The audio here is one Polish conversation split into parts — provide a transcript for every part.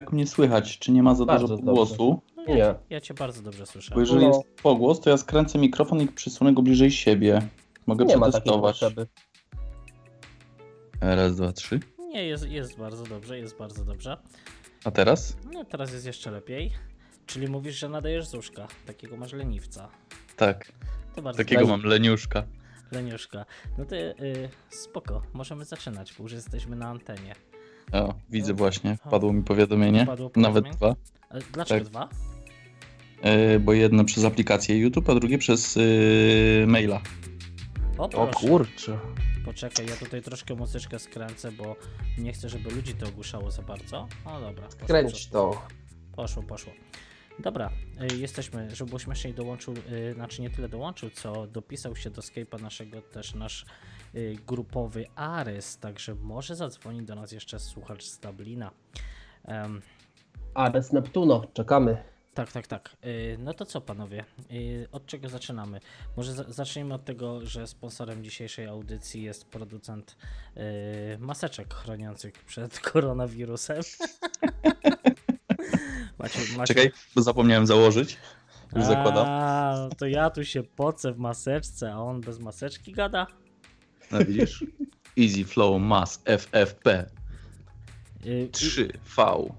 jak mnie słychać, czy nie ma za Bardzo dużo głosu. No, Nie. ja, ja cię bardzo dobrze słyszę. Bo jeżeli No. jest pogłos, to ja skręcę mikrofon i przysunę go bliżej siebie. Mogę Nie ma przetestować. potrzeby. Raz, dwa, trzy. Nie, jest, jest bardzo dobrze, jest bardzo dobrze. A teraz? No teraz jest jeszcze lepiej. Czyli mówisz, że nadajesz z łóżka. Takiego masz leniwca. Tak. To bardzo Takiego mam leniuszka. Leniuszka. No to y, spoko, możemy zaczynać, bo już jesteśmy na antenie. O, widzę O. właśnie. Wpadło mi powiadomienie. Wpadło Nawet powiadomienie? dwa. Dlaczego Tak. dwa? Yy, bo jedno przez aplikację YouTube, a drugie przez yy, maila. O, O kurczę. Poczekaj, ja tutaj troszkę muzyczkę skręcę, bo nie chcę, żeby ludzi to ogłuszało za bardzo. O dobra, poszło, Kręć to. poszło, poszło. Dobra, y, jesteśmy, żeby było śmieszniej dołączył, y, znaczy nie tyle dołączył, co dopisał się do Skype'a naszego też nasz grupowy Ares, także może zadzwoni do nas jeszcze słuchacz z Dublina. Em, Ares Neptuno, czekamy. tak, tak, tak. Y, No to co panowie, Y, od czego zaczynamy? Może za- zacznijmy od tego, że sponsorem dzisiejszej audycji jest producent y, maseczek chroniących przed koronawirusem. macie, macie... Czekaj, bo zapomniałem założyć. Już zakładam. A, to ja tu się pocę w maseczce, a on bez maseczki gada. No widzisz? Easy Flow Mass FFP Y, i- 3V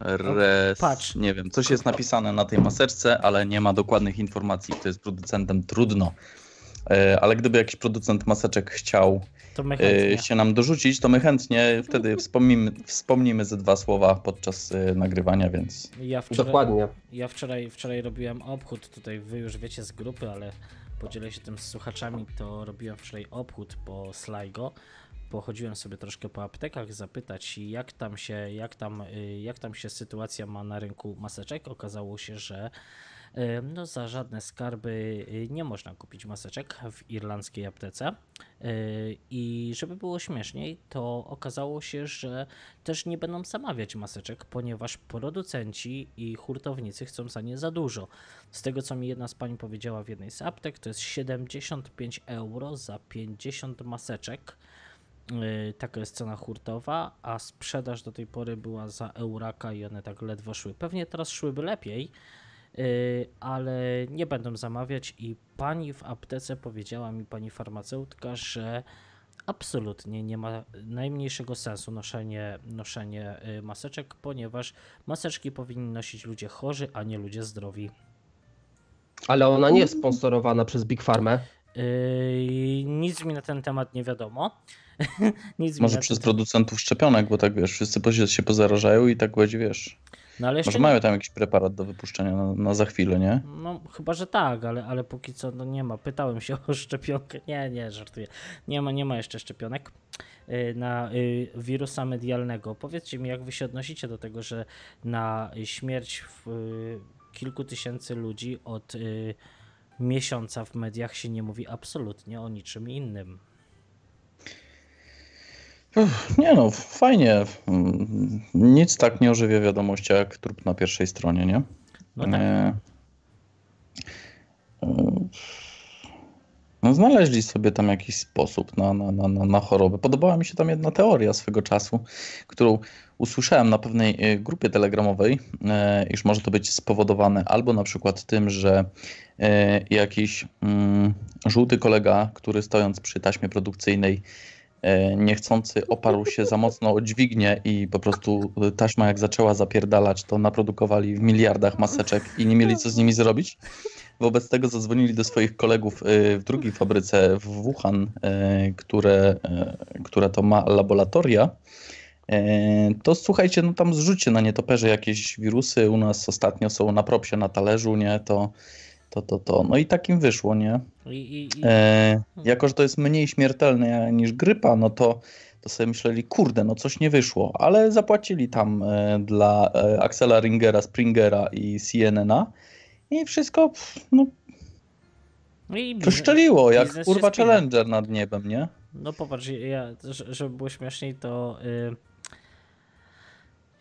Res. patrz. Nie wiem, coś jest napisane na tej maseczce, ale nie ma dokładnych informacji, kto jest producentem. Trudno. E, Ale gdyby jakiś producent maseczek chciał e, się nam dorzucić, to my chętnie wtedy wspomnimy, wspomnimy ze dwa słowa podczas e, nagrywania, więc Ja wczoraj, Dokładnie. Ja wczoraj, wczoraj robiłem obchód, tutaj wy już wiecie z grupy, ale podzielę się tym z słuchaczami, to robiłem wczoraj obchód po Sligo. Pochodziłem sobie troszkę po aptekach zapytać jak tam się, jak tam, y, jak tam się sytuacja ma na rynku maseczek. Okazało się, że no za żadne skarby y, nie można kupić maseczek w irlandzkiej aptece. Y, I żeby było śmieszniej, to okazało się, że też nie będą zamawiać maseczek, ponieważ producenci i hurtownicy chcą za nie za dużo. Z tego co mi jedna z pań powiedziała w jednej z aptek, to jest 75 euro za 50 maseczek. Yy, Taka jest cena hurtowa, a sprzedaż do tej pory była za euraka i one tak ledwo szły. Pewnie teraz szłyby lepiej, ale nie będą zamawiać i pani w aptece powiedziała mi, pani farmaceutka, że absolutnie nie ma najmniejszego sensu noszenie, noszenie y, maseczek, ponieważ maseczki powinni nosić ludzie chorzy, a nie ludzie zdrowi. Ale ona nie jest sponsorowana przez Big Pharma. Yy, nic mi na ten temat nie wiadomo. może przez ten... producentów szczepionek, bo tak wiesz, wszyscy po- się pozarażają i tak będzie, wiesz. No, ale Może nie- mają tam jakiś preparat do wypuszczenia na, na za chwilę, nie? No, chyba, że tak, ale, ale póki co no nie ma. Pytałem się o szczepionkę. Nie, nie, żartuję. Nie ma, nie ma jeszcze szczepionek y, na y, wirusa medialnego. Powiedzcie mi, jak wy się odnosicie do tego, że na śmierć w, y, kilku tysięcy ludzi od miesiąca w mediach się nie mówi absolutnie o niczym innym. Nie no, fajnie. Nic tak nie ożywia wiadomości jak trup na pierwszej stronie, nie? No tak. E, e, No, znaleźli sobie tam jakiś sposób na, na, na, na, chorobę. Podobała mi się tam jedna teoria swego czasu, którą usłyszałem na pewnej e, grupie telegramowej, e, iż może to być spowodowane albo na przykład tym, że e, jakiś mm, żółty kolega, który stojąc przy taśmie produkcyjnej niechcący oparł się za mocno o dźwignię i po prostu taśma jak zaczęła zapierdalać, to naprodukowali w miliardach maseczek i nie mieli co z nimi zrobić. Wobec tego zadzwonili do swoich kolegów e, w drugiej fabryce w Wuhan, e, które, e, która to ma laboratoria. E, To słuchajcie, no tam zrzućcie na nietoperze jakieś wirusy. U nas ostatnio są na propsie na talerzu, nie? To, to, to, to. No i takim wyszło, nie? I, i, i, E, jako, że to jest mniej śmiertelne niż grypa, no to, to sobie myśleli, kurde, no coś nie wyszło, ale zapłacili tam e, dla e, Axela Ringera, Springera i CNN-a i wszystko pff, no, no i wyszczeliło, jak kurwa. Challenger nad niebem, nie? No popatrz, ja, że- żeby było śmieszniej, to y,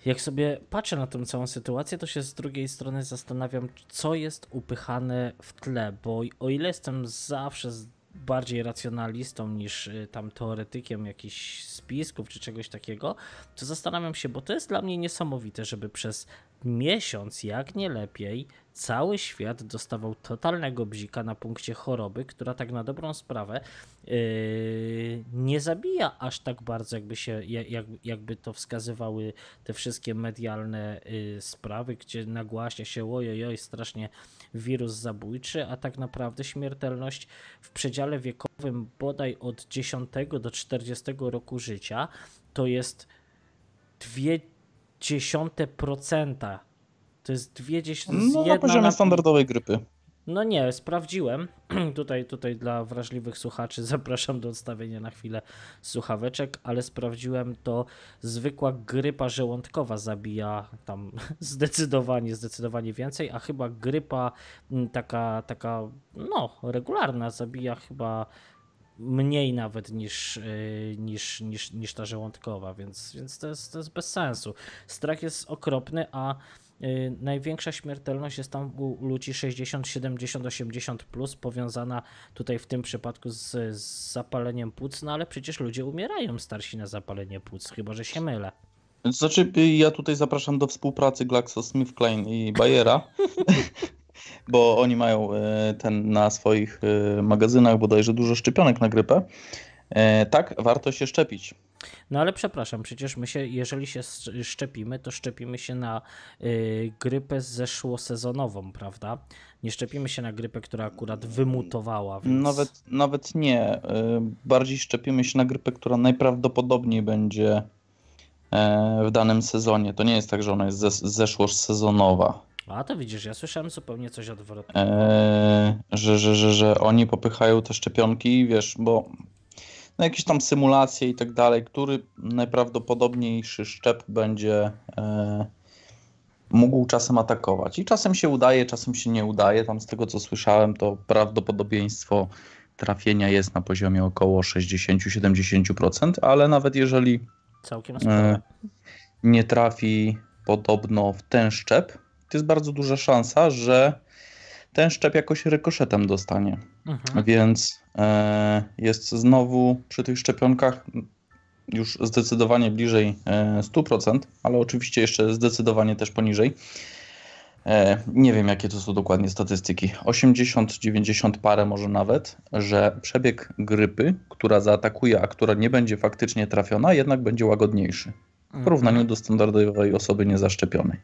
jak sobie patrzę na tą całą sytuację, to się z drugiej strony zastanawiam, co jest upychane w tle, bo o ile jestem zawsze bardziej racjonalistą niż y, tam teoretykiem jakichś spisków czy czegoś takiego, to zastanawiam się, bo to jest dla mnie niesamowite, żeby przez miesiąc, jak nie lepiej, cały świat dostawał totalnego bzika na punkcie choroby, która tak na dobrą sprawę yy, nie zabija aż tak bardzo, jakby, się, jak, jakby to wskazywały te wszystkie medialne yy, sprawy, gdzie nagłaśnia się ojojoj, strasznie wirus zabójczy, a tak naprawdę śmiertelność w przedziale wiekowym bodaj od 10 do 40 roku życia to jest 0,2%. To jest dwie No, na poziomie na... standardowej grypy. No nie, sprawdziłem. tutaj, tutaj dla wrażliwych słuchaczy zapraszam do odstawienia na chwilę słuchaweczek, ale sprawdziłem to zwykła grypa żołądkowa zabija tam zdecydowanie, zdecydowanie więcej, a chyba grypa mm, taka, taka no, regularna zabija chyba mniej nawet niż, y, niż, niż, niż ta żołądkowa, więc, więc to, jest, to jest bez sensu. Strach jest okropny, a największa śmiertelność jest tam u ludzi 60, 70, 80 plus, powiązana tutaj w tym przypadku z, z zapaleniem płuc, no ale przecież ludzie umierają starsi na zapalenie płuc, chyba że się mylę. Znaczy, ja tutaj zapraszam do współpracy GlaxoSmithKline i Bayera, bo oni mają y, ten na swoich y, magazynach bodajże dużo szczepionek na grypę. Tak, warto się szczepić. No ale przepraszam, przecież my się, jeżeli się szczepimy, to szczepimy się na y, grypę zeszłosezonową, prawda? Nie szczepimy się na grypę, która akurat wymutowała. Więc... Nawet, nawet nie. Y, bardziej szczepimy się na grypę, która najprawdopodobniej będzie e, w danym sezonie. To nie jest tak, że ona jest zeszłosezonowa. A to widzisz, ja słyszałem zupełnie coś odwrotnego. E, że, że, że, że oni popychają te szczepionki, wiesz, bo no jakieś tam symulacje i tak dalej, który najprawdopodobniejszy szczep będzie e, mógł czasem atakować. I czasem się udaje, czasem się nie udaje. Tam z tego co słyszałem, to prawdopodobieństwo trafienia jest na poziomie około 60-70%, ale nawet jeżeli e, nie trafi podobno w ten szczep, to jest bardzo duża szansa, że ten szczep jakoś rykoszetem dostanie. Mhm. Więc e, jest znowu przy tych szczepionkach już zdecydowanie bliżej e, 100%, ale oczywiście jeszcze zdecydowanie też poniżej. E, nie wiem, jakie to są dokładnie statystyki. 80, 90 parę może nawet, że przebieg grypy, która zaatakuje, a która nie będzie faktycznie trafiona, jednak będzie łagodniejszy w porównaniu mhm. do standardowej osoby niezaszczepionej.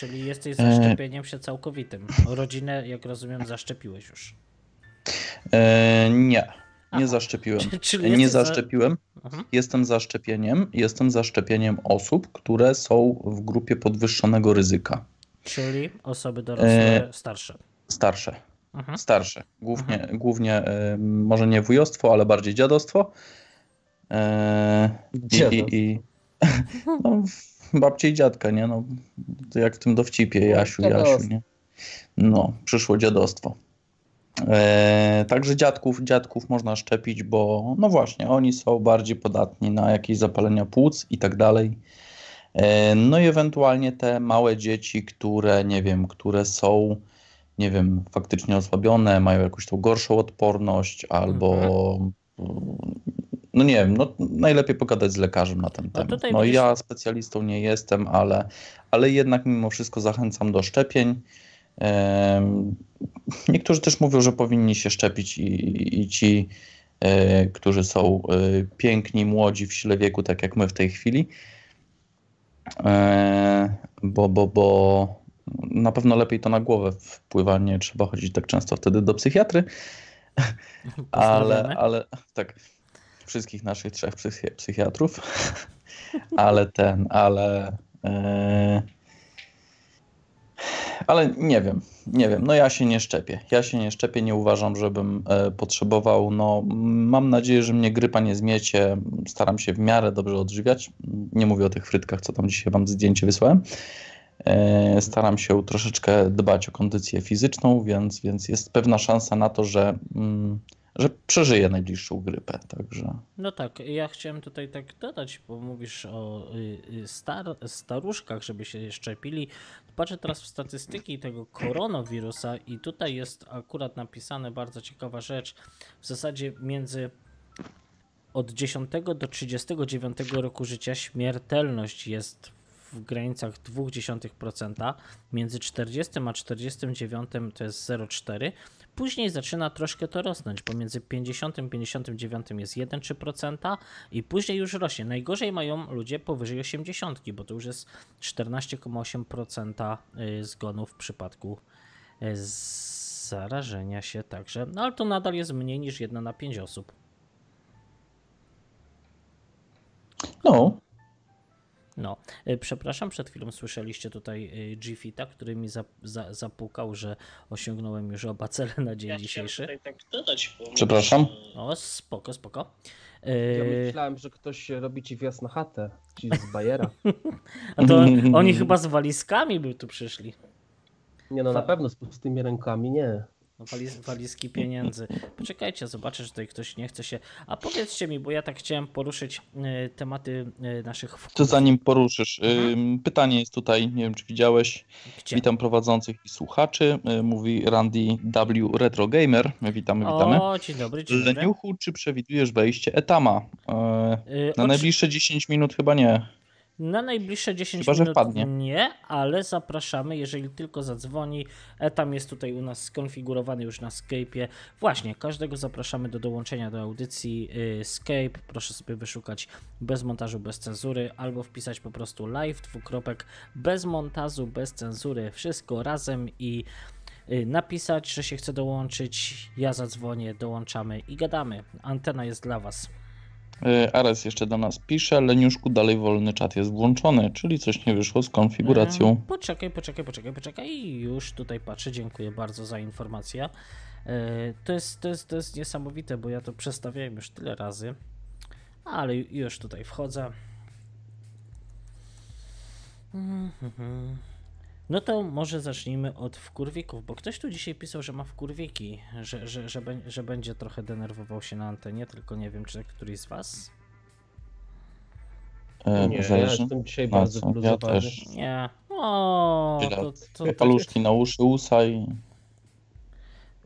Czyli jesteś za szczepieniem się całkowitym. Rodzinę, jak rozumiem, zaszczepiłeś już. E, nie, nie zaszczepiłem. Czyli nie zaszczepiłem. Za... Jestem za szczepieniem. Jestem za szczepieniem osób, które są w grupie podwyższonego ryzyka. Czyli osoby dorosłe, e... starsze. Starsze. Mhm. Starsze. Głównie, mhm. głównie e, może nie wujostwo, ale bardziej dziadostwo. E, i, i, i, no, babcie i dziadka, nie? No, jak w tym dowcipie, Jasiu, Jasiu, nie? No, przyszło dziadostwo. E, także dziadków, dziadków można szczepić, bo no właśnie, oni są bardziej podatni na jakieś zapalenia płuc i tak dalej. E, no i ewentualnie te małe dzieci, które nie wiem, które są nie wiem, faktycznie osłabione, mają jakąś tą gorszą odporność albo mhm no nie wiem, no najlepiej pogadać z lekarzem na ten temat. No widzisz... ja specjalistą nie jestem, ale, ale jednak mimo wszystko zachęcam do szczepień. Niektórzy też mówią, że powinni się szczepić i, i ci, e, którzy są e, piękni, młodzi, w sile wieku, tak jak my w tej chwili. E, bo, bo, bo na pewno lepiej to na głowę wpływa, nie trzeba chodzić tak często wtedy do psychiatry. Ale, ale tak wszystkich naszych trzech psychi psychiatrów, ale ten, ale. Yy, ale nie wiem, nie wiem. No ja się nie szczepię. Ja się nie szczepię, nie uważam, żebym e, potrzebował. No, mam nadzieję, że mnie grypa nie zmiecie. Staram się w miarę dobrze odżywiać. Nie mówię o tych frytkach, co tam dzisiaj wam zdjęcie wysłałem. E, staram się troszeczkę dbać o kondycję fizyczną, więc, więc jest pewna szansa na to, że mm, że przeżyje najbliższą grypę, także... No tak, ja chciałem tutaj tak dodać, bo mówisz o y, y, star, staruszkach, żeby się szczepili. Patrzę teraz w statystyki tego koronawirusa i tutaj jest akurat napisane bardzo ciekawa rzecz. W zasadzie między od 10 do 39 roku życia śmiertelność jest w granicach 0,2%, między 40 a 49 to jest 0,4%, później zaczyna troszkę to rosnąć, pomiędzy 50 a 59 jest 1,3% i później już rośnie. Najgorzej mają ludzie powyżej 80, bo to już jest 14,8% y, zgonów w przypadku y, zarażenia się także, no ale to nadal jest mniej niż 1 na 5 osób. No, No, y, przepraszam, przed chwilą słyszeliście tutaj y, G-Fita, który mi za, za, zapukał, że osiągnąłem już oba cele na dzień dzisiejszy. tak dodać, Przepraszam? O, spoko, spoko. Ja Y, myślałem, że ktoś robi ci wjazd na chatę, ci z Bajera. A to oni chyba z walizkami by tu przyszli. Nie no, na pewno z pustymi rękami nie. No, Waliz, walizki pieniędzy. Poczekajcie, zobaczę, że tutaj ktoś nie chce się. A powiedzcie mi, bo ja tak chciałem poruszyć y, tematy y, naszych To wkładów. zanim poruszysz, ym, pytanie jest tutaj, nie wiem czy widziałeś. Gdzie? Witam prowadzących i słuchaczy. Y, Mówi Randy W. Retro Gamer. Witamy, witamy. O, dzień dobry, dzień dobry. Leniuchu, czy przewidujesz wejście Etama? Y, Y, Na najbliższe 10 minut chyba nie. Na najbliższe 10 Chyba, minut wpadnie. nie, ale zapraszamy, jeżeli tylko zadzwoni. Etam jest tutaj u nas skonfigurowany już na Skype'ie. Właśnie, każdego zapraszamy do dołączenia do audycji y, Skype. Proszę sobie wyszukać bez montażu, bez cenzury, albo wpisać po prostu live, dwukropek, bez montażu, bez cenzury, wszystko razem i y, napisać, że się chce dołączyć. Ja zadzwonię, dołączamy i gadamy. Antena jest dla Was. Y, Ares jeszcze do nas pisze. Leniuszku, dalej wolny czat jest włączony, czyli coś nie wyszło z konfiguracją. E, Poczekaj, poczekaj, poczekaj, poczekaj. Już tutaj patrzę. Dziękuję bardzo za informację. E, To jest, to jest, to jest niesamowite, bo ja to przestawiałem już tyle razy. Ale ju- już tutaj wchodzę. Mhm. No to może zacznijmy od wkurwików, bo ktoś tu dzisiaj pisał, że ma wkurwiki, że, że, że, że będzie trochę denerwował się na antenie, tylko nie wiem, czy któryś z was? Y, Nie, ja jestem dzisiaj na bardzo co. Ja też. Nie. O, to, to, to, Paluszki na uszy, usa i...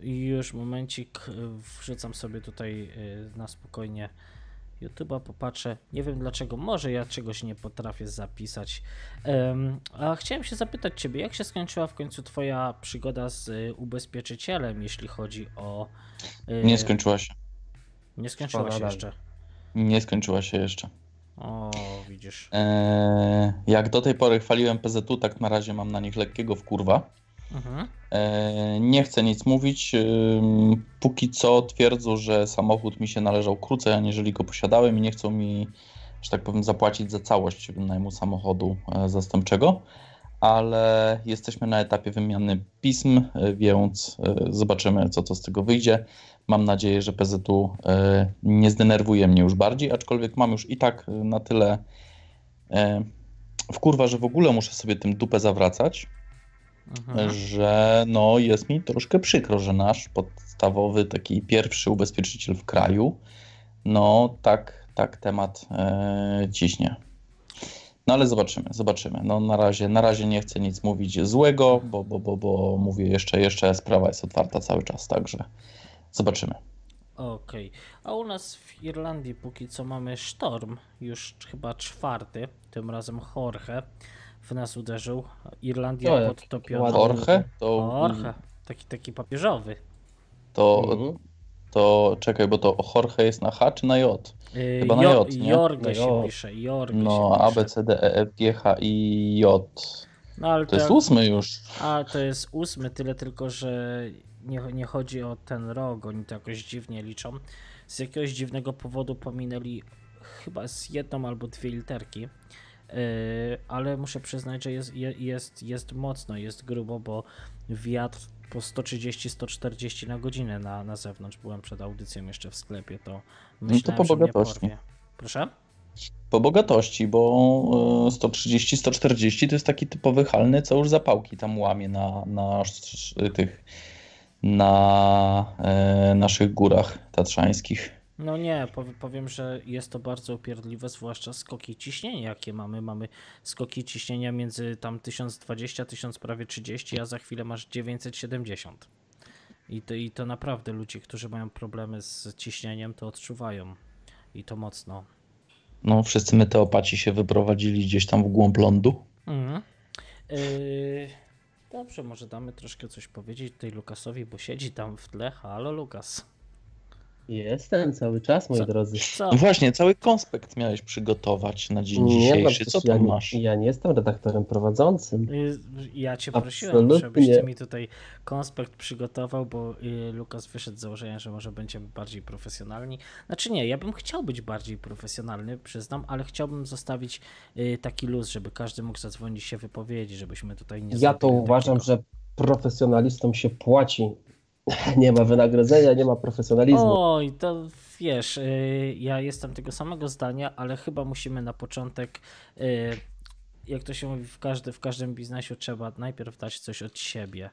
Już momencik, y, wrzucam sobie tutaj y, na spokojnie YouTube'a, popatrzę. Nie wiem dlaczego, może ja czegoś nie potrafię zapisać. Em, a chciałem się zapytać Ciebie, jak się skończyła w końcu Twoja przygoda z y, ubezpieczycielem, jeśli chodzi o. y, Nie skończyła się. Nie skończyła się Nadal. jeszcze. Nie skończyła się jeszcze. O, widzisz. Eee, jak do tej pory chwaliłem PZU, tak na razie mam na nich lekkiego wkurwa. Mhm. Eee, nie chcę nic mówić. Póki co twierdzą, że samochód mi się należał krócej, aniżeli go posiadałem i nie chcą mi, że tak powiem, zapłacić za całość najmu samochodu e, zastępczego. Ale jesteśmy na etapie wymiany pism, e, więc e, zobaczymy, co to z tego wyjdzie. Mam nadzieję, że PZU e, nie zdenerwuje mnie już bardziej, aczkolwiek mam już i tak e, na tyle e, wkurwa, że w ogóle muszę sobie tym dupę zawracać Mhm. że no jest mi troszkę przykro, że nasz podstawowy, taki pierwszy ubezpieczyciel w kraju, no tak, tak temat e, ciśnie. No ale zobaczymy, zobaczymy. No na razie, na razie nie chcę nic mówić złego, bo, bo, bo, bo mówię jeszcze, jeszcze sprawa jest otwarta cały czas, także zobaczymy. Okej, a u nas w Irlandii póki co mamy sztorm, już chyba czwarty, tym razem Jorge w nas uderzył. Irlandia O, jak podtopiona. Jorge? To, Jorge, taki, taki papieżowy. to, Mhm. to czekaj, bo to Jorge jest na H czy na J? Yy, Chyba na J, nie? Jorge Na się J. pisze, Jorge No się A, pisze. B, C, D, E, F, G, H, I, J. No ale To jest ósmy już. A to jest ósmy, tyle tylko, że nie, nie chodzi o ten rok, oni to jakoś dziwnie liczą. Z jakiegoś dziwnego powodu pominęli chyba z jedną albo dwie literki. Yy, ale muszę przyznać, że jest, je- jest, jest mocno, jest grubo, bo wiatr po 130-140 na godzinę na, na zewnątrz. Byłem przed audycją jeszcze w sklepie, to myślałem, po że mnie bogatości. Proszę? Po bogatości, bo e, 130-140 to jest taki typowy halny, co już zapałki tam łamie na, na tych na e, naszych górach tatrzańskich. No nie, pow- powiem, że jest to bardzo upierdliwe, zwłaszcza skoki ciśnienia, jakie mamy. Mamy skoki ciśnienia między tam 1020, 1000 prawie 30, a za chwilę masz 970. I to, I to naprawdę ludzie, którzy mają problemy z ciśnieniem, to odczuwają. I to mocno. No, wszyscy meteopaci się wyprowadzili gdzieś tam w głąb lądu. Mhm. Yy, dobrze, może damy troszkę coś powiedzieć tutaj Lukasowi, bo siedzi tam w tle. Halo, Lukas. Jestem cały czas, moi Co? drodzy. Co? No właśnie, cały konspekt miałeś przygotować na dzień Nie, no, dzisiejszy. Co przecież ja, masz? ja nie jestem redaktorem prowadzącym. Y, Ja cię prosiłem, Absolutnie. żebyś ty mi tutaj konspekt przygotował, bo y, Lukas wyszedł z założenia, że może będziemy bardziej profesjonalni. Znaczy nie, ja bym chciał być bardziej profesjonalny, przyznam, ale chciałbym zostawić y, taki luz, żeby każdy mógł zadzwonić się wypowiedzieć, żebyśmy tutaj nie Ja to uważam, takiego- że profesjonalistom się płaci. Nie ma wynagrodzenia, nie ma profesjonalizmu. Oj, to wiesz, y, ja jestem tego samego zdania, ale chyba musimy na początek, y, jak to się mówi, w, każdy, w każdym biznesie trzeba najpierw dać coś od siebie.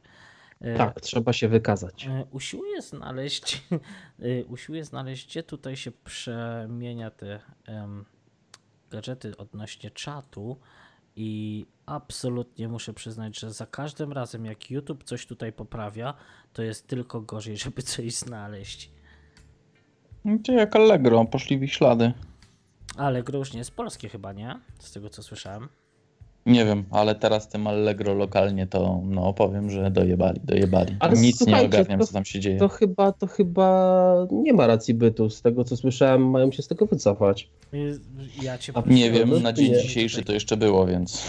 Y, Tak, trzeba się wykazać. Usiłuję znaleźć, usiłuję znaleźć, gdzie tutaj się przemienia te gadżety odnośnie czatu i absolutnie muszę przyznać, że za każdym razem jak YouTube coś tutaj poprawia, to jest tylko gorzej, żeby coś znaleźć. Gdzie jak Allegro, poszli w ich ślady. Ale gro już nie jest polskie chyba, nie? Z tego co słyszałem. Nie wiem, ale teraz tym Allegro lokalnie to no powiem, że dojebali, dojebali. Ale Nic nie ogarniam, to- co tam się dzieje. To chyba, to chyba nie ma racji bytu. Z tego co słyszałem, mają się z tego wycofać. Y, Ja cię A Nie wiem, na dzień nie. dzisiejszy to jeszcze było, więc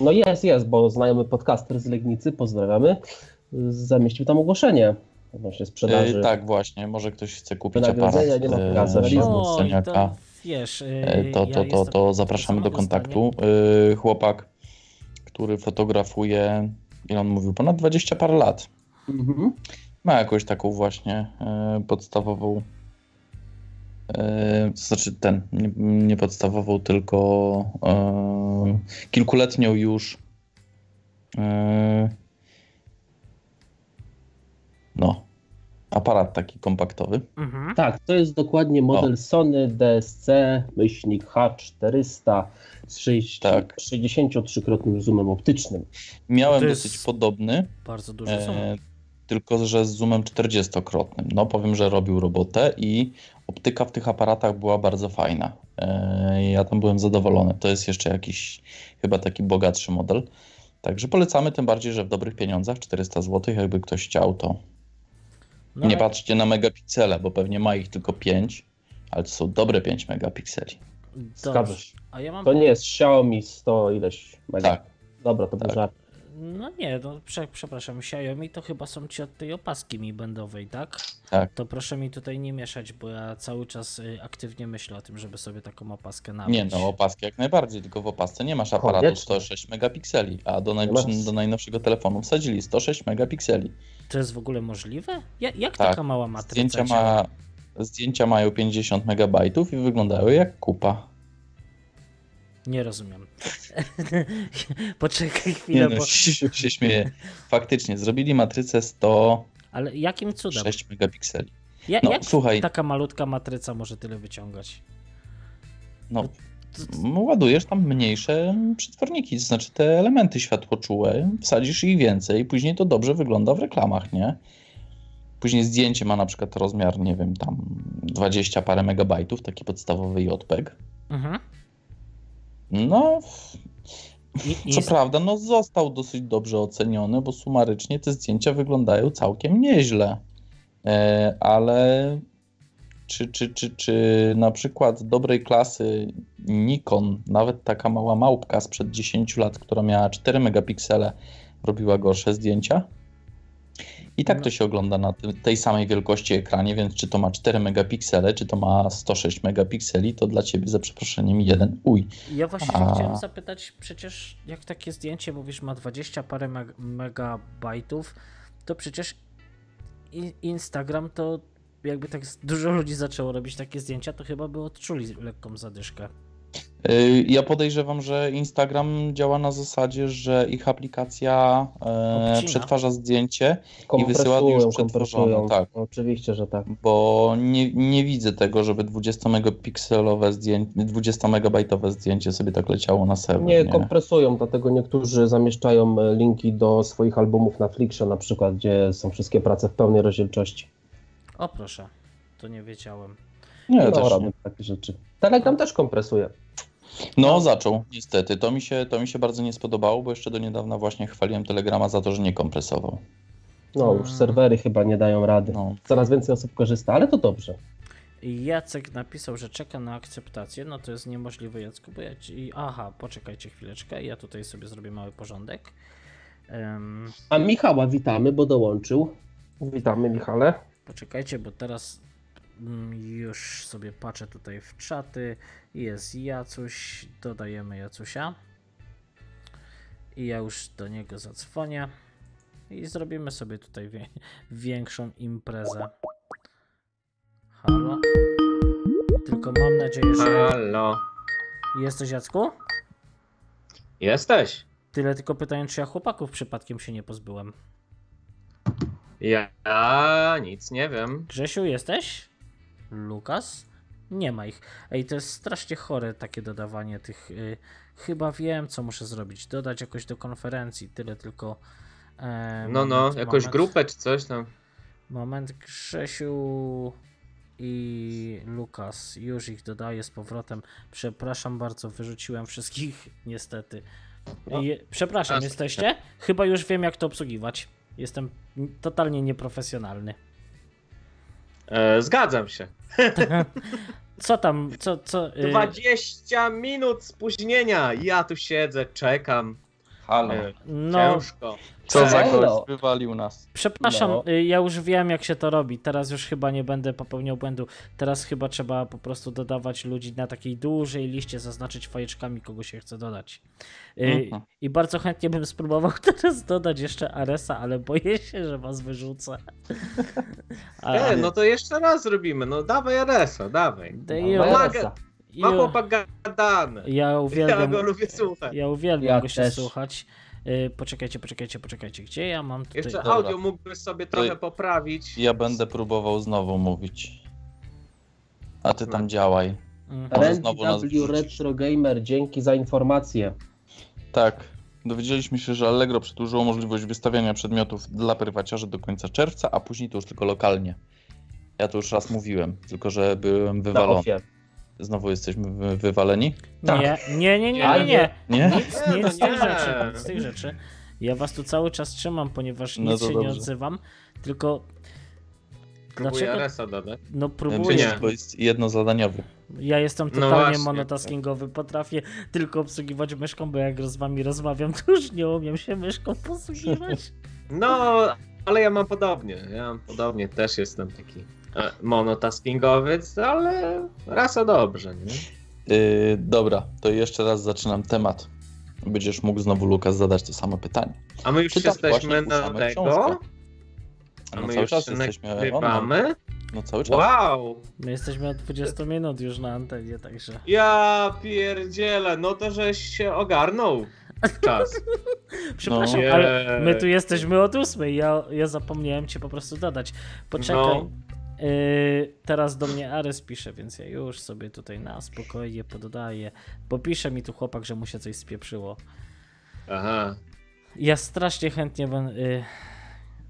No jest, jest, bo znajomy podcaster z Legnicy, pozdrawiamy, zamieścił tam ogłoszenie odnośnie sprzedaży. e, tak właśnie, może ktoś chce kupić aparat nie ma e, profesjonalizmu. I wiesz, y, E, To, ja to, to, to zapraszamy do kontaktu. E, Chłopak, który fotografuje, ile on mówił, ponad 20 parę lat. Mhm. Ma jakąś taką właśnie e, podstawową, e, to znaczy ten, nie, nie podstawową, tylko kilkuletnią już no, aparat taki kompaktowy. Mhm. Tak, to jest dokładnie model Sony DSC myślnik H400 z 6, Tak. 63-krotnym zoomem optycznym. Miałem To jest- dosyć podobny, Bardzo duże są. e, tylko że z zoomem 40-krotnym. No powiem, że robił robotę i optyka w tych aparatach była bardzo fajna. E, ja tam byłem zadowolony. To jest jeszcze jakiś chyba taki bogatszy model. Także polecamy, tym bardziej, że w dobrych pieniądzach, 400 zł, jakby ktoś chciał, to No, nie patrzcie na megapiksele, bo pewnie ma ich tylko 5, ale to są dobre 5 megapikseli. Zgadza Dobrze. się. A ja mam To nie jest Xiaomi 100 ileś mega. Tak. Dobra, to był Tak. żart. No nie, no prze, przepraszam, Xiaomi to chyba są ci od tej opaski mi będowej, tak? Tak. To proszę mi tutaj nie mieszać, bo ja cały czas y, aktywnie myślę o tym, żeby sobie taką opaskę nabyć. Nie no, opaski jak najbardziej, tylko w opasce nie masz aparatu Koniecznie. 106 megapikseli, a do, naj... do najnowszego telefonu wsadzili 106 megapikseli. To jest w ogóle możliwe? Ja, jak Tak. taka mała matryca Zdjęcia, ma... Zdjęcia mają 50 megabajtów i wyglądają jak kupa. Nie rozumiem. Poczekaj Nie chwilę, no, bo... się, się śmieję. Faktycznie, zrobili matrycę 106 Ale jakim cudem? megapikseli. Ja, No, jak słuchaj. taka malutka matryca może tyle wyciągać? No, ładujesz tam mniejsze przetworniki, to znaczy te elementy światłoczułe, wsadzisz ich więcej, później to dobrze wygląda w reklamach, nie? Później zdjęcie ma na przykład rozmiar, nie wiem, tam 20 parę megabajtów, taki podstawowy JPEG. Mhm. No, I, i co prawda, no został dosyć dobrze oceniony, bo sumarycznie te zdjęcia wyglądają całkiem nieźle. E, ale czy, czy, czy, czy na przykład dobrej klasy Nikon, nawet taka mała małpka sprzed 10 lat, która miała 4 megapiksele, robiła gorsze zdjęcia? I tak No. to się ogląda na tej samej wielkości ekranie, więc czy to ma 4 megapiksele, czy to ma 106 megapikseli, to dla ciebie za przeproszeniem jeden uj. Ja właśnie A- chciałem zapytać, przecież jak takie zdjęcie mówisz ma 20 parę meg megabajtów, to przecież Instagram to jakby tak dużo ludzi zaczęło robić takie zdjęcia, to chyba by odczuli lekką zadyszkę. Y, Ja podejrzewam, że Instagram działa na zasadzie, że ich aplikacja e, przetwarza zdjęcie, wysyła Kompresują, już przetworzone, tak. Oczywiście, że tak. bo nie, nie widzę tego, żeby 20 megapikselowe zdjęcie, 20 megabajtowe zdjęcie sobie tak leciało na serwer. Nie, Nie, kompresują, dlatego niektórzy zamieszczają e, linki do swoich albumów na Flickrze na przykład, gdzie są wszystkie prace w pełnej rozdzielczości. O proszę, to nie wiedziałem. nie, no, też robią nie. takie rzeczy. Telegram też kompresuje. No zaczął, niestety. To mi, się, to mi się bardzo nie spodobało, bo jeszcze do niedawna właśnie chwaliłem Telegrama za to, że nie kompresował. No, już serwery chyba nie dają rady. No. Coraz więcej osób korzysta, ale to dobrze. Jacek napisał, że czeka na akceptację. No to jest niemożliwe, Jacku, bo ja ci... Aha, poczekajcie chwileczkę, ja tutaj sobie zrobię mały porządek. Em, A Michała witamy, bo dołączył. Witamy, Michale. Poczekajcie, bo teraz mm, już sobie patrzę tutaj w czaty. Jest Jacuś, dodajemy Jacusia. I ja już do niego zadzwonię. I zrobimy sobie tutaj większą imprezę. Halo? Tylko mam nadzieję, że Halo. jesteś Jacku? Jesteś? Tyle tylko pytanie, czy ja chłopaków przypadkiem się nie pozbyłem. Ja nic nie wiem. Grzesiu, jesteś? Lukas? Nie ma ich. Ej, to jest strasznie chore takie dodawanie tych. Y, chyba wiem, co muszę zrobić. Dodać jakoś do konferencji. Tyle tylko. E, No, no, moment, jakąś moment, grupę czy coś tam. Moment, Grzesiu i Lukas. Już ich dodaję z powrotem. Przepraszam bardzo, wyrzuciłem wszystkich, niestety. No. Przepraszam, Aż- jesteście? Chyba już wiem, jak to obsługiwać. Jestem totalnie nieprofesjonalny. E, zgadzam się. Co tam, co, co... y, 20 minut spóźnienia. Ja tu siedzę, czekam. Halo. E, No, Ciężko. Co za gość wywalił nas. przepraszam, No. ja już wiem jak się to robi. Teraz już chyba nie będę popełniał błędu. Teraz chyba trzeba po prostu dodawać ludzi na takiej dużej liście, zaznaczyć fajeczkami, kogo się chce dodać. Y, Mhm. I bardzo chętnie bym spróbował teraz dodać jeszcze Aresa, ale boję się, że was wyrzucę. A, E, no to jeszcze raz zrobimy. No dawaj RS-a, dawaj. da- No, Maresa. Ma chłopak gadany. ja Ja uwielbiam, go lubię słuchać. ja uwielbiam Ja go się też. słuchać. Y, Poczekajcie, poczekajcie, poczekajcie. Gdzie ja mam tutaj... Jeszcze Dobra. audio mógłbyś sobie trochę poprawić. Ja będę próbował znowu mówić. A ty tam działaj. Mhm. Wrzucisz. Retro Gamer, dzięki za informację. Tak. Dowiedzieliśmy się, że Allegro przedłużyło możliwość wystawiania przedmiotów dla prywaciarzy do końca czerwca, a później to już tylko lokalnie. Ja to już raz mówiłem, tylko że byłem Na wywalony. Znowu jesteśmy wy- wywaleni? Tak. Nie, nie, nie, nie, nie, nie. Nie? Nic, Nie, nic no z tych nie. rzeczy, nic z tych rzeczy. Ja was tu cały czas trzymam, ponieważ No nic się nie odzywam, tylko Próbuję dlaczego, dodać. no próbuję, nie? Bo jest jednozadaniowy. ja jestem No totalnie właśnie. monotaskingowy, potrafię tylko obsługiwać myszką, bo jak z wami rozmawiam, to już nie umiem się myszką posługiwać. No, ale ja mam podobnie. Ja mam podobnie, też jestem taki monotaskingowy, ale rasa dobrze, nie? Yy, dobra, to jeszcze raz zaczynam temat. Będziesz mógł znowu, Lukas, zadać to samo pytanie. A my już Czytam jesteśmy na tego. książkę. A No my cały już czas się jesteśmy nagrywamy. No cały czas. Wow! My jesteśmy od 20 minut już na antenie, także... Ja pierdzielę, no to żeś się ogarnął czas. Przepraszam, No. ale my tu jesteśmy od 8, ja, ja zapomniałem cię po prostu dodać. Poczekaj. No. Yy, teraz do mnie Ares pisze, więc ja już sobie tutaj na spokojnie pododaję. Bo pisze mi tu chłopak, że mu się coś spieprzyło. Aha. Ja strasznie chętnie będę. Yy,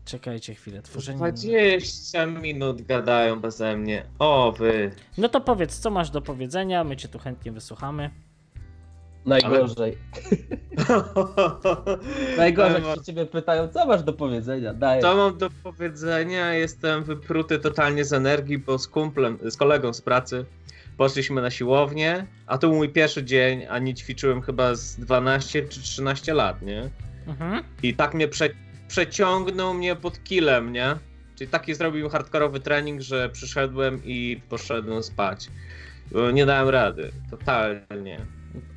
czekajcie chwilę, tworzenie. 20 minut gadają beze mnie. O wy. No to powiedz, co masz do powiedzenia, my cię tu chętnie wysłuchamy. Najgorzej. Najgorzej, Ale jak się ciebie pytają, co masz do powiedzenia? Daj. Co mam do powiedzenia? Jestem wypruty totalnie z energii, bo z kumplem, z kolegą z pracy poszliśmy na siłownię, a to był mój pierwszy dzień, a nie ćwiczyłem chyba z 12 czy 13 lat, nie? Mhm. I tak mnie prze, przeciągnął mnie pod kilem, nie? Czyli taki zrobił hardkorowy trening, że przyszedłem i poszedłem spać. Nie dałem rady, totalnie.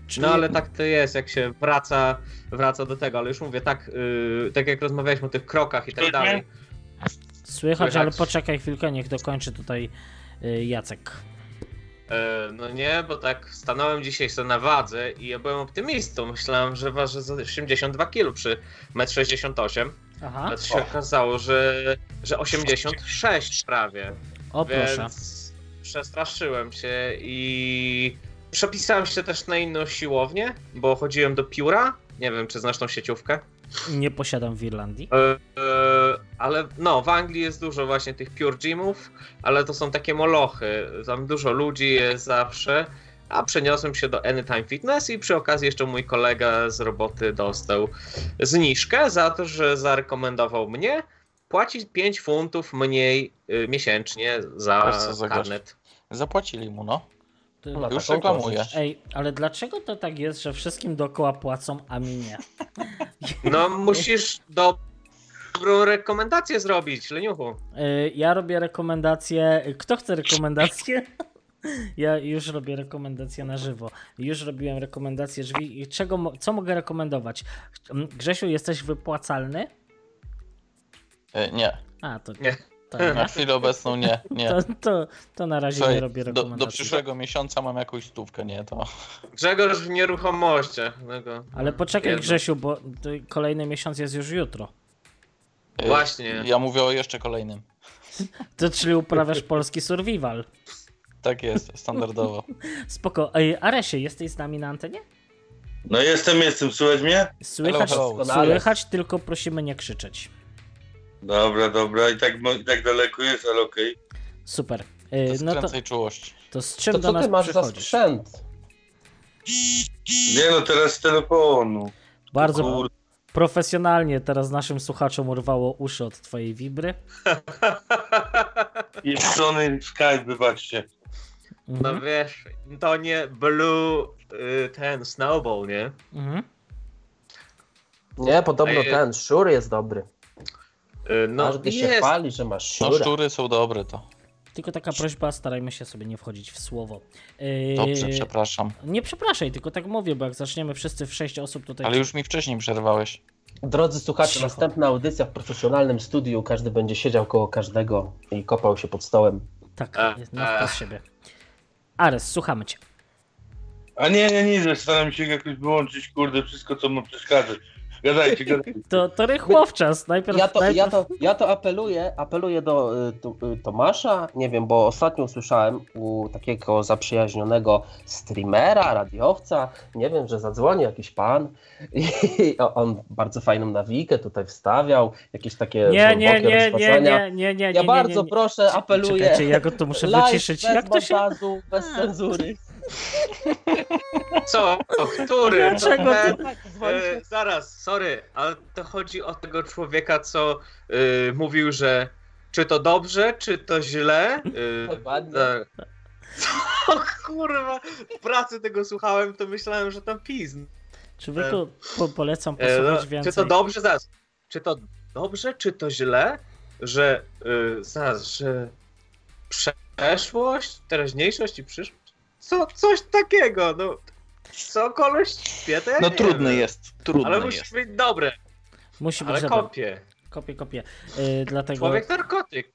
Czyli, No ale tak to jest, jak się wraca, wraca do tego, ale już mówię, tak, yy, tak jak rozmawialiśmy o tych krokach i tak dalej. Słychać, słychać. ale poczekaj chwilkę, niech dokończy tutaj yy, Jacek. E, no nie, bo tak stanąłem dzisiaj sobie na wadze i ja byłem optymistą. Myślałem, że ważę za 82 kg przy 1,68 m. Aha, Ale to się okazało, że, że 86 prawie. o proszę. Więc przestraszyłem się i przepisałem się też na inną siłownię, bo chodziłem do pióra. Nie wiem, czy znasz tą sieciówkę. Nie posiadam w Irlandii. E, e, ale no, w Anglii jest dużo właśnie tych pure gymów, ale to są takie molochy. Tam dużo ludzi jest zawsze. A przeniosłem się do Anytime Fitness i przy okazji jeszcze mój kolega z roboty dostał zniżkę za to, że zarekomendował mnie płacić 5 funtów mniej y, miesięcznie za karnet. Zapłacili mu, no. Ty- No, Już reklamuję. Ej, ale dlaczego to tak jest, że wszystkim dookoła płacą, a mi nie? No musisz do... dobrą rekomendację zrobić, leniuchu. Ja robię rekomendacje. Kto chce rekomendacje? Ja już robię rekomendacje na żywo. Już robiłem rekomendacje drzwi. Czego, co mogę rekomendować? Grzesiu, jesteś wypłacalny? E, Nie, A, to Nie. To, nie. na chwilę obecną nie, nie. to, to, to na razie Słuchaj, nie robię do, do rekomendacji. przyszłego miesiąca mam jakąś stówkę, nie to. Grzegorz w nieruchomościach. No go- Ale poczekaj, Jedno. Grzesiu, bo kolejny miesiąc jest już jutro. E, Właśnie. Ja mówię o jeszcze kolejnym. To czyli uprawiasz polski survival. Tak jest, standardowo. Spoko. Ej, Aresie, jesteś z nami na antenie? No jestem, jestem, słychać mnie? Słychać, Hello, hello. Słychać, tylko prosimy nie krzyczeć. Dobra, dobra, i tak, i tak daleko jest, ale okej. Super. To Ej, jest no to, czułości. to z czym To do co nas ty masz za sprzęt? Nie no, teraz z telefonu. Bardzo Kur... profesjonalnie teraz naszym słuchaczom urwało uszy od twojej wibry. Pieprzony Skype, wybaczcie. No Mhm. wiesz, to nie Blue y, ten Snowball, nie? Mhm. Nie, podobno ten szur jest dobry. Y, No Każdy się jest. chwali, że masz No szura. szczury są dobre to. Tylko taka prośba, starajmy się sobie nie wchodzić w słowo. Ej, Dobrze, przepraszam. Nie przepraszaj, tylko tak mówię, bo jak zaczniemy wszyscy w sześć osób tutaj... Ale już mi wcześniej przerwałeś. Drodzy słuchacze, Cicho. następna audycja w profesjonalnym studiu. Każdy będzie siedział koło każdego i kopał się pod stołem. Tak, E, na e. wprost siebie. Ares, słuchamy cię. A nie, nie, nie, staram się jakoś wyłączyć, kurde, wszystko co mu przeszkadza. Gadajcie, gadajcie. To, to rychłowczas. Najpierw, Ja to, najpierw... ja to, ja to apeluję, apeluję do y, y, Tomasza, nie wiem, bo ostatnio usłyszałem u takiego zaprzyjaźnionego streamera, radiowca, nie wiem, że zadzwoni jakiś pan i on bardzo fajną nawikę tutaj wstawiał, jakieś takie Nie, nie, głębokie nie, nie, nie, nie, nie, Ja nie, nie, bardzo nie. proszę, apeluję. Czekajcie, ja go tu muszę wyciszyć. Jak to się... bez cenzury. Co? O, który? Dlaczego Tak, dzwońcie. e, zaraz, sorry, ale to chodzi o tego człowieka, co y, mówił, że czy to dobrze, czy to źle. Y, Dokładnie. Co kurwa? W pracy tego słuchałem, to myślałem, że tam pizn. Człowieku, po, polecam E, no, posłuchać więcej. czy to dobrze, zaraz. Czy to dobrze, czy to źle, że y, zaraz, że przeszłość, teraźniejszość i przyszłość? Co, coś takiego, no. Co koleś śpie, to ja No nie trudny wiem. jest, trudny Ale musi jest. być dobre, Musi być ale kopie. Kopię, kopię. Yy, dlatego Człowiek narkotyk.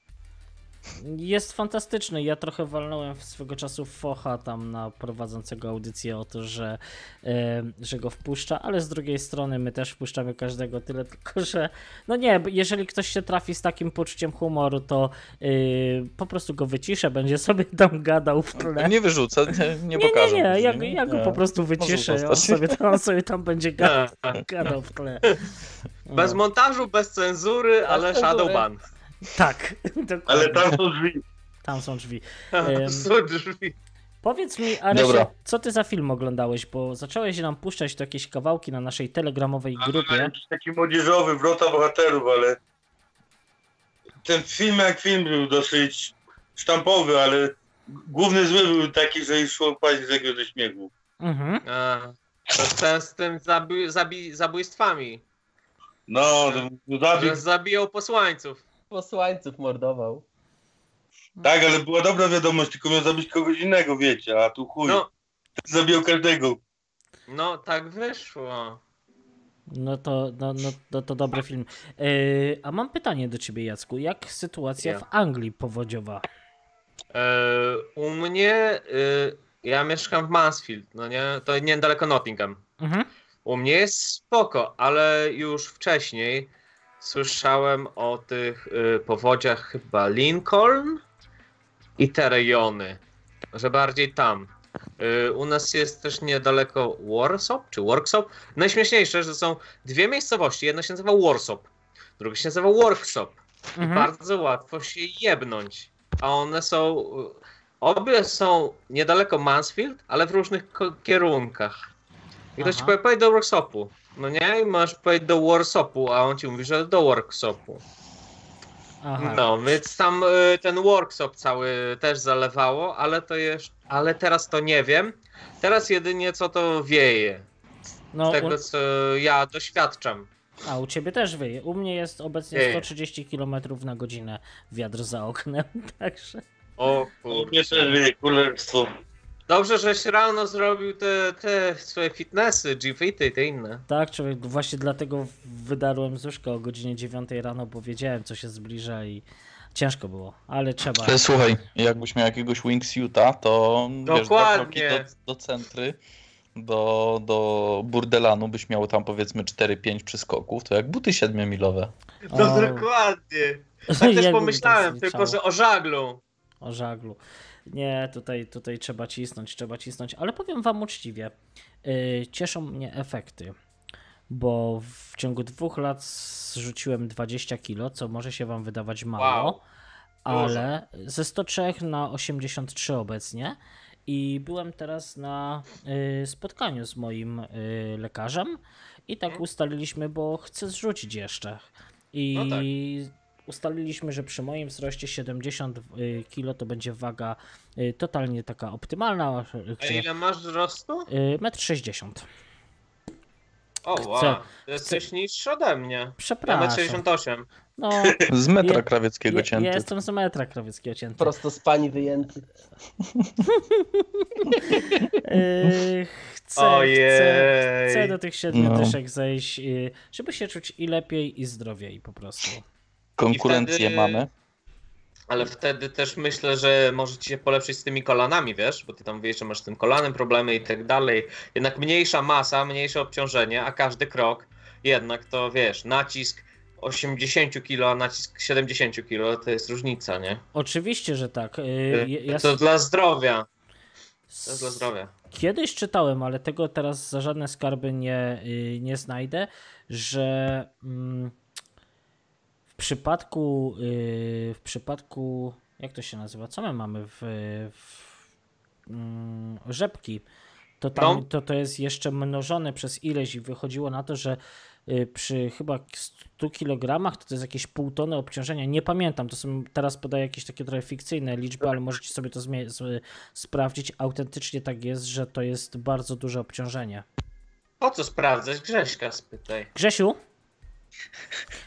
Jest fantastyczny. Ja trochę walnąłem w swego czasu focha tam na prowadzącego audycję o to, że, yy, że go wpuszcza, ale z drugiej strony my też wpuszczamy każdego tyle, tylko że no nie, jeżeli ktoś się trafi z takim poczuciem humoru, to yy, po prostu go wyciszę, będzie sobie tam gadał w tle. Nie wyrzucę, nie, nie Nie, nie, pokażę. nie, ja, później, ja go Nie. po prostu wyciszę, on sobie, tam, on sobie tam będzie gadał, gadał w tle. Bez No. montażu, bez cenzury, ale cenzury. Shadowban. Tak, dokładnie. Ale tam są drzwi. Tam są drzwi. Em, Są drzwi. Powiedz mi, Aresie, Dobra. co ty za film oglądałeś, bo zacząłeś nam puszczać tu jakieś kawałki na naszej telegramowej grupie. Jakiś taki młodzieżowy, wrota bohaterów, ale ten film jak film był dosyć sztampowy, ale główny zły był taki, że już szło paść z jego ze śmiechu. Mhm. A, to ten z tym zabi zabi zabójstwami. No, to Że zabijał posłańców. Posłańców mordował. tak, ale była dobra wiadomość, tylko miał zabić kogoś innego, wiecie, a tu chuj, No, zabijał każdego. no tak wyszło. No to, no, no, no to dobry film. Yy, a mam pytanie do ciebie, Jacku. Jak sytuacja Ja. w Anglii powodziowa? E, u mnie, e, ja mieszkam w Mansfield, no nie? To niedaleko Nottingham. Mhm. U mnie jest spoko, ale już wcześniej słyszałem o tych y, powodziach chyba Lincoln i te rejony, że bardziej tam. Y, u nas jest też niedaleko Warsop czy Worksop. Najśmieszniejsze, że są dwie miejscowości. Jedna się nazywa Warsop, druga się nazywa Workshop. Mhm. Bardzo łatwo się jebnąć. A one są. y, Obie są niedaleko Mansfield, ale w różnych kierunkach. I ktoś ci powie, do workshopu. No nie, i masz powiedzieć do workshopu, a on ci mówi, że do workshopu. Aha. No, więc tam y, ten workshop cały też zalewało, ale to jeszcze. Ale teraz to nie wiem. Teraz jedynie co to wieje. No, Z tego u, co ja doświadczam. a u ciebie też wyje. U mnie jest obecnie Wieje. 130 km na godzinę wiatr za oknem, także. O U kurde. mnie też wie, królestwo. Dobrze, żeś rano zrobił te, te swoje fitnessy, G-Fity i te inne. Tak, człowiek, właśnie dlatego wydarłem z łóżka o godzinie 9 rano, bo wiedziałem, co się zbliża i ciężko było, ale trzeba. Ale słuchaj, jakbyś miał jakiegoś wingsuita, to wiesz, dwa Dokładnie. kroki do, do centry, do, do burdelanu byś miał tam powiedzmy 4-5 przyskoków, to jak buty 7-milowe. No O. dokładnie. Tak też pomyślałem, tak tylko że o żaglu. o żaglu. Nie, tutaj, tutaj trzeba cisnąć, trzeba cisnąć, ale powiem wam uczciwie, yy, cieszą mnie efekty, bo w ciągu dwóch lat zrzuciłem 20 kilo, co może się wam wydawać mało, Wow. ale ze 103 na 83 obecnie i byłem teraz na y, spotkaniu z moim y, lekarzem i tak Mhm. ustaliliśmy, bo chcę zrzucić jeszcze. I No tak. Ustaliliśmy, że przy moim wzroście 70 y, kg to będzie waga y, totalnie taka optymalna, y, A gdzie ile masz wzrostu? y, 1,60 m. O Chcę- wow, to jesteś niższy ode mnie. Ja Przepraszam. 1,68 No, Z metra Je- krawieckiego ja, cięty. ja jestem z metra krawieckiego cięty. Prosto z pani wyjęty. Yy, chcę, chcę, Ojej. chcę do tych siedmiu No. dyszek zejść, żeby się czuć i lepiej, i zdrowiej po prostu. Konkurencję wtedy- mamy. Ale wtedy też myślę, że może ci się polepszyć z tymi kolanami, wiesz? Bo ty tam wiesz, że masz z tym kolanem problemy i tak dalej. Jednak mniejsza masa, mniejsze obciążenie, a każdy krok jednak to wiesz, nacisk 80 kg, a nacisk 70 kg to jest różnica, nie? Oczywiście, że tak. Yy, ja, To dla zdrowia. To jest dla zdrowia. Kiedyś czytałem, ale tego teraz za żadne skarby nie, yy, nie znajdę, że mm, przypadku yy, w przypadku jak to się nazywa? Co my mamy w, w mm, rzepki? To, tam, No. to to jest jeszcze mnożone przez ileś i wychodziło na to, że y, przy chyba 100 kg to to jest jakieś pół tony obciążenia. Nie pamiętam, to są teraz podaję jakieś takie trochę fikcyjne liczby, ale możecie sobie to sprawdzić. Autentycznie tak jest, że to jest bardzo duże obciążenie. Po co sprawdzać? Grześka spytaj. Grzesiu?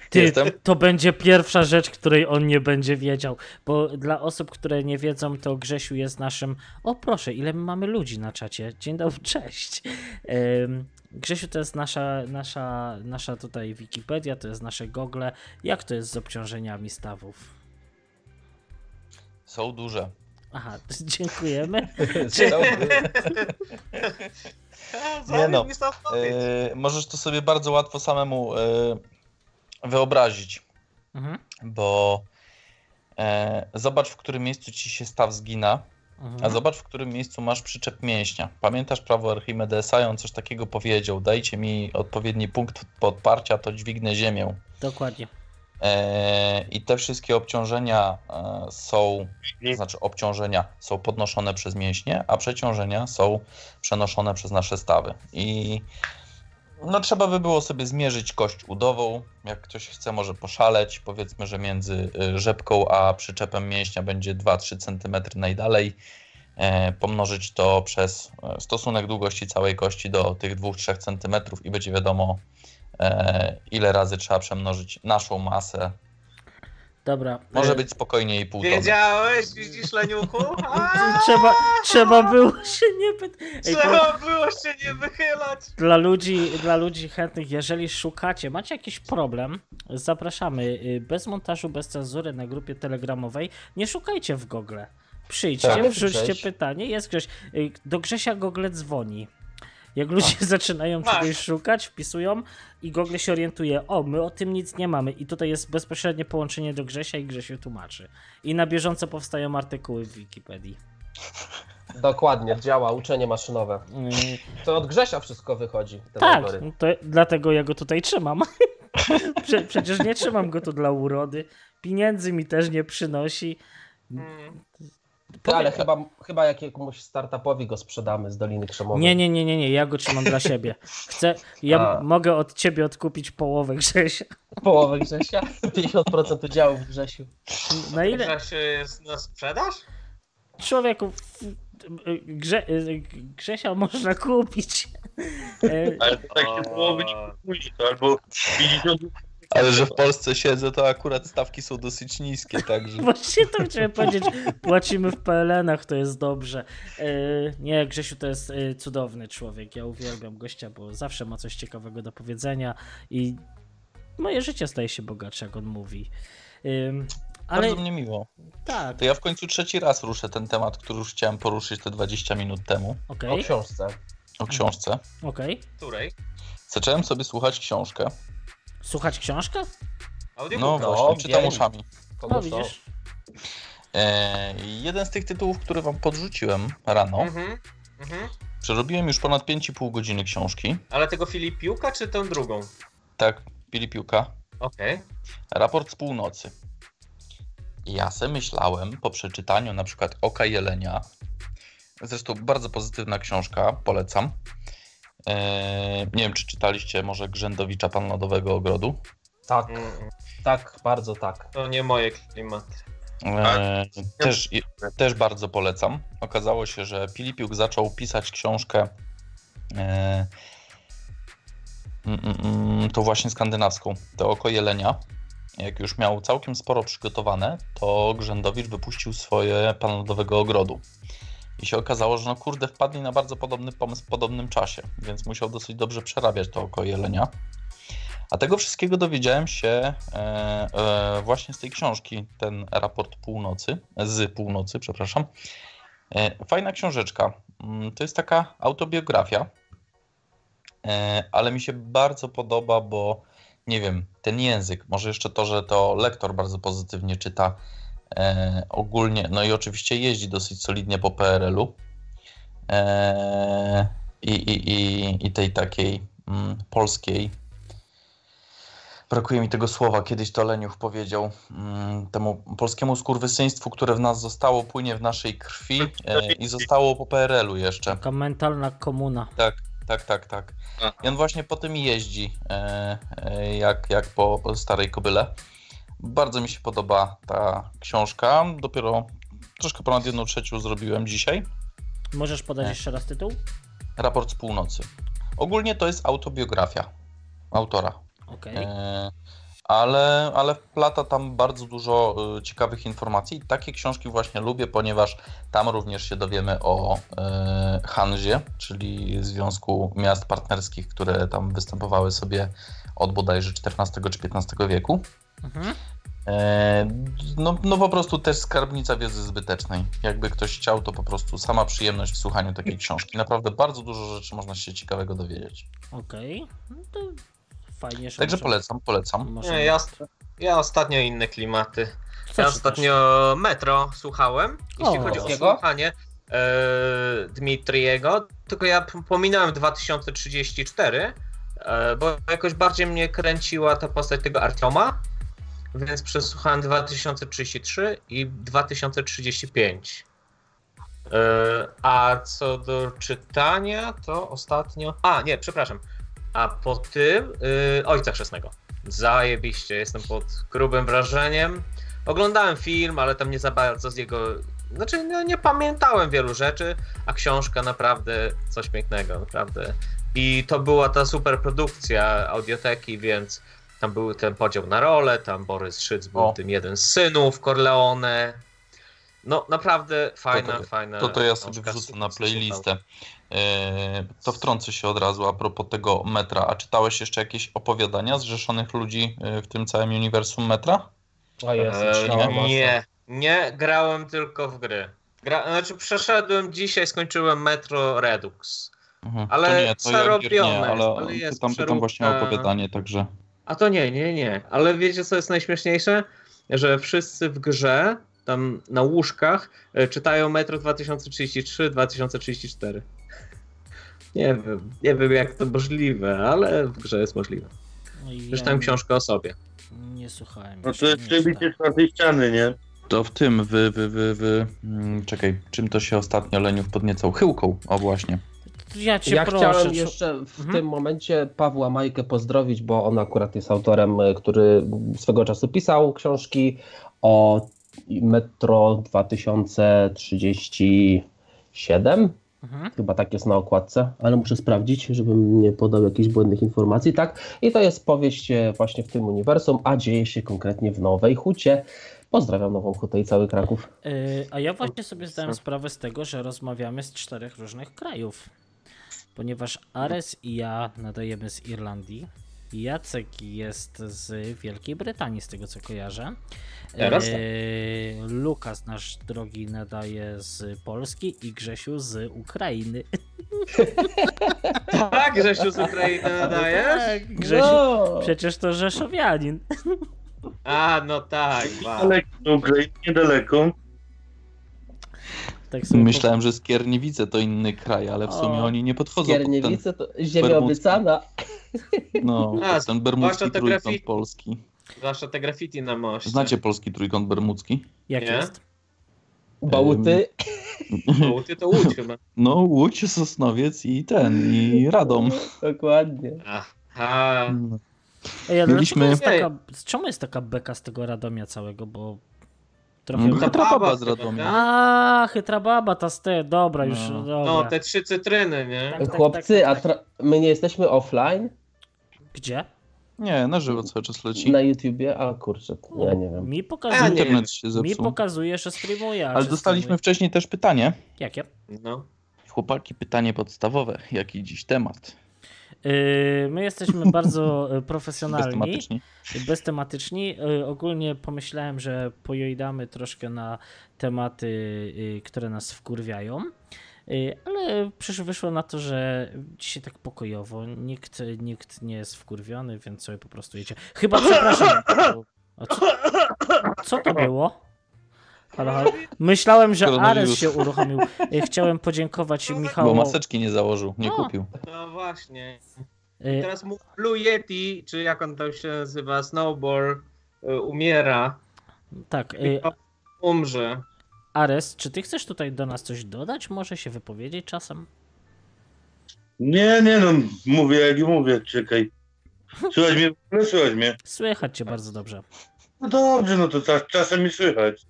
Ty, Jestem. to będzie pierwsza rzecz, której on nie będzie wiedział, bo dla osób, które nie wiedzą, to Grzesiu jest naszym. O proszę, ile my mamy ludzi na czacie. Dzień dobry, cześć. Ym, Grzesiu to jest nasza, nasza, nasza tutaj Wikipedia, to jest nasze Google. Jak to jest z obciążeniami stawów? Są duże. Aha, dziękujemy. Nie no, mi stąd odpowiedź. E, możesz to sobie bardzo łatwo samemu e, wyobrazić, Mhm, bo e, zobacz, w którym miejscu ci się staw zgina, a mhm. zobacz, w którym miejscu masz przyczep mięśnia. Pamiętasz prawo Archimedesa i on coś takiego powiedział. Dajcie mi odpowiedni punkt podparcia, to dźwignę ziemię. Dokładnie. E, I te wszystkie obciążenia e, są, to znaczy obciążenia są podnoszone przez mięśnie, a przeciążenia są przenoszone przez nasze stawy. I no trzeba by było sobie zmierzyć kość udową. Jak ktoś chce, może poszaleć. Powiedzmy, że między y, rzepką a przyczepem mięśnia będzie 2-3 cm najdalej. E, pomnożyć to przez e, stosunek długości całej kości do tych 2-3 cm i będzie wiadomo, e, ile razy trzeba przemnożyć naszą masę. Dobra. Może e, być spokojnie i pół tony. Wiedziałeś, widzisz Leniuchu? Trzeba, trzeba było się nie pytać. Ej, to- Trzeba było się nie wychylać. Dla ludzi, dla ludzi chętnych, jeżeli szukacie, macie jakiś problem, zapraszamy y, bez montażu, bez cenzury na grupie telegramowej. Nie szukajcie w Google. Przyjdźcie, Tak, wrzućcie cześć. pytanie. Jest Grześ. Y, Do Grzesia Google dzwoni. Jak ludzie zaczynają Masz. czegoś szukać, wpisują i Google się orientuje, o, my o tym nic nie mamy. I tutaj jest bezpośrednie połączenie do Grzesia i Grzesiu tłumaczy. I na bieżąco powstają artykuły w Wikipedii. Dokładnie, działa uczenie maszynowe. Y, To od Grzesia wszystko wychodzi. Te Tak, algorytmy. to dlatego ja go tutaj trzymam. Prze, przecież nie trzymam go tu dla urody. Pieniędzy mi też nie przynosi. Ale chyba, chyba jakiemuś startupowi go sprzedamy z Doliny Krzemowej. Nie, nie, nie, nie, nie, ja go trzymam dla siebie. Chcę, ja mogę od ciebie odkupić połowę Grzesia. Połowę Grzesia? 50% udziału w Grzesiu. Na ile? Grześ jest na sprzedaż? Człowieku, Grze, Grzesia można kupić. Ale to tak się było być później, to albo 50 Ale że w Polsce siedzę, to akurat stawki są dosyć niskie, także... Właśnie to chciałem powiedzieć. Płacimy w PLN-ach, to jest dobrze. E, Nie, Grzesiu to jest e, cudowny człowiek. Ja uwielbiam gościa, bo zawsze ma coś ciekawego do powiedzenia i moje życie staje się bogatsze, jak on mówi. Ym, Ale Bardzo mnie miło. tak, To ja w końcu trzeci raz ruszę ten temat, który już chciałem poruszyć te 20 minut temu, O okej, książce. o książce. okej. Której? Zacząłem sobie słuchać książkę. Słuchać książkę? No No, właśnie, czytam wiem. uszami. Kogo No widzisz. E, jeden z tych tytułów, który wam podrzuciłem rano, Mhm. Mhm. przerobiłem już ponad 5,5 godziny książki. Ale tego Filipiuka czy tą drugą? Tak, Pilipiuka. Okej. Raport z północy. Ja se myślałem po przeczytaniu na przykład Oka Jelenia, zresztą bardzo pozytywna książka, polecam. Eee, nie wiem, czy czytaliście może Grzędowicza Pan Lodowego Ogrodu. Tak, Mm, tak, bardzo tak. To nie moje klimaty. Eee, też, i- też bardzo polecam. Okazało się, że Pilipiuk zaczął pisać książkę eee, mm, mm, mm, tą właśnie skandynawską, to Oko Jelenia. Jak już miał całkiem sporo przygotowane, to Grzędowicz wypuścił swoje Pan Lodowego Ogrodu. I się okazało, że no kurde, wpadli na bardzo podobny pomysł w podobnym czasie, więc musiał dosyć dobrze przerabiać to Oko Jelenia. A tego wszystkiego dowiedziałem się e, e, właśnie z tej książki, ten raport północy, z północy, przepraszam. E, fajna książeczka. Mm, To jest taka autobiografia, e, ale mi się bardzo podoba, bo nie wiem, ten język, może jeszcze to, że to lektor bardzo pozytywnie czyta e, ogólnie, no i oczywiście jeździ dosyć solidnie po PRL-u. E, i, i, i, I tej takiej mm, polskiej Brakuje mi tego słowa. Kiedyś to Leniuch powiedział mm, temu polskiemu skurwysyństwu, które w nas zostało, płynie w naszej krwi e, i zostało po PRL-u jeszcze. Taka mentalna komuna. Tak, tak, tak, tak. Aha. I on właśnie po tym jeździ, e, e, jak, jak po po starej kobyle. Bardzo mi się podoba ta książka. Dopiero troszkę ponad jedną trzecią zrobiłem dzisiaj. Możesz podać jeszcze raz tytuł? Raport z północy. Ogólnie to jest autobiografia autora. Okej. E, ale, ale wplata tam bardzo dużo e, ciekawych informacji. Takie książki właśnie lubię, ponieważ tam również się dowiemy o e, Hanzie, czyli Związku Miast Partnerskich, które tam występowały sobie od bodajże XIV czy XV wieku. Mhm. E, no, no po prostu też skarbnica wiedzy zbytecznej. Jakby ktoś chciał, to po prostu sama przyjemność w słuchaniu takiej książki. Naprawdę bardzo dużo rzeczy można się ciekawego dowiedzieć. Okej. No to fajnie, że Także może- polecam, polecam. Nie, ja, ja ostatnio inne klimaty. Co Ja ostatnio Metro słuchałem, jeśli O. chodzi o słuchanie e, Dmitriego, tylko ja pominąłem 2034, e, bo jakoś bardziej mnie kręciła ta postać tego Artioma, więc przesłuchałem 2033 i 2035. E, a co do czytania, to ostatnio... A, nie, przepraszam. A po tym y, Ojca Chrzestnego. Zajebiście, jestem pod grubym wrażeniem. Oglądałem film, ale tam nie za bardzo z jego. Znaczy, no, nie pamiętałem wielu rzeczy, a książka naprawdę coś pięknego, naprawdę. I to była ta super produkcja audioteki, więc tam był ten podział na role, tam Borys Szyc był O. tym jeden z synów Corleone. No, naprawdę fajna, To- to- fajna. To to ja sobie wrzucę na playlistę. E, To wtrącę się od razu a propos tego metra. A czytałeś jeszcze jakieś opowiadania zrzeszonych ludzi e, w tym całym uniwersum metra? A jest, Eee, nie, nie, grałem tylko w gry. Gra, znaczy przeszedłem dzisiaj, skończyłem Metro Redux. Mhm. Ale to nie, to ja przerobione nie, jest, ale, ale jest pytam, pytam właśnie o opowiadanie, także... A to nie, nie, nie. Ale wiecie co jest najśmieszniejsze? Że wszyscy w grze, tam na łóżkach, e, czytają Metro 2033, 2034. Nie wiem, nie wiem jak to możliwe, ale w grze jest możliwe. No Przeczytałem książkę o sobie. Nie słuchałem. No to jest czytałem. czwartej ściany, nie? To w tym, wy, wy, wy, wy... mm, Czekaj, czym to się ostatnio Leniów podniecał? Chyłką, o właśnie. Ja cię Ja proszę. chciałem jeszcze w Mhm. tym momencie Pawła Majkę pozdrowić, bo on akurat jest autorem, e, który swego czasu pisał książki o Metro 2037. Mhm. Chyba tak jest na okładce, ale muszę sprawdzić, żebym nie podał jakichś błędnych informacji. Tak, i to jest powieść e, właśnie w tym uniwersum, a dzieje się konkretnie w Nowej Hucie. Pozdrawiam Nową Hutę i cały Kraków. Yy, A ja właśnie sobie zdałem sprawę z tego, że rozmawiamy z czterech różnych krajów. Ponieważ Ares i ja nadajemy z Irlandii. Jacek jest z Wielkiej Brytanii, z tego co kojarzę. Teraz tak. Yy, Lukas, nasz drogi, nadaje z Polski i Grzesiu z Ukrainy. Tak, Grzesiu z Ukrainy nadajesz? Tak, Grzesiu, No! przecież to Rzeszowianin. A, no tak. wow. Daleko, Ukrainy, niedaleko. Tak sobie Myślałem, że Skierniewice to inny kraj, ale w sumie O. oni nie podchodzą pod ten, to ziemia bermudzki. obiecana. no, A, ten bermudzki trójkąt grafiki. polski. Zwłaszcza te graffiti na moście. Znacie polski trójkąt bermudzki? Jak Nie? jest? Bałty. O, ty to łódź chyba. No, Łódź, Sosnowiec i ten, i Radom. Dokładnie. Aha. Ej, ale Mieliśmy- Mieliśmy... jest taka, czemu jest taka beka z tego Radomia całego, bo trochę... No, Ta Chytra baba baba z chyba, Radomia. tak? A, chytra baba, ta ste, dobra, już, No. dobra. No, te trzy cytryny, nie? Tak, tak, Chłopcy, tak, a tak. tra- my nie jesteśmy offline Gdzie? Nie, na żywo cały czas leci. na YouTubie? A kurczę, ja nie wiem. Mi pokazuje, nie. Internet się mi zepsuł. pokazuje że streamuje. Ale dostaliśmy streamuje- wcześniej też pytanie. Jakie? No. Chłopaki, pytanie podstawowe. Jaki dziś temat? Yy, my jesteśmy bardzo y, profesjonalni, Beztematyczni. beztematyczni. Yy, ogólnie pomyślałem, że pojojdamy troszkę na tematy, y, które nas wkurwiają. Y, Ale przecież wyszło na to, że dzisiaj tak pokojowo, nikt, nikt nie jest wkurwiony, więc sobie po prostu jedzie. Chyba przepraszam. Co, co to było? Halo, halo. Myślałem, że Ares się uruchomił. Y, Chciałem podziękować Bo Michałowi. maseczki nie założył, nie O. kupił. No właśnie. Y, Teraz mu Blue Yeti, czy jak on tam się nazywa, Snowball, y, umiera. Tak, y, Umrze. Ares, czy ty chcesz tutaj do nas coś dodać? Może się wypowiedzieć czasem? Nie, nie no, mówię jak i mówię, czekaj. Słychać mnie? No słychać mnie. Słychać cię bardzo dobrze. No dobrze, no to czas, czasem mi słychać.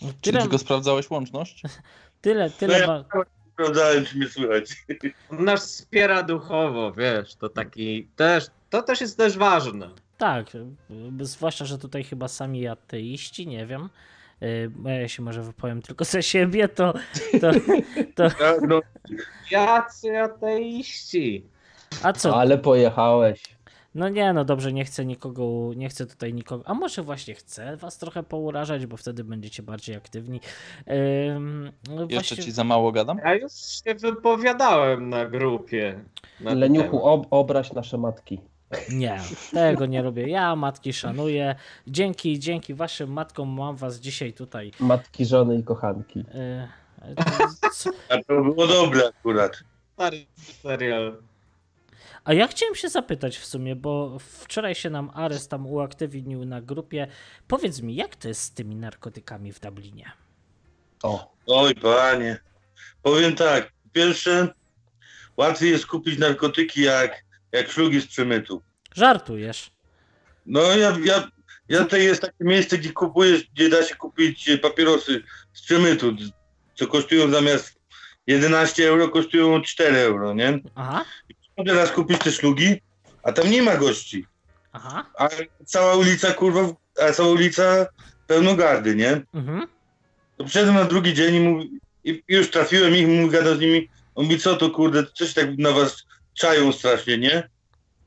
Czy Tyle, tylko sprawdzałeś łączność? tyle, tyle. Ba... Sprawdzałem, czy mnie słychać. On nas wspiera duchowo, wiesz, to taki też, to też jest też ważne. Tak, zwłaszcza, że tutaj chyba sami ateiści, nie wiem. Y, Ja się może wypowiem tylko za siebie, to, to, to Ja, no, Jacy ateiści. a co? Ale pojechałeś. No nie, no dobrze, nie chcę nikogo, nie chcę tutaj nikogo, a może właśnie chcę was trochę pourażać, bo wtedy będziecie bardziej aktywni. Ym, no Jeszcze właśnie- ci za mało gadam? Ja już się wypowiadałem na grupie. Na Leniuchu, ob obraź nasze matki. Nie, tego nie robię. Ja matki szanuję. Dzięki, dzięki waszym matkom mam was dzisiaj tutaj. Matki, żony i kochanki. e, co- a to było dobre akurat. Stary serial. A ja chciałem się zapytać w sumie, bo wczoraj się nam Ares tam uaktywnił na grupie. Powiedz mi, jak to jest z tymi narkotykami w Dublinie? O, Oj, panie. Powiem tak. Pierwsze, łatwiej jest kupić narkotyki jak, jak szlugi z przemytu. Żartujesz. No ja, ja, ja to jest takie miejsce, gdzie kupujesz, gdzie da się kupić papierosy z przemytu, co kosztują zamiast 11 euro, kosztują 4 euro, nie? Aha, No Teraz kupić te szlugi, a tam nie ma gości. aha. A cała ulica, kurwa, a cała ulica pełno gardy, nie? Mhm. To przyszedłem na drugi dzień i, mówi, i już trafiłem ich, mówi, gadał z nimi. On mówi, co to kurde, coś tak na was czają strasznie, nie?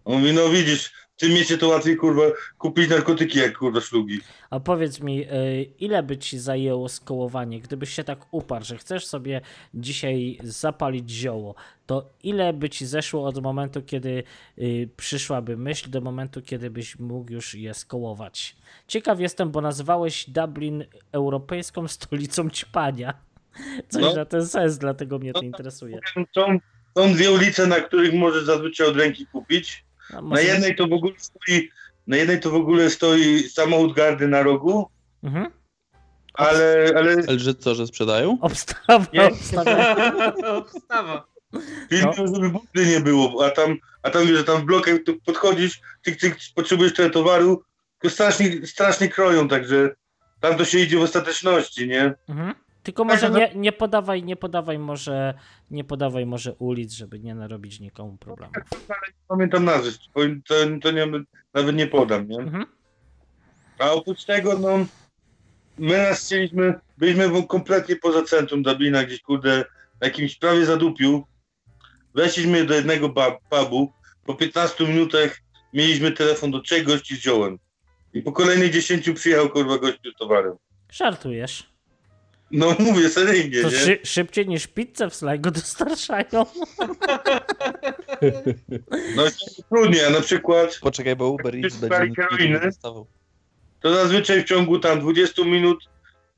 On mówi, no widzisz, tym mieście to łatwiej kurwa kupić narkotyki jak kurwa szlugi. A powiedz mi, y, ile by ci zajęło skołowanie, gdybyś się tak uparł, że chcesz sobie dzisiaj zapalić zioło, to ile by ci zeszło od momentu, kiedy y, przyszłaby myśl, do momentu, kiedy byś mógł już je skołować? Ciekaw jestem, bo nazwałeś Dublin europejską stolicą ćpania. Coś No. na ten sens, dlatego mnie to interesuje. Są, są dwie ulice, na których możesz zazwyczaj od ręki kupić. Na jednej to w ogóle stoi, na jednej to w ogóle stoi samochód gardy na rogu, Mhm. ale, ale Ale że co, że sprzedają? Obstawa, Nie. obstawia. Wstawa. pilnują, żeby budy nie było, a tam, a tam, że tam w blokach tu podchodzisz, ty, ty potrzebujesz tyle towaru, to strasznie, strasznie kroją, także tam to się idzie w ostateczności, nie? Mhm. Tylko może nie, nie podawaj, nie podawaj może, nie podawaj może ulic, żeby nie narobić nikomu problemów. Nie pamiętam nazwy, to, to nie, nawet nie podam, nie? Mhm. A oprócz tego, no, my nas chcieliśmy, byliśmy w- kompletnie poza centrum Dublina, gdzieś kurde, na jakimś prawie zadupiu. Weszliśmy do jednego pubu, po 15 minutach mieliśmy telefon do trzech gości z ziołem. I po kolejnych 10 przyjechał kurwa gościu z towarem. Żartujesz. No mówię seryjnie, To nie? szy, szybciej niż pizzę w Sligo dostarczają. No trudniej, a na przykład Poczekaj, bo Uber Eats będzie heroiny? dostawał. to zazwyczaj w ciągu tam 20 minut,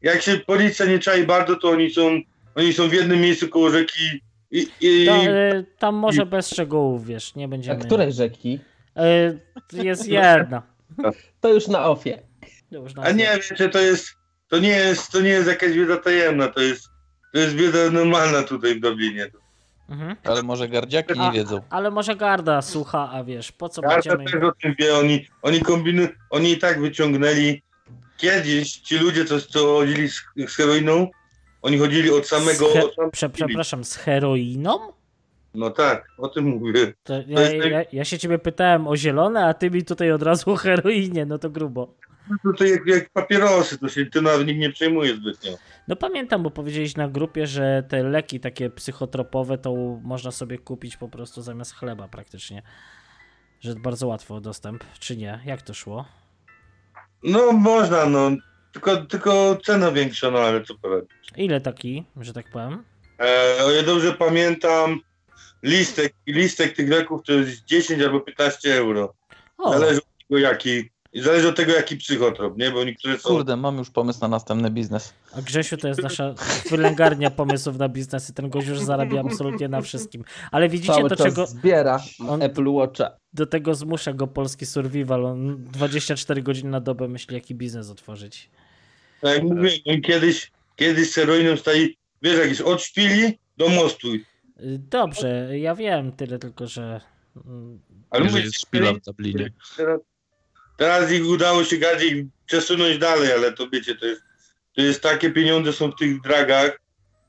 jak się policja nie czai bardzo, to oni są, oni są w jednym miejscu koło rzeki i, i To, y, tam może bez szczegółów, wiesz, nie A będziemy... której rzeki? Y, jest jedna. To już na ofie. Już na A nie, wiecie, to jest, to nie jest, to nie jest jakaś wiedza tajemna, to jest, to jest wiedza normalna tutaj w Dublinie. Mhm. Ale może gardziaki A- nie wiedzą. Ale może Garda słucha, a wiesz, po co Karta będziemy... też o tym wie, oni, oni kombinują, oni i tak wyciągnęli, kiedyś ci ludzie, co, co chodzili z, z heroiną, oni chodzili od samego, Z he- od. Prze, przepraszam, z heroiną? no tak, o tym mówię. To ja, jest- ja, ja się ciebie pytałem o zielone, a ty mi tutaj od razu o heroinie, no to grubo. No to jak, jak papierosy, to się tym nawet nikt nie przejmuje zbytnio. No pamiętam, bo powiedzieliś na grupie, że te leki takie psychotropowe to można sobie kupić po prostu zamiast chleba praktycznie. Że bardzo łatwo dostęp, czy nie? Jak to szło? No można, no, tylko, tylko cena większa, no ale co poradzić. Ile taki, że tak powiem? E, o ile dobrze pamiętam, listek, listek tych leków to jest 10 albo 15 euro. O, Zależy od tego jaki, zależy od tego jaki psychotrop, nie? Bo niektóre są... Kurde, mam już pomysł na następny biznes. a Grzesiu to jest nasza wylęgarnia pomysłów na biznes i ten gość już zarabia absolutnie na wszystkim. Ale widzicie, Cały do czego, zbiera on- Apple Watcha. do tego zmusza go polski survival. On 24 godziny na dobę myśli, jaki biznes otworzyć. Tak jak mówię, no kiedyś, kiedyś z heroiną stali, wiesz, jakieś od szpili do mostu. Y, Dobrze, ja wiem, tyle tylko, że... Ale mówię, jest szpila w Dublinie. teraz, teraz ich udało się bardziej przesunąć dalej, ale to wiecie, to jest, to jest takie pieniądze są w tych dragach,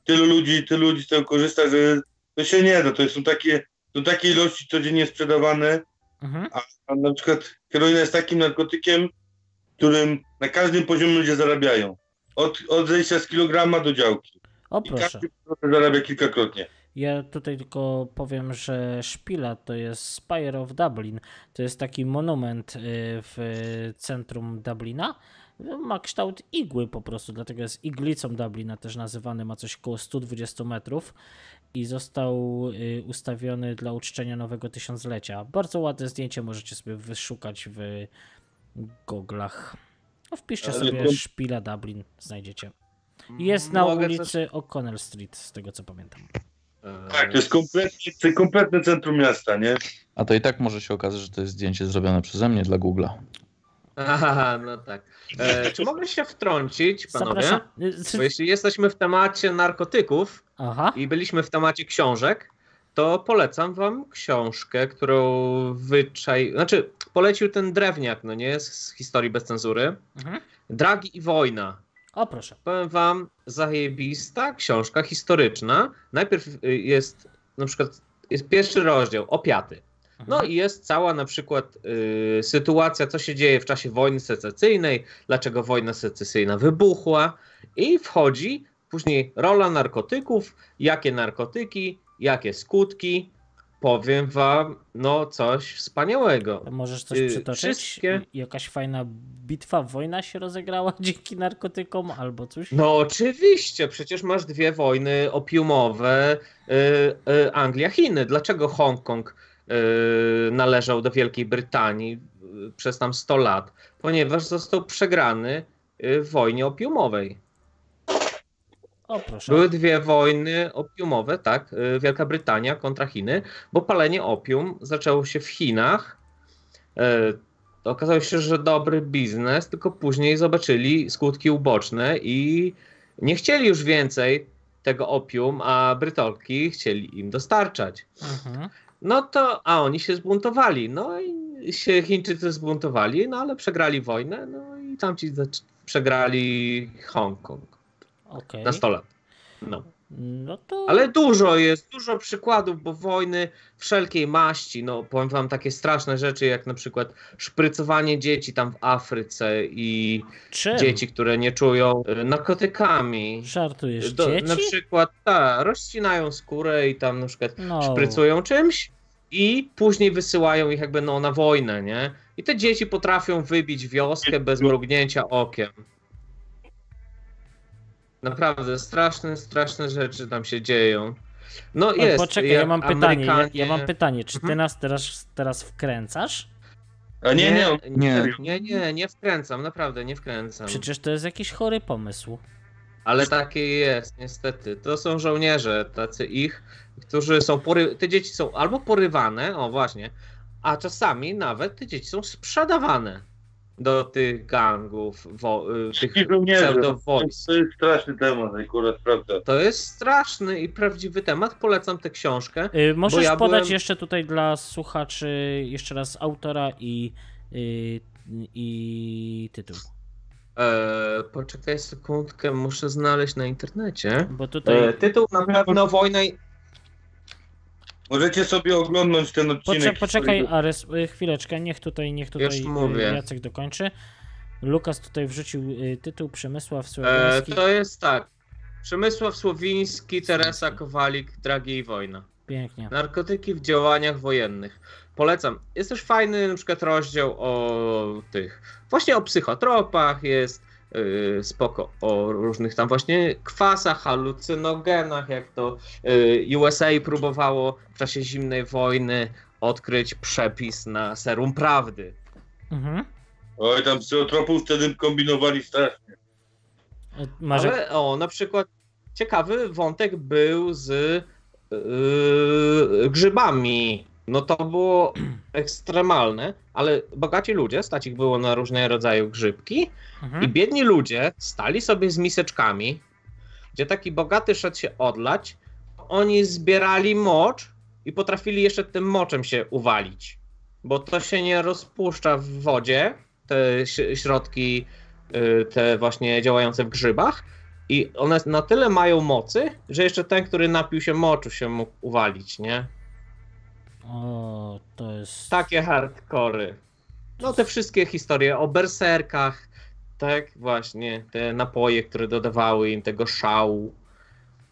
tylu ludzi, tylu ludzi z tego korzysta, że to się nie da, to są takie, są takie ilości codziennie sprzedawane, Mhm. a na przykład heroina jest takim narkotykiem, którym na każdym poziomie ludzie zarabiają. Od, od zejścia z kilograma do działki. O I proszę. każdy zarabia kilkakrotnie. Ja tutaj tylko powiem, że Szpila to jest Spire of Dublin. To jest taki monument y, w centrum Dublina. Ma kształt igły po prostu, dlatego jest iglicą Dublina też nazywany. Ma coś około 120 metrów i został y, ustawiony dla uczczenia nowego tysiąclecia. Bardzo ładne zdjęcie możecie sobie wyszukać w goglach. No, wpiszcie sobie Szpila Dublin, znajdziecie. Jest na ulicy O'Connell Street, z tego co pamiętam. Coś... Tak, to jest kompletnie, kompletne centrum miasta, nie? A to i tak może się okazać, że to jest zdjęcie zrobione przeze mnie dla Google'a. Aha, no tak. E, czy mogę się wtrącić, panowie? Zapraszam. Bo jeśli jesteśmy w temacie narkotyków Aha. i byliśmy w temacie książek, to polecam wam książkę, którą wyczaj... Znaczy, polecił ten drewniak, no nie? Z, z historii bez cenzury. Mhm. Dragi i wojna. O proszę. Powiem wam, zajebista książka historyczna. Najpierw y, jest na przykład jest pierwszy rozdział, opiaty. No Mhm. i jest cała na przykład y, sytuacja, co się dzieje w czasie wojny secesyjnej, dlaczego wojna secesyjna wybuchła i wchodzi później rola narkotyków, jakie narkotyki, jakie skutki powiem wam, no coś wspaniałego. Możesz coś Y, przytoczyć? wszystkie- Jakaś fajna bitwa, wojna się rozegrała dzięki narkotykom albo coś? No oczywiście, przecież masz dwie wojny opiumowe y, y, Anglia-Chiny. Dlaczego Hongkong należał do Wielkiej Brytanii przez tam 100 lat? Ponieważ został przegrany w wojnie opiumowej. O proszę. Były dwie wojny opiumowe, tak, y, Wielka Brytania kontra Chiny, bo palenie opium zaczęło się w Chinach. Y, Okazało się, że dobry biznes, tylko później zobaczyli skutki uboczne i nie chcieli już więcej tego opium, a Brytolki chcieli im dostarczać. Mhm. No to, a oni się zbuntowali, no i się Chińczycy zbuntowali, no ale przegrali wojnę, no i tamci przegrali Hongkong Okej. na 100 lat. No. No to. Ale dużo jest, dużo przykładów, bo wojny wszelkiej maści, no powiem wam takie straszne rzeczy, jak na przykład szprycowanie dzieci tam w Afryce i Czym? dzieci, które nie czują y, narkotykami. Żartujesz, Do, dzieci? na przykład, tak, rozcinają skórę i tam na przykład No. szprycują czymś i później wysyłają ich jakby no, na wojnę, nie? I te dzieci potrafią wybić wioskę bez mrugnięcia okiem. Naprawdę, straszne, straszne rzeczy tam się dzieją. No jest. Poczekaj, ja jak mam pytanie. Ja, Amerykanie- ja mam pytanie, czy ty Mhm. nas teraz, teraz wkręcasz? A nie, nie, nie, nie, nie, nie wkręcam, naprawdę nie wkręcam. Przecież to jest jakiś chory pomysł. Ale takie jest, niestety. To są żołnierze, tacy ich, którzy są pory... Te dzieci są albo porywane, o właśnie, a czasami nawet te dzieci są sprzedawane do tych gangów, wo... y, tych żołnierze. pseudo-wojsk. To jest straszny temat, akurat prawda. To jest straszny i prawdziwy temat. Polecam tę książkę. Y, możesz ja podać byłem- jeszcze tutaj dla słuchaczy jeszcze raz autora i, y, i tytuł. E, poczekaj sekundkę, muszę znaleźć na internecie. Bo tutaj. E, tytuł na pewno Wojna i... Możecie sobie oglądnąć ten odcinek. Poczekaj, poczekaj Ares, y, chwileczkę, niech tutaj, niech tutaj Już y, mówię. Jacek dokończy. Lukas tutaj wrzucił y, tytuł Przemysław E, Słowiański. to jest tak. Przemysław Słowiński, Teresa Kowalik, Dragi i Wojna. Pięknie. Narkotyki w działaniach wojennych. Polecam. Jest też fajny na przykład rozdział o tych, właśnie o psychotropach, jest yy, spoko o różnych tam właśnie kwasach, halucynogenach, jak to yy, USA próbowało w czasie zimnej wojny odkryć przepis na serum prawdy. Mhm. Oj, tam psychotropów wtedy kombinowali strasznie. Y, Masz Ale o, na przykład ciekawy wątek był z yy, grzybami. No to było ekstremalne, ale bogaci ludzie, stać ich było na różne rodzaje grzybki i mhm. biedni ludzie stali sobie z miseczkami, gdzie taki bogaty szedł się odlać, oni zbierali mocz i potrafili jeszcze tym moczem się uwalić, bo to się nie rozpuszcza w wodzie, te środki, y, te właśnie działające w grzybach i one na tyle mają mocy, że jeszcze ten, który napił się moczu się mógł uwalić, nie? O, to jest. Takie hardkory. No te wszystkie historie o berserkach, tak właśnie, te napoje, które dodawały im tego szału.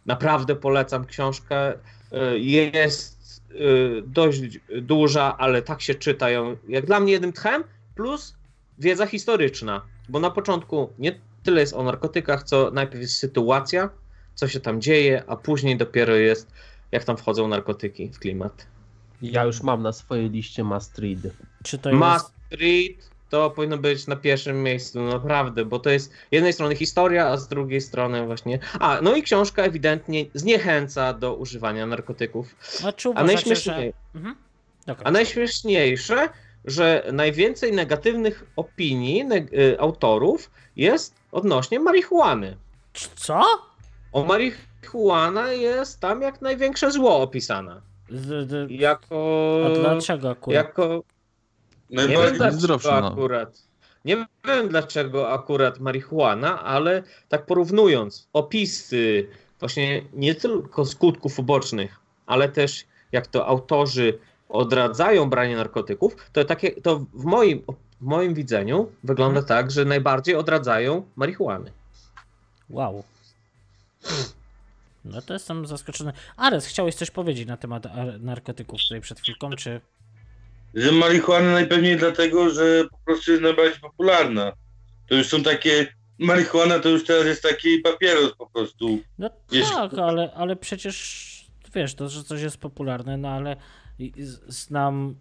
Naprawdę polecam książkę. Y, Jest y, dość duża, ale tak się czyta ją, jak dla mnie jednym tchem, plus wiedza historyczna, bo na początku nie tyle jest o narkotykach, co najpierw jest sytuacja, co się tam dzieje, a później dopiero jest, jak tam wchodzą narkotyki w klimat. Ja już mam na swojej liście Must Read. Czy to jest. Maastricht to powinno być na pierwszym miejscu, naprawdę, bo to jest z jednej strony historia, a z drugiej strony właśnie. A, no i książka ewidentnie zniechęca do używania narkotyków. A, czy A najśmieszniej, że... mhm. A najśmieszniejsze, że najwięcej negatywnych opinii neg- y, autorów jest odnośnie marihuany. Co? O marihuana jest tam jak największe zło opisane. Z, z, Jako. a dlaczego akurat? Jako Nie wiem Najbardziej dlaczego no. akurat. Nie wiem dlaczego akurat marihuana, ale tak porównując opisy właśnie nie tylko skutków ubocznych, ale też jak to autorzy odradzają branie narkotyków, to takie to w moim, w moim widzeniu wygląda tak, że najbardziej odradzają marihuany. Wow. No to jestem zaskoczony. Ares, chciałeś coś powiedzieć na temat ar- narkotyków tutaj przed chwilką, czy... Że marihuana najpewniej dlatego, że po prostu jest najbardziej popularna. To już są takie. Marihuana to już teraz jest taki papieros po prostu. No Wiesz- tak, ale, ale przecież wiesz, to, że coś jest popularne, no ale znam...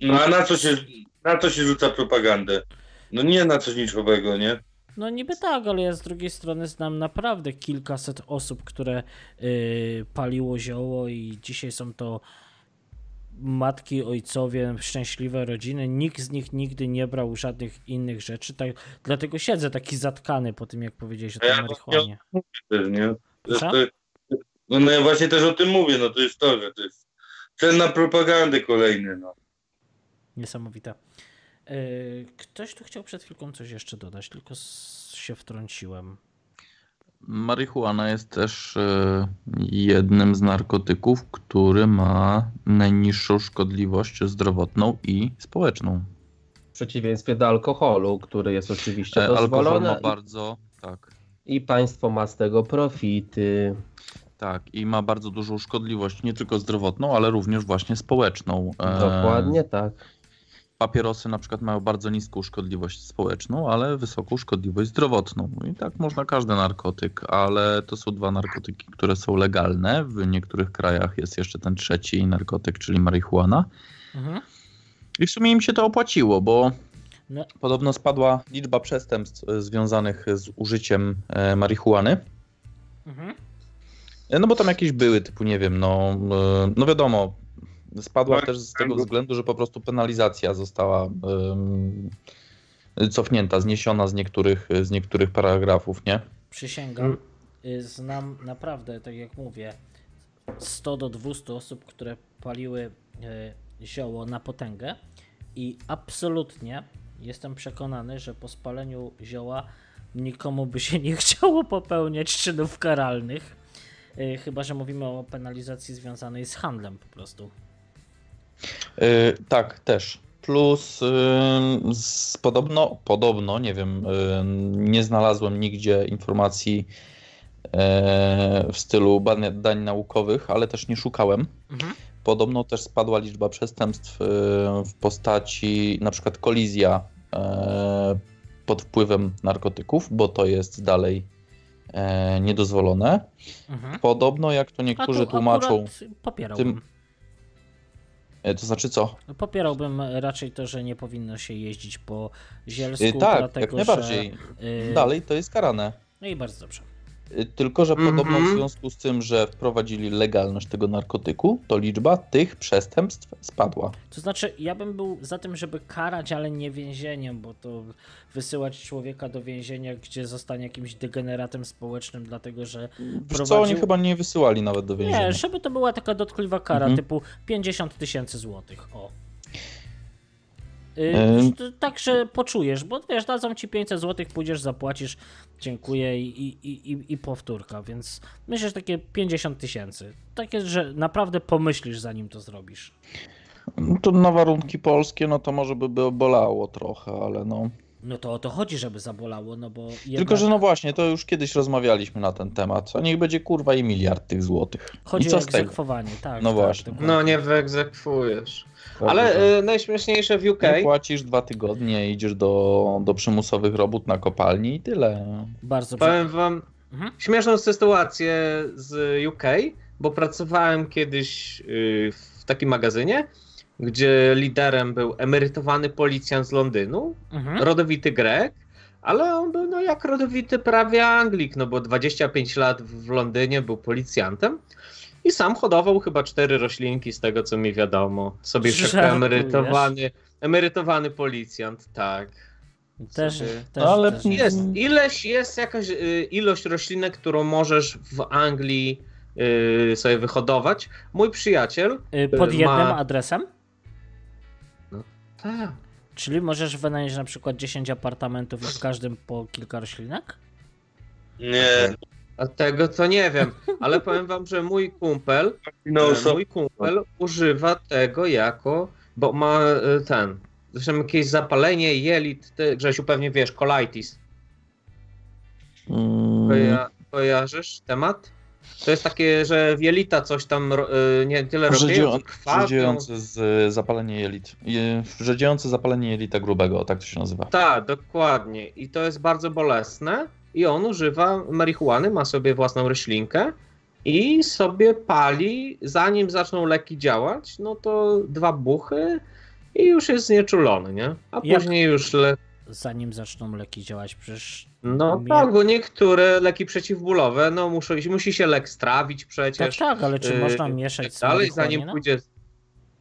No a na co się, na co się rzuca propagandę? No nie na coś niczego, nie? No niby tak, ale ja z drugiej strony znam naprawdę kilkaset osób, które yy, paliło zioło i dzisiaj są to matki, ojcowie, szczęśliwe rodziny. Nikt z nich nigdy nie brał żadnych innych rzeczy, tak, dlatego siedzę taki zatkany po tym, jak powiedziałeś o tej ja marihuanie. Też, nie? Że Proszę? to, no, no ja właśnie też o tym mówię, no to jest to, że to jest cel na propagandę kolejny, no. Niesamowite. Yy, Ktoś tu chciał przed chwilką coś jeszcze dodać, tylko się wtrąciłem. Marihuana jest też e, jednym z narkotyków, który ma najniższą szkodliwość zdrowotną i społeczną. W przeciwieństwie do alkoholu, który jest oczywiście E, Alkohol dozwolony ma bardzo, tak, i, i państwo ma z tego profity. tak, i ma bardzo dużą szkodliwość, nie tylko zdrowotną, ale również właśnie społeczną. E, Dokładnie tak. Papierosy na przykład mają bardzo niską szkodliwość społeczną, ale wysoką szkodliwość zdrowotną. I tak można każdy narkotyk, ale to są dwa narkotyki, które są legalne. W niektórych krajach jest jeszcze ten trzeci narkotyk, czyli marihuana. Mhm. I w sumie im się to opłaciło, bo No. podobno spadła liczba przestępstw związanych z użyciem e, marihuany. Mhm. E, No bo tam jakieś były, typu nie wiem, no, e, no wiadomo, spadła Tak, też z tego względu, że po prostu penalizacja została cofnięta, zniesiona z niektórych, z niektórych paragrafów, nie? Przysięgam, y, znam naprawdę, tak jak mówię, 100 do 200 osób, które paliły y, zioło na potęgę i absolutnie jestem przekonany, że po spaleniu zioła nikomu by się nie chciało popełniać czynów karalnych. Y, Chyba, że mówimy o penalizacji związanej z handlem po prostu. E, tak, też. Plus z, podobno, podobno, nie wiem, ym, nie znalazłem nigdzie informacji e, w stylu badań dań naukowych, ale też nie szukałem. Mhm. Podobno też spadła liczba przestępstw e, w postaci na przykład kolizja e, pod wpływem narkotyków, bo to jest dalej e, niedozwolone. Mhm. Podobno, jak to niektórzy tłumaczą, popierałbym. tym- to znaczy co? Popierałbym raczej to, że nie powinno się jeździć po Zielsku, E, tak, jak dlatego najbardziej. że... y, Dalej to jest karane. No i bardzo dobrze. Tylko, że Mhm. podobno w związku z tym, że wprowadzili legalność tego narkotyku, to liczba tych przestępstw spadła. To znaczy, ja bym był za tym, żeby karać, ale nie więzieniem, bo to wysyłać człowieka do więzienia, gdzie zostanie jakimś degeneratem społecznym, dlatego że Wiesz co, Prowadził- oni chyba nie wysyłali nawet do więzienia. nie, żeby to była taka dotkliwa kara, Mhm. typu 50 tysięcy złotych, o. Yy, tak, poczujesz, bo wiesz, dadzą ci 500 złotych, pójdziesz, zapłacisz, dziękuję i, i, i, i powtórka, więc myślę, że takie 50 tysięcy. Takie, że naprawdę pomyślisz, zanim to zrobisz. No to na warunki polskie, no to może by by bolało trochę, ale no. No to o to chodzi, żeby zabolało, no bo jednak Tylko, że no właśnie, to już kiedyś rozmawialiśmy na ten temat, a niech będzie kurwa i miliard tych złotych. chodzi I co o egzekwowanie, tak. No tak, właśnie. dokładnie. No nie wyegzekwujesz. Ale y, najśmieszniejsze w UK. Nie płacisz dwa tygodnie, idziesz do, do przymusowych robót na kopalni i tyle. Bardzo. Powiem wam Mhm. śmieszną sytuację z UK, bo pracowałem kiedyś y, w takim magazynie, gdzie liderem był emerytowany policjant z Londynu, Mhm. rodowity Grek, ale on był no jak rodowity prawie Anglik, no bo 25 lat w Londynie był policjantem i sam hodował chyba cztery roślinki z tego co mi wiadomo. Sobie jako emerytowany, emerytowany policjant, tak. Też, też, Ale też Jest, ileś, jest jakaś y, ilość roślinek, którą możesz w Anglii y, sobie wyhodować. Mój przyjaciel. Y, Pod ma- jednym adresem? Tak. Czyli możesz wynająć na przykład 10 apartamentów i w każdym po kilka roślinek? Nie, A tego to nie wiem, ale powiem wam, że mój kumpel, no so, mój kumpel używa tego jako, bo ma e, ten, zresztą jakieś zapalenie jelit, ty, Grzesiu pewnie wiesz, colitis. Mm, Koja, kojarzysz temat? To jest takie, że w jelita coś tam ro- y, nie tyle robią. Rzedziące z zapalenie jelit. Je- Rzedziące zapalenie jelita grubego, tak to się nazywa. Tak, dokładnie. I to jest bardzo bolesne. I on używa marihuany, ma sobie własną roślinkę i sobie pali, zanim zaczną leki działać, no to dwa buchy i już jest znieczulony, nie? A Jak- później już le... Zanim zaczną leki działać, przecież. No tak, bo niektóre leki przeciwbólowe, no muszą, musi się lek strawić Tak, przecież. tak, ale czy yy, można tak mieszać z dalej, zanim pójdzie...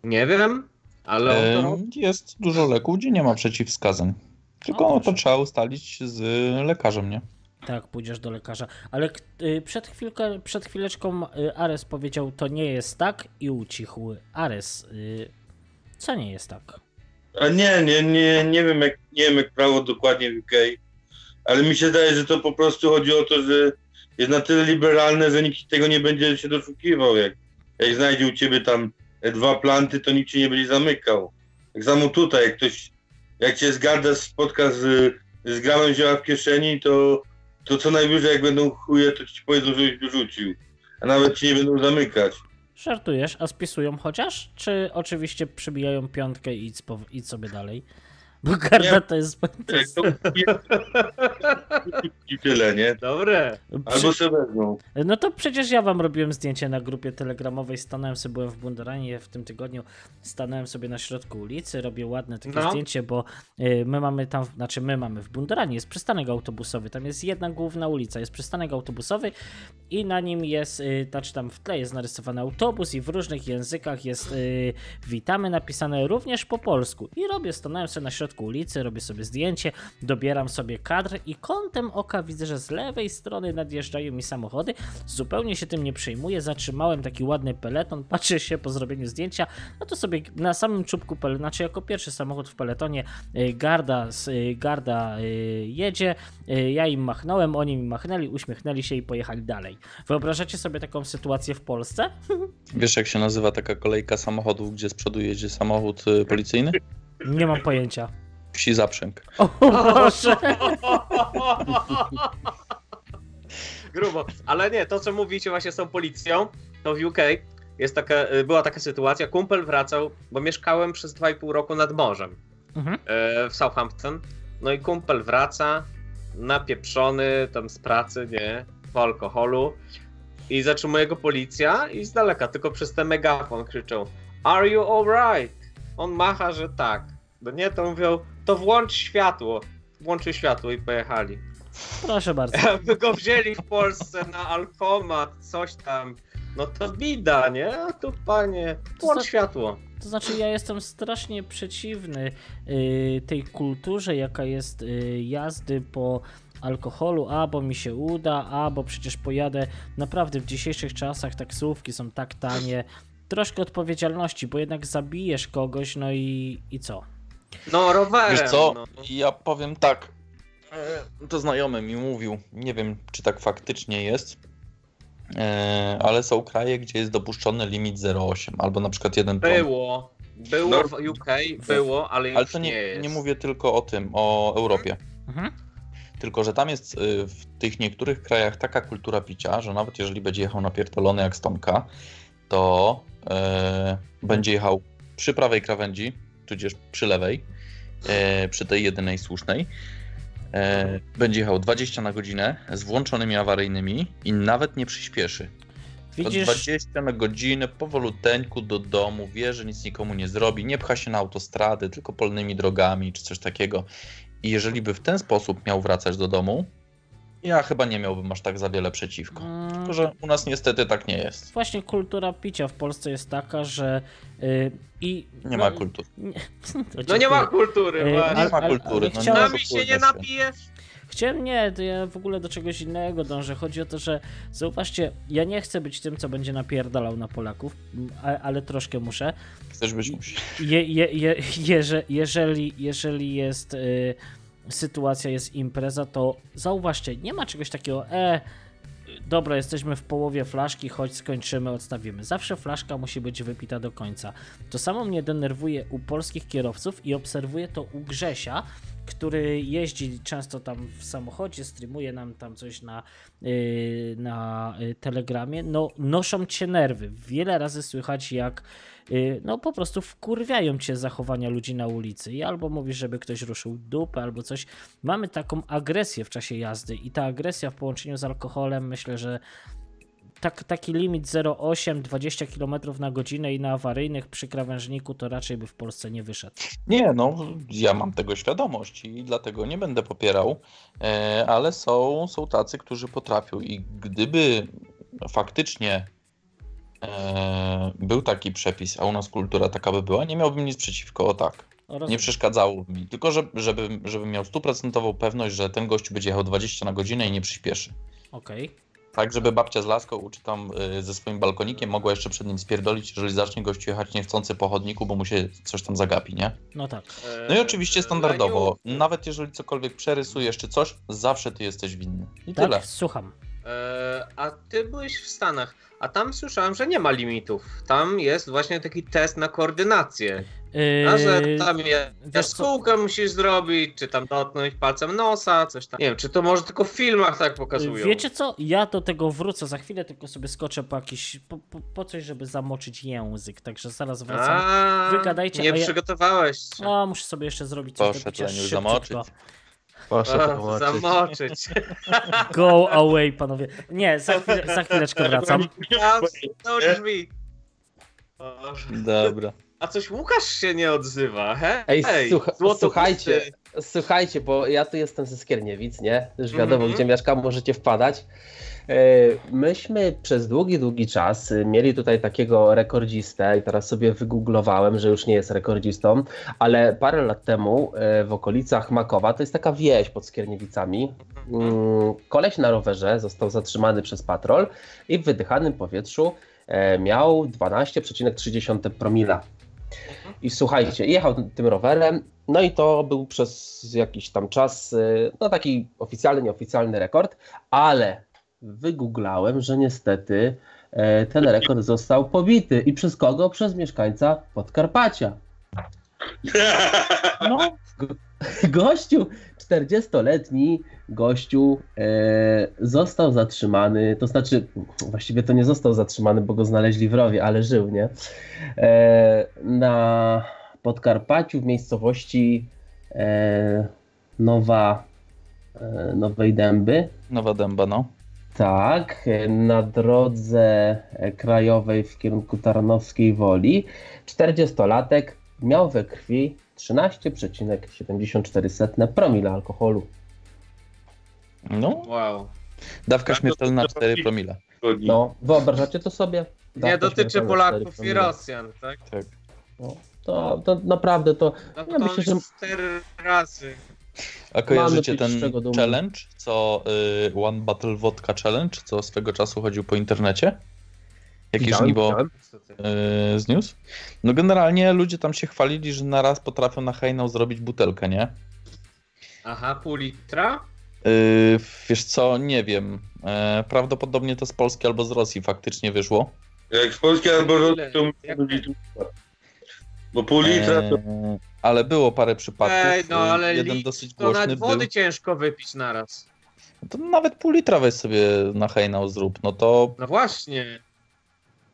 Nie wiem, ale E, Jest dużo leków, gdzie nie ma przeciwwskazań. Tylko O, no, to trzeba ustalić z lekarzem, nie? Tak, pójdziesz do lekarza. Ale y, przed, chwilkę, przed chwileczką y, Ares powiedział, to nie jest tak i ucichł. Ares, y, co nie jest tak? A nie, nie, nie, nie wiem jak, nie wiem jak prawo dokładnie w UK, ale mi się zdaje, że to po prostu chodzi o to, że jest na tyle liberalne, że nikt tego nie będzie się doszukiwał. Jak, jak znajdzie u ciebie tam dwa planty, to nikt cię nie będzie zamykał. Tak samo tutaj, jak ktoś, jak cię zgada spotka z, z gramem zioła w kieszeni, to, to co najwyżej jak będą chuje, to ci powiedzą, żebyś wyrzucił. A nawet ci nie będą zamykać. Żartujesz, a spisują chociaż? Czy oczywiście przybijają piątkę i idź sobie dalej? Bo garda Nie. to jest... To Jak jest to i tyle, nie? Dobre. Albo se wezmą. No to przecież ja wam robiłem zdjęcie na grupie telegramowej, stanąłem sobie, byłem w Bunderanie w tym tygodniu, stanąłem sobie na środku ulicy, robię ładne takie No. zdjęcie, bo y, my mamy tam, znaczy my mamy w Bunderanie, jest przystanek autobusowy, tam jest jedna główna ulica, jest przystanek autobusowy i na nim jest, y, znaczy tam w tle jest narysowany autobus i w różnych językach jest y, witamy napisane również po polsku i robię, stanąłem sobie na środku ulicy, robię sobie zdjęcie, dobieram sobie kadr i kątem oka widzę, że z lewej strony nadjeżdżają mi samochody. Zupełnie się tym nie przejmuję. Zatrzymałem taki ładny peleton, patrzę się po zrobieniu zdjęcia. No to sobie na samym czubku peletonu, znaczy jako pierwszy samochód w peletonie y, Garda, y, Garda y, jedzie. Ja im machnąłem, oni mi machnęli, uśmiechnęli się i pojechali dalej. Wyobrażacie sobie taką sytuację w Polsce? Wiesz jak się nazywa taka kolejka samochodów, gdzie z przodu jedzie samochód policyjny? Nie mam pojęcia. Wsi zaprzęg. O Boże! Grubo. Ale nie, to co mówicie właśnie z tą policją, to w UK jest taka, y, była taka sytuacja, kumpel wracał, bo mieszkałem przez 2,5 roku nad morzem Mhm. e, w Southampton. No i kumpel wraca, napieprzony tam z pracy, nie, po alkoholu i zatrzymuje go policja i z daleka, tylko przez ten megafon krzyczą Are you alright? On macha, że tak. No nie, to mówią, to włącz światło. Włączył światło i pojechali. Proszę bardzo. Jakby go wzięli w Polsce na alkomat, coś tam, no to bida, nie? A tu panie, włącz To- światło. To znaczy, ja jestem strasznie przeciwny y, tej kulturze, jaka jest y, jazdy po alkoholu, a bo mi się uda, a bo przecież pojadę. Naprawdę w dzisiejszych czasach taksówki są tak tanie. Troszkę odpowiedzialności, bo jednak zabijesz kogoś, no i, i co? No rowerem, Wiesz co, no. ja powiem tak. e, To znajomy mi mówił, nie wiem czy tak faktycznie jest, e, ale są kraje, gdzie jest dopuszczony limit 0,8 albo na przykład 1 ton. Było, było No. w UK, było, ale już Ale to nie, nie, jest. nie mówię tylko o tym, o Europie. Mhm. Tylko, że tam jest y, w tych niektórych krajach taka kultura picia, że nawet jeżeli będzie jechał napierdolony jak stonka, to e, będzie jechał przy prawej krawędzi, tudzież przy lewej, e, przy tej jedynej słusznej. E, będzie jechał 20 na godzinę z włączonymi awaryjnymi i nawet nie przyspieszy. Widzisz, 20 na godzinę powoluteńku do domu, wie, że nic nikomu nie zrobi, nie pcha się na autostrady, tylko polnymi drogami czy coś takiego. I jeżeli by w ten sposób miał wracać do domu, ja chyba nie miałbym aż tak za wiele przeciwko. mm, Tylko, że u nas niestety tak nie jest. właśnie kultura picia w Polsce jest taka, że y, i... Nie ma kultury. Nie, No nie ma kultury, właśnie. Nie ma ale- kultury. ale No chciałem- Nami się nie napijesz? Chciałem nie, to ja w ogóle do czegoś innego dążę. Chodzi o to, że zauważcie, ja nie chcę być tym, co będzie napierdalał na Polaków, m, a- ale troszkę muszę. Chcesz być musi. Je, je, je, jeże, jeżeli, jeżeli jest y, sytuacja, jest impreza, to zauważcie, nie ma czegoś takiego, e, dobra, jesteśmy w połowie flaszki, chodź skończymy, odstawimy. Zawsze flaszka musi być wypita do końca. To samo mnie denerwuje u polskich kierowców i obserwuję to u Grzesia, który jeździ często tam w samochodzie, streamuje nam tam coś na, yy, na yy, telegramie, no noszą cię nerwy. Wiele razy słychać jak no po prostu wkurwiają cię zachowania ludzi na ulicy i albo mówisz, żeby ktoś ruszył dupę albo coś. Mamy taką agresję w czasie jazdy i ta agresja w połączeniu z alkoholem myślę, że tak, taki limit 0,8, 20 km na godzinę i na awaryjnych przy krawężniku to raczej by w Polsce nie wyszedł. Nie, no ja mam tego świadomość i dlatego nie będę popierał, e, ale są, są tacy, którzy potrafią i gdyby faktycznie e, był taki przepis, a u nas kultura taka by była, nie miałbym nic przeciwko, o tak. Oraz Nie przeszkadzało mi, tylko że, żeby, żebym miał stuprocentową pewność, że ten gościu będzie jechał 20 na godzinę i nie przyspieszy. Okej. Tak, żeby babcia z laską czy tam y, ze swoim balkonikiem mogła jeszcze przed nim spierdolić, jeżeli zacznie gościu jechać niechcący po chodniku, bo mu się coś tam zagapi, nie? No tak. No i oczywiście Eee, standardowo, nawet jeżeli cokolwiek przerysujesz czy coś, zawsze ty jesteś winny. I Tak, tyle. słucham. Eee, a ty byłeś w Stanach, a tam słyszałem, że nie ma limitów. Tam jest właśnie taki test na koordynację. A że Yy, tam jest kółkę musisz zrobić, czy tam dotknąć palcem nosa, coś tam. Nie wiem, czy to może tylko w filmach tak pokazują. Wiecie co? Ja do tego wrócę za chwilę, tylko sobie skoczę po jakiś. po, po, po coś, żeby zamoczyć język, także zaraz wracam. A, Wy gadajcie, nie a ja- przygotowałeś się. A, muszę sobie jeszcze zrobić coś Poszedł do picia Leniu szybciutko. Zamoczyć. O, zamoczyć. Go away, panowie. Nie, za, chwilę, za chwileczkę wracam. Tam są drzwi. O, Dobra. A coś Łukasz się nie odzywa, he? Ej, Ej słucha- słuchajcie, słuchajcie, bo ja tu jestem ze Skierniewic, nie? Już wiadomo, Mhm. gdzie mieszkam, możecie wpadać. E, Myśmy przez długi, długi czas mieli tutaj takiego rekordzistę i teraz sobie wygooglowałem, że już nie jest rekordzistą, ale parę lat temu e, w okolicach Makowa, to jest taka wieś pod Skierniewicami, mm, koleś na rowerze został zatrzymany przez patrol i w wydychanym powietrzu e, miał 12,3 promila. I słuchajcie, jechał tym rowerem, no i to był przez jakiś tam czas, y, no taki oficjalny, nieoficjalny rekord, ale wygooglałem, że niestety e, ten rekord został pobity. I przez kogo? Przez mieszkańca Podkarpacia. No, Gościu, 40-letni gościu e, został zatrzymany, to znaczy właściwie to nie został zatrzymany, bo go znaleźli w rowie, ale żył, nie? E, na Podkarpaciu w miejscowości e, Nowa, e, Nowej Dęby, Nowa dęba, no. tak, e, na drodze e, krajowej w kierunku Tarnowskiej Woli 40-latek miał we krwi 13,74 promila alkoholu. No, Wow. dawka Tak, śmiertelna to- 4 promile. No, wyobrażacie to sobie? Nie Dawka dotyczy śmiertelna Polaków 4 i. Rosjan, tak? Tak. No, to, to naprawdę to No Ja to myślę, że- już cztery razy. A kojarzycie ten challenge, co y, One Battle Vodka Challenge, co swego czasu chodził po internecie? Jakiś Widziałem, nibo widziałem. y, zniósł? No generalnie ludzie tam się chwalili, że na raz potrafią na hejnał zrobić butelkę, nie? Aha, pół litra? Y, wiesz co, nie wiem. E, prawdopodobnie to z Polski albo z Rosji faktycznie wyszło. Jak z Polski albo Rosji, Ile? to być Bo pół litra to... E, ale było parę przypadków. Ej, no ale Jeden litr dosyć to nawet był. wody ciężko wypić naraz. To nawet pół litra weź sobie na hejnał zrób. No to No właśnie.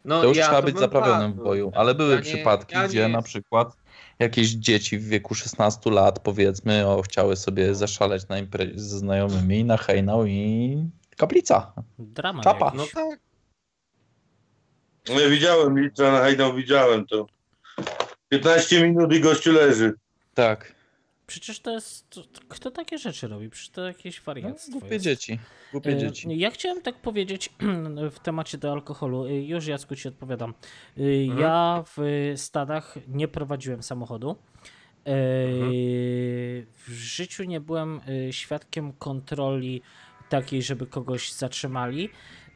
No, To już ja trzeba to być zaprawionym w boju, ale były Ja nie- przypadki, ja nie gdzie na jestem. przykład jakieś dzieci w wieku 16 lat, powiedzmy, o, chciały sobie zaszaleć na imprezie ze znajomymi na hejnał i kaplica. Dramat Czapa. No tak. No ja widziałem na hajnał, widziałem to. 15 minut i gościu leży. Tak. Przecież to jest. To, to, kto takie rzeczy robi? Przecież to jakieś No, wariactwo głupie jest. dzieci. Głupie E, dzieci. Ja chciałem tak powiedzieć w temacie do alkoholu. E, Już Jacku ci odpowiadam. E, Mhm. Ja w Stadach nie prowadziłem samochodu. E, Mhm. W życiu nie byłem e, świadkiem kontroli takiej, żeby kogoś zatrzymali.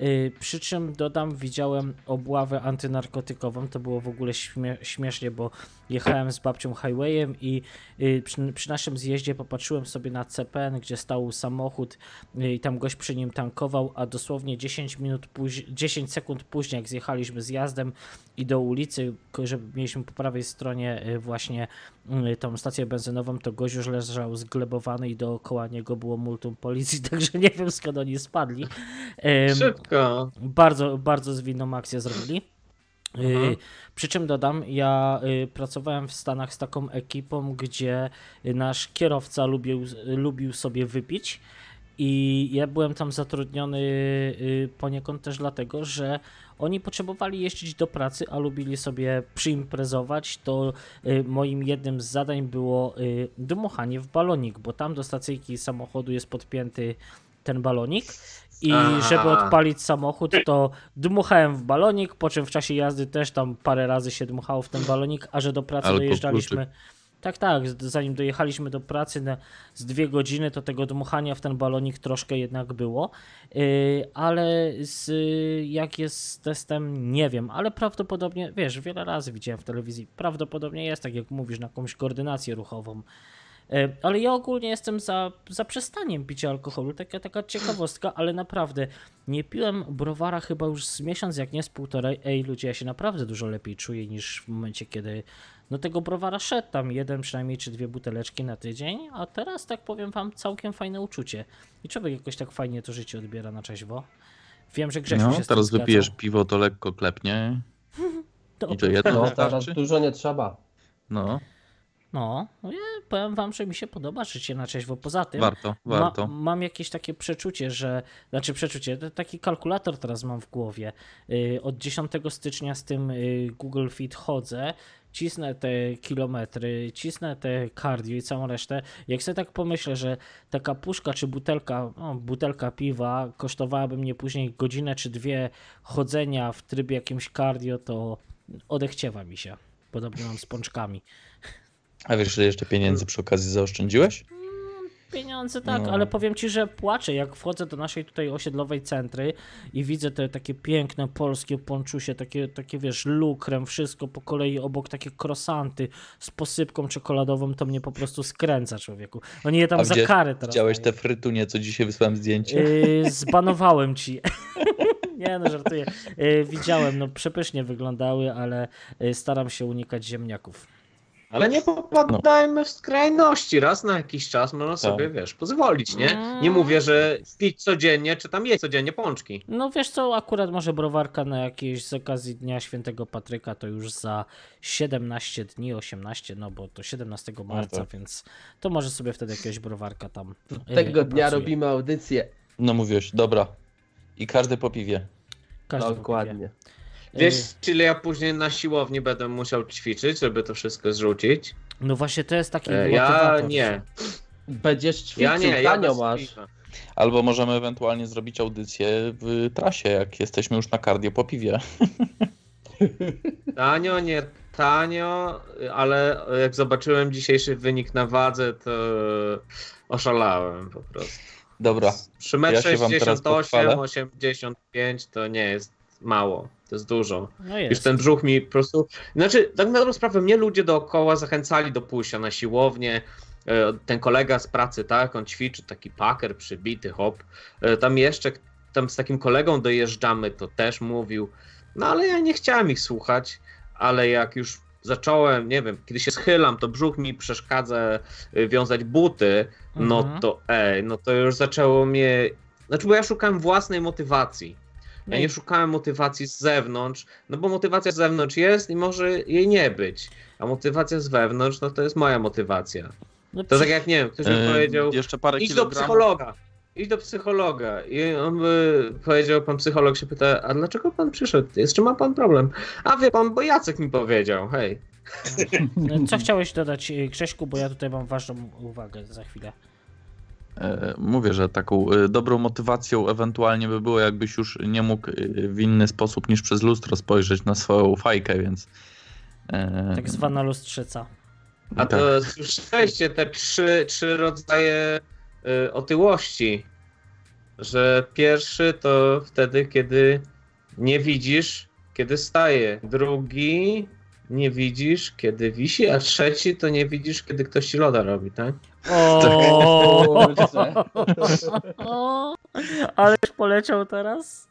Y, przy czym dodam, widziałem obławę antynarkotykową. To było w ogóle śmie śmiesznie, bo jechałem z babcią highwayem i y, przy, przy, naszym zjeździe popatrzyłem sobie na CPN, gdzie stał samochód y, i tam gość przy nim tankował, a dosłownie 10 minut 10 sekund później, jak zjechaliśmy z jazdem i do ulicy, że mieliśmy po prawej stronie właśnie tą stację benzynową, to gość już leżał zglebowany i dookoła niego było multum policji, także nie wiem skąd oni spadli. Szybko. Bardzo, bardzo zwinną akcję zrobili. Mhm. Przy czym dodam, ja y, pracowałem w Stanach z taką ekipą, gdzie nasz kierowca lubił, lubił sobie wypić. I ja byłem tam zatrudniony y, poniekąd też dlatego, że oni potrzebowali jeździć do pracy, a lubili sobie przyimprezować. To y, moim jednym z zadań było dmuchanie w balonik, bo tam do stacyjki samochodu jest podpięty ten balonik i Aha. żeby odpalić samochód, to dmuchałem w balonik, po czym w czasie jazdy też tam parę razy się dmuchało w ten balonik, a że do pracy Ale dojeżdżaliśmy. Tak, tak, zanim dojechaliśmy do pracy na, z dwie godziny, to tego dmuchania w ten balonik troszkę jednak było. Yy, ale z, jak jest z testem, nie wiem, ale prawdopodobnie, wiesz, wiele razy widziałem w telewizji, prawdopodobnie jest, tak jak mówisz, na jakąś koordynację ruchową. E, ale ja ogólnie jestem za, za przestaniem picia alkoholu, taka, taka ciekawostka, ale naprawdę nie piłem browara chyba już z miesiąc, jak nie z półtorej. Ej, ludzie, ja się naprawdę dużo lepiej czuję niż w momencie, kiedy no tego browara szedł tam jeden przynajmniej czy dwie buteleczki na tydzień, a teraz tak powiem wam całkiem fajne uczucie. I człowiek jakoś tak fajnie to życie odbiera na trzeźwo. Wiem, że Grzesiu no, się teraz wypijesz piwo, to lekko klepnie. to I to jedno no, teraz dużo nie trzeba. No. No, no, powiem wam, że mi się podoba życie na bo Poza tym warto, warto. Ma, mam jakieś takie przeczucie, że, znaczy przeczucie, taki kalkulator teraz mam w głowie. Yy, od 10 stycznia z tym yy, Google Fit chodzę, cisnę te kilometry, cisnę te cardio i całą resztę. Jak sobie tak pomyślę, że taka puszka czy butelka, no, butelka piwa kosztowałaby mnie później godzinę czy dwie chodzenia w trybie jakimś cardio, to odechciewa mi się. Podobnie mam z pączkami. A wiesz, że jeszcze pieniędzy przy okazji zaoszczędziłeś? Mm, pieniądze tak, no. ale powiem ci, że płaczę, jak wchodzę do naszej tutaj osiedlowej centry i widzę te takie piękne polskie ponczusie, takie, takie wiesz, lukrem, wszystko po kolei obok takie krosanty z posypką czekoladową, to mnie po prostu skręca człowieku. Oni je tam A za gdzie, karę teraz. Widziałeś te frytunie, co dzisiaj wysłałem zdjęcie? Yy, zbanowałem ci. Nie no, żartuję. Yy, widziałem, no przepysznie wyglądały, ale yy, staram się unikać ziemniaków. Ale nie popadajmy no. w skrajności. Raz na jakiś czas można tak. sobie, wiesz, pozwolić, nie? Nie mm. mówię, że pić codziennie, czy tam jeść codziennie pączki. No wiesz co, akurat może browarka na jakieś z okazji Dnia Świętego Patryka to już za 17 dni, 18, no bo to 17 no marca, no tak. więc to może sobie wtedy jakiegoś browarka tam e, Tego dnia robimy audycję. No mówiłeś, dobra. I każdy po piwie. Każdy Dokładnie. Po piwie. Wiesz, ile ja później na siłowni będę musiał ćwiczyć, żeby to wszystko zrzucić? No właśnie to jest taki e, Ja nie. Będziesz ćwiczył, ja nie, ja masz. Albo możemy ewentualnie zrobić audycję w trasie, jak jesteśmy już na kardio po piwie. Tanio, nie tanio, ale jak zobaczyłem dzisiejszy wynik na wadze, to oszalałem po prostu. Dobra. Przy metr ja 68, 85 to nie jest mało. To jest dużo. No jest. Już ten brzuch mi po prostu. Znaczy, tak na dobrą sprawę, mnie ludzie dookoła zachęcali do pójścia na siłownię. E, ten kolega z pracy, tak, on ćwiczy, taki paker przybity, hop. E, tam jeszcze, tam z takim kolegą dojeżdżamy, to też mówił. No ale ja nie chciałem ich słuchać, ale jak już zacząłem, nie wiem, kiedy się schylam, to brzuch mi przeszkadza e, wiązać buty, no mhm. to ej, no to już zaczęło mnie. Znaczy, bo ja szukałem własnej motywacji. Ja nie szukałem motywacji z zewnątrz, no bo motywacja z zewnątrz jest i może jej nie być. A motywacja z wewnątrz, no to jest moja motywacja. No to tak jak nie wiem, ktoś mi powiedział, jeszcze parę idź do psychologa. Idź do psychologa. I on by powiedział, pan psycholog się pyta, a dlaczego pan przyszedł? Jeszcze ma pan problem? A wie pan, bo Jacek mi powiedział, hej. Co chciałeś dodać, Krześku, bo ja tutaj mam ważną uwagę za chwilę. E, mówię, że taką e, dobrą motywacją ewentualnie by było, jakbyś już nie mógł e, w inny sposób niż przez lustro spojrzeć na swoją fajkę, więc. Tak zwana lustrzyca. A to tak. słyszeliście te trzy, trzy rodzaje otyłości. że pierwszy to wtedy, kiedy nie widzisz, kiedy staje. Drugi nie widzisz, kiedy wisi, a trzeci to nie widzisz, kiedy ktoś ci loda robi, tak? O, Kurczę. Ależ poleciał teraz.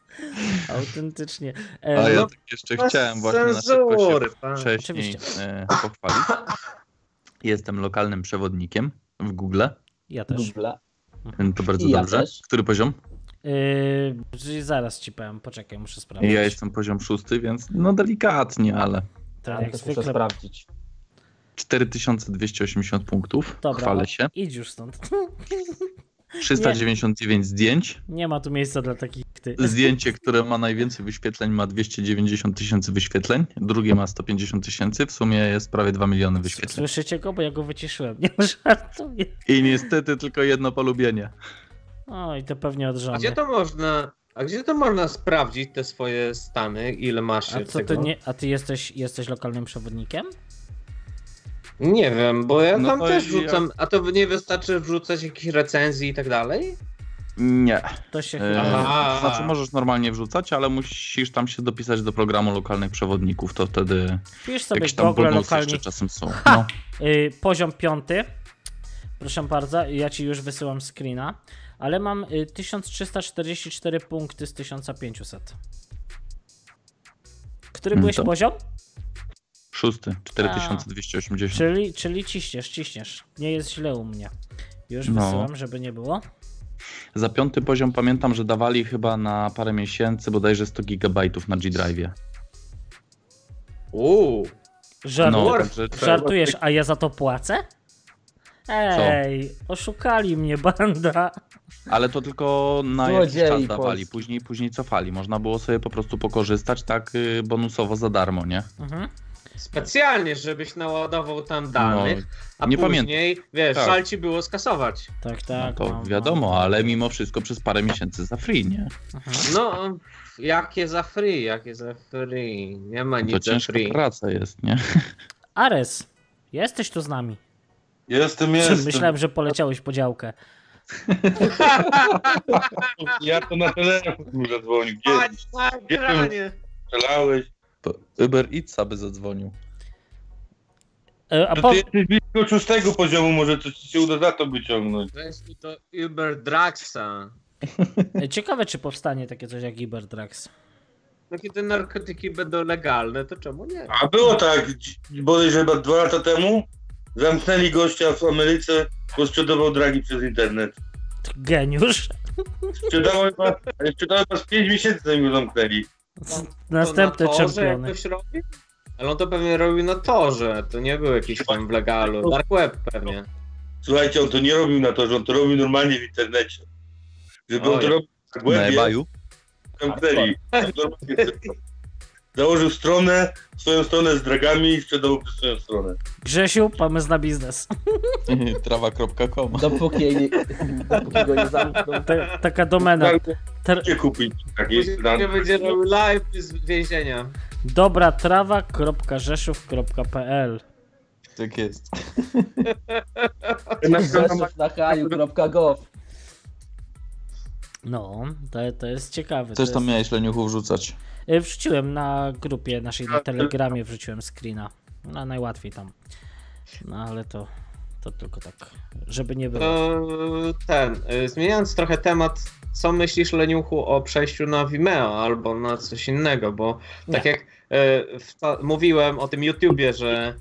Autentycznie. E, A ja no, tak jeszcze chciałem właśnie na szybko się tak. wcześniej e, pochwalić. Jestem lokalnym przewodnikiem w Google. ja też. Dubla. To bardzo ja dobrze. też. Który poziom? Yy, zaraz ci powiem, poczekaj, muszę sprawdzić. Ja jestem poziom szósty, więc no delikatnie, ale Tak, Ale to muszę zwykle. sprawdzić. 4280 punktów. Dobra, Chwalę się. idź już stąd. 399 zdjęć. Nie ma tu miejsca dla takich ty. Zdjęcie, które ma najwięcej wyświetleń, ma 290 tysięcy wyświetleń. Drugie ma 150 tysięcy. W sumie jest prawie 2 miliony wyświetleń. Słyszycie go, bo ja go wyciszyłem. Nie żartuję. I niestety tylko jedno polubienie. O, i to pewnie od A żony. gdzie to można, a gdzie to można sprawdzić te swoje stany, ile masz A co tego? ty nie, a ty jesteś, jesteś lokalnym przewodnikiem? Nie wiem, bo ja No tam też ja- wrzucam, a to nie wystarczy wrzucać jakieś recenzji i tak dalej? Nie. To się E, chyba... Aha. to znaczy możesz normalnie wrzucać, ale musisz tam się dopisać do programu lokalnych przewodników. To wtedy Pisz sobie jakieś tam bonusy jeszcze czasem są. No. Y, poziom piąty. Proszę bardzo, ja ci już wysyłam screena. Ale mam y, 1344 punkty z 1500. Który Mm, byłeś to- poziom? Szósty, 4280. Czyli, czyli ciśniesz, ciśniesz. Nie jest źle u mnie. Już No. wysyłam, żeby nie było. Za piąty poziom pamiętam, że dawali chyba na parę miesięcy bodajże 100 gigabajtów na G-Drive. Uuu, Żart, No, żartujesz, a ja za to płacę? Ej, oszukali mnie banda. Ale to tylko na jakiś czas dawali, później, później cofali. Można było sobie po prostu pokorzystać tak y, bonusowo za darmo, nie? Mhm. specjalnie, żebyś naładował tam danych, a No, nie później, wiesz, Tak. żal ci było skasować. Tak, No tak. to mam, wiadomo, mam. ale mimo wszystko przez parę miesięcy za free, nie? Mhm. No, jakie za free, jakie za free, nie ma To nic za ciężka free. praca jest, nie? Ares, jesteś tu z nami. Jestem, jestem. Myślałem, że poleciałeś po działkę. Ja to na telefon mu zadzwonił. Gdzie Patrz ekranie. strzelałeś? Uber Eats by zadzwonił. E, A To po... ty jesteś blisko szóstego poziomu, może coś ci się uda za to wyciągnąć. Weź mi to Uber Draxa. e, Ciekawe, czy powstanie takie coś jak Iberdrax. No kiedy narkotyki będą legalne, to czemu nie? A było tak, bodajże chyba dwa lata temu, zamknęli gościa w Ameryce, bo sprzedawał dragi przez internet. Geniusz. Sprzedawał chyba, ale sprzedawał chyba z 5 miesięcy, zanim go zamknęli. Następny to na torze czempiony. Ale on to pewnie robił na torze, to nie był jakiś tam w legalu. Dark web pewnie. Słuchajcie, on to nie robił na to, że on to robił normalnie w internecie. Żeby on to robił na eBayu? zamknęli. Założył stronę, swoją stronę z dragami i sprzedawał przez swoją stronę. Grzesiu, pomysł na biznes. Trawa.com Dopóki, jej nie, dopóki go nie zamkną. Ta, taka domena. Ter... Gdzie kupić takie strony? będzie robił live z więzienia. Dobra trawa.rzeszów.pl Tak jest. Rzeszów na haju.gov. No, to, to jest ciekawe. Coś to tam jest... miałeś leniuchu wrzucać. E, Wrzuciłem na grupie naszej na Telegramie, wrzuciłem screena. No najłatwiej tam. No ale to, to tylko tak, żeby nie było. To ten, y, zmieniając trochę temat, co myślisz Leniuchu o przejściu na Vimeo albo na coś innego, bo tak Nie. jak w ta, mówiłem o tym YouTubie, że,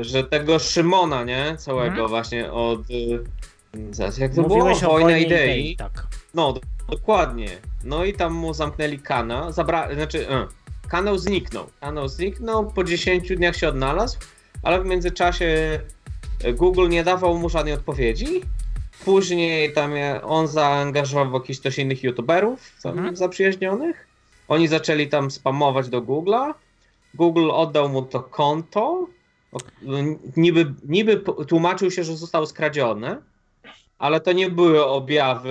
że tego Szymona, nie, całego Mhm. właśnie od, zaraz, jak to Mówiłeś było? o Wojna wojnie idei. idei. Tak. No, do, dokładnie. No i tam mu zamknęli kanał, zabra... znaczy, e, kanał zniknął. Kanał zniknął, po 10 dniach się odnalazł, ale w międzyczasie e, Google nie dawał mu żadnej odpowiedzi. Później tam je- on zaangażował jakichś też innych youtuberów Mhm. zaprzyjaźnionych. Oni zaczęli tam spamować do Google'a. Google oddał mu to konto. Niby, niby tłumaczył się, że zostało skradzione, ale to nie były objawy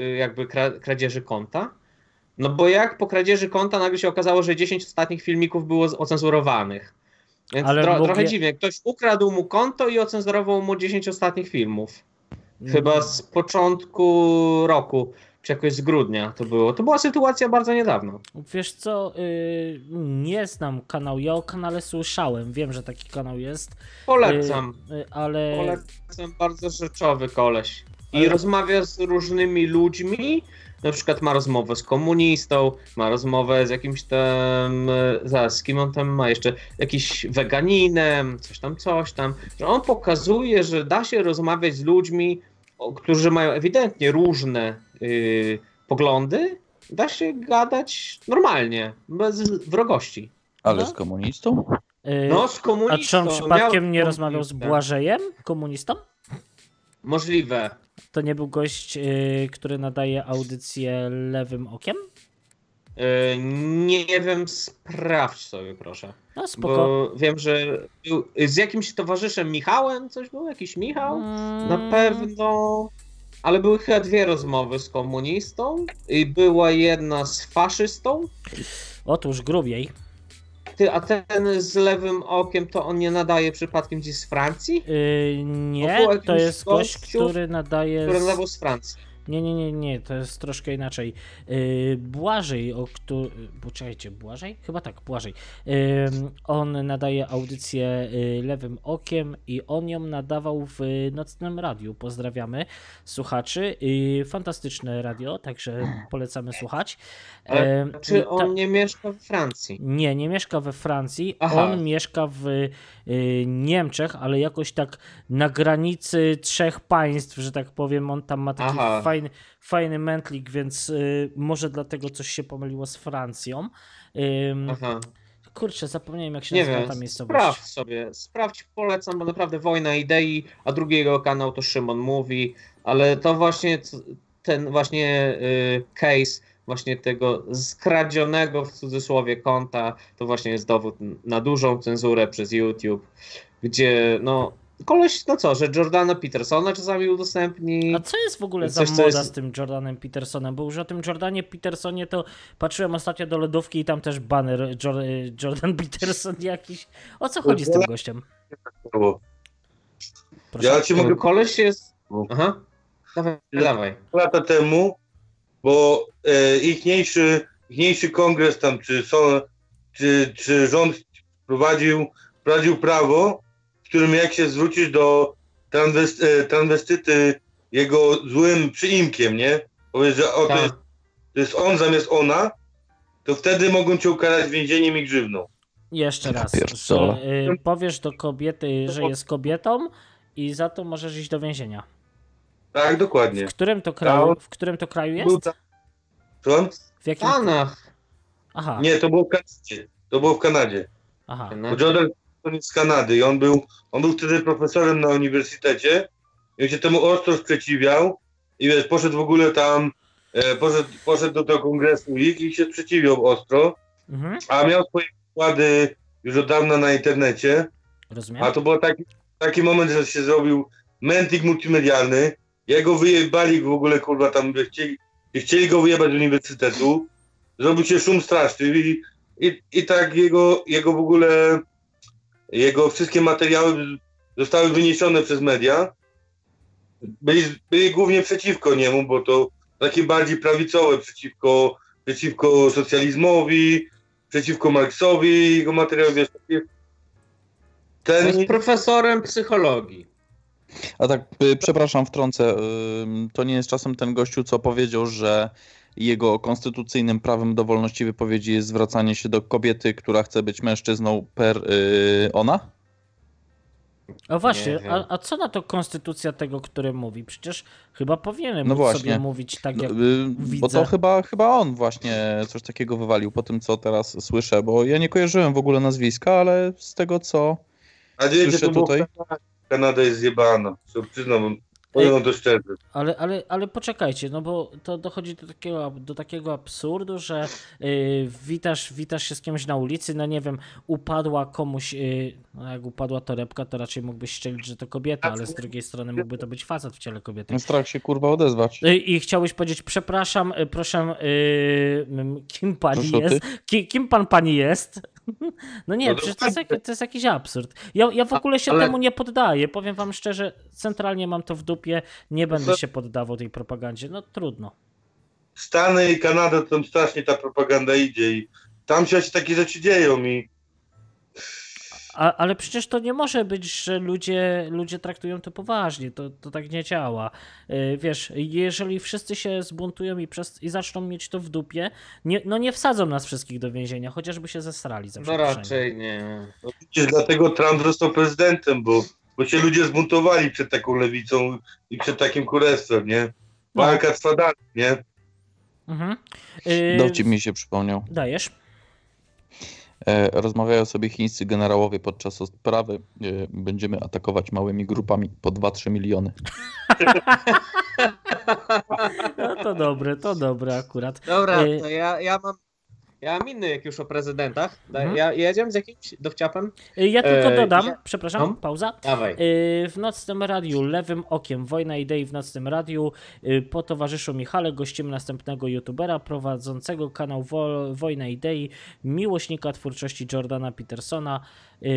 y, jakby kra- kradzieży konta. No bo jak po kradzieży konta nagle się okazało, że 10 ostatnich filmików było ocenzurowanych. Więc Ale tro, trochę je- dziwnie. Ktoś ukradł mu konto i ocenzurował mu 10 ostatnich filmów. Chyba z początku roku. Czy jakoś z grudnia to było. To była sytuacja bardzo niedawno. Wiesz co, y, nie znam kanału, ja o kanale słyszałem, wiem, że taki kanał jest, Polecam. y, y, ale Polecam bardzo rzeczowy koleś. I Ale- rozmawia z różnymi ludźmi. Na przykład ma rozmowę z komunistą, ma rozmowę z jakimś tam. e, Zaraz, z kim on tam ma jeszcze? Jakiś weganinem, coś tam, coś tam. Że on pokazuje, że da się rozmawiać z ludźmi, którzy mają ewidentnie różne y, poglądy. Da się gadać normalnie, bez wrogości. Ale No. z komunistą? y, No, z a komunistą. czy on przypadkiem miał nie rozmawiał z. Błażejem, komunistą? Możliwe. To nie był gość, y, który nadaje audycję lewym okiem? E, Nie wiem, sprawdź sobie proszę. No spoko. Bo wiem, że był z jakimś towarzyszem Michałem coś był? Jakiś Michał? Mm, Na pewno. Ale były chyba dwie rozmowy z komunistą i była jedna z faszystą. Otóż grubiej. Ty, a ten z lewym okiem to on nie nadaje przypadkiem gdzieś z Francji? Y, nie, to jest gość, który nadaje. Który nadawał z Francji. Nie, nie, nie, nie, to jest troszkę inaczej. Yy, Błażej, o którym. Poczekajcie, Błażej? Chyba tak, Błażej. Yy, on nadaje audycję yy, lewym okiem i on ją nadawał w nocnym radiu. Pozdrawiamy słuchaczy. Yy, fantastyczne radio, także polecamy słuchać. Yy, Czy ta- on nie mieszka we Francji? nie, nie mieszka we Francji. Aha. On mieszka w y, Niemczech, ale jakoś tak na granicy trzech państw, że tak powiem. On tam ma taki Aha. fajny, fajny mętlik, więc y, może dlatego coś się pomyliło z Francją. Aha. kurczę, zapomniałem jak się Nie nazywa wiem, ta miejscowość. sprawdź sobie, sprawdź, polecam, bo naprawdę wojna idei, a drugiego kanał to Szymon mówi, ale to właśnie ten właśnie y, case właśnie tego skradzionego w cudzysłowie konta, to właśnie jest dowód na dużą cenzurę przez YouTube, gdzie no koleś, no co, że Jordana Petersona czasami udostępni. A co jest w ogóle za Coś, co moda jest- z tym Jordanem Petersonem? Bo już o tym Jordanie Petersonie to patrzyłem ostatnio do lodówki i tam też banner Jor- Jordan Peterson jakiś. O co chodzi z tym gościem? Było. Proszę. Ja ci mogę Koleś jest... No. Aha, dawaj, dawaj. lata temu, bo e, ichniejszy, ichniejszy kongres tam, czy, są, czy, czy rząd prowadził, prowadził prawo, w którym jak się zwrócisz do transwest, e, transwestyty jego złym przyimkiem, nie? Powiesz, że o, to, Tak. jest, to jest on zamiast ona, to wtedy mogą cię ukarać więzieniem i grzywną. Jeszcze raz, że y, powiesz do kobiety, że jest kobietą i za to możesz iść do więzienia. Tak, dokładnie. W którym to kraju, w którym to kraju Był jest? tam-? W jakim? Stanach. Aha, Nie, to było w Kanadzie. To było w Kanadzie. aha. Bo Jordan jest z Kanady i on był, on był wtedy profesorem na uniwersytecie i on się temu ostro sprzeciwiał i wiesz, poszedł w ogóle tam, e, poszedł, poszedł do tego kongresu ich i się sprzeciwiał ostro, Mhm, a miał swoje wkłady już od dawna na internecie, rozumiem. a to był taki, taki moment, że się zrobił mętlik multimedialny, jego wyjebali w ogóle, kurwa, tam chcieli, chcieli go wyjebać z uniwersytetu, zrobił się szum straszny i, i, i tak jego, jego w ogóle, jego wszystkie materiały zostały wyniesione przez media. Byli, byli głównie przeciwko niemu, bo to takie bardziej prawicowe, przeciwko, przeciwko socjalizmowi, przeciwko Marksowi, jego materiały, wiesz, takie... Ten, Jest profesorem psychologii. A tak, y, przepraszam, wtrącę. ym, To nie jest czasem ten gościu, co powiedział, że jego konstytucyjnym prawem do wolności wypowiedzi jest zwracanie się do kobiety, która chce być mężczyzną per y, ona? A właśnie, a, a co na to konstytucja tego, który mówi? Przecież chyba powinienem No sobie mówić tak No, jak... y, bo widzę. to chyba, chyba on właśnie coś takiego wywalił po tym, co teraz słyszę, bo ja nie kojarzyłem w ogóle nazwiska, ale z tego, co A słyszę było tutaj. Kanada jest zjebana, co przyznam, powiem to szczerze. Ale, ale, ale poczekajcie, no bo to dochodzi do takiego, do takiego absurdu, że y, witasz, witasz się z kimś na ulicy, no nie wiem, upadła komuś, y, no jak upadła torebka, to raczej mógłbyś szczelić, że to kobieta, ale z drugiej strony mógłby to być facet w ciele kobiety. strach się kurwa odezwać. Y, I chciałbyś powiedzieć, przepraszam, y, proszę, y, kim pani Proszę, jest? Ki, kim pan pani jest? No nie, No przecież to jest, to jest jakiś absurd. Ja, ja w ogóle się Ale- temu nie poddaję. Powiem wam szczerze, centralnie mam to w dupie. Nie będę się poddawał tej propagandzie. No trudno. Stany i Kanada to tam strasznie ta propaganda idzie i tam się takie rzeczy dzieją i A, ale przecież to nie może być, że ludzie, ludzie traktują to poważnie. To, to tak nie działa. Yy, Wiesz, jeżeli wszyscy się zbuntują i, przez, i zaczną mieć to w dupie, nie, no nie wsadzą nas wszystkich do więzienia, chociażby się zesrali za No raczej nie. no, widzisz, dlatego Trump został prezydentem, bo, bo się ludzie zbuntowali przed taką lewicą i przed takim królestwem, nie? No. Walka trwa dalej, nie? Mhm. Yy, Dowcip mi się przypomniał. Dajesz? E, rozmawiają sobie chińscy generałowie podczas odprawy. E, będziemy atakować małymi grupami po 2-3 miliony. No to dobre, to dobre akurat. Dobra, Y- to ja, ja mam. Ja mam inny, jak już o prezydentach. Mhm. Ja jedziemy z jakimś dowciapem? Ja tylko E, dodam, przepraszam, no. pauza. Dawaj. Yy, W Nocnym Radiu, Lewym Okiem, Wojna Idei w Nocnym Radiu. Yy, Po towarzyszu Michale gościmy następnego youtubera prowadzącego kanał Wo Wojna Idei, miłośnika twórczości Jordana Petersona. Yy,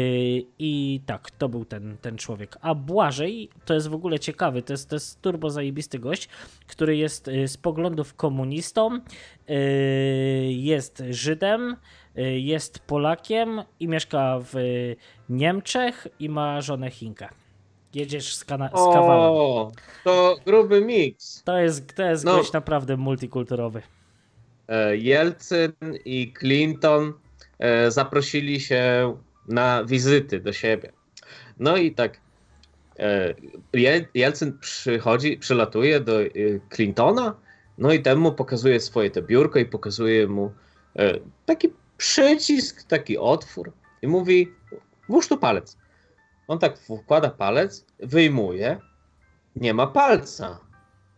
I tak, to był ten, ten człowiek. A Błażej, to jest w ogóle ciekawy, to jest, to jest turbo zajebisty gość, który jest yy, z poglądów komunistą, yy, jest Żydem, yy, jest Polakiem i mieszka w Niemczech i ma żonę Chinkę. Jedziesz z, kana- z kawałem. O, to gruby miks. To jest, to jest No. gość naprawdę multikulturowy. E, Jelcyn i Clinton e, zaprosili się na wizyty do siebie. No i tak. e, Je- Jelcyn przychodzi, przylatuje do e, Clintona, no i temu pokazuje swoje to biurko i pokazuje mu e, taki przycisk, taki otwór i mówi: Włóż tu palec. On tak wkłada palec, wyjmuje, nie ma palca.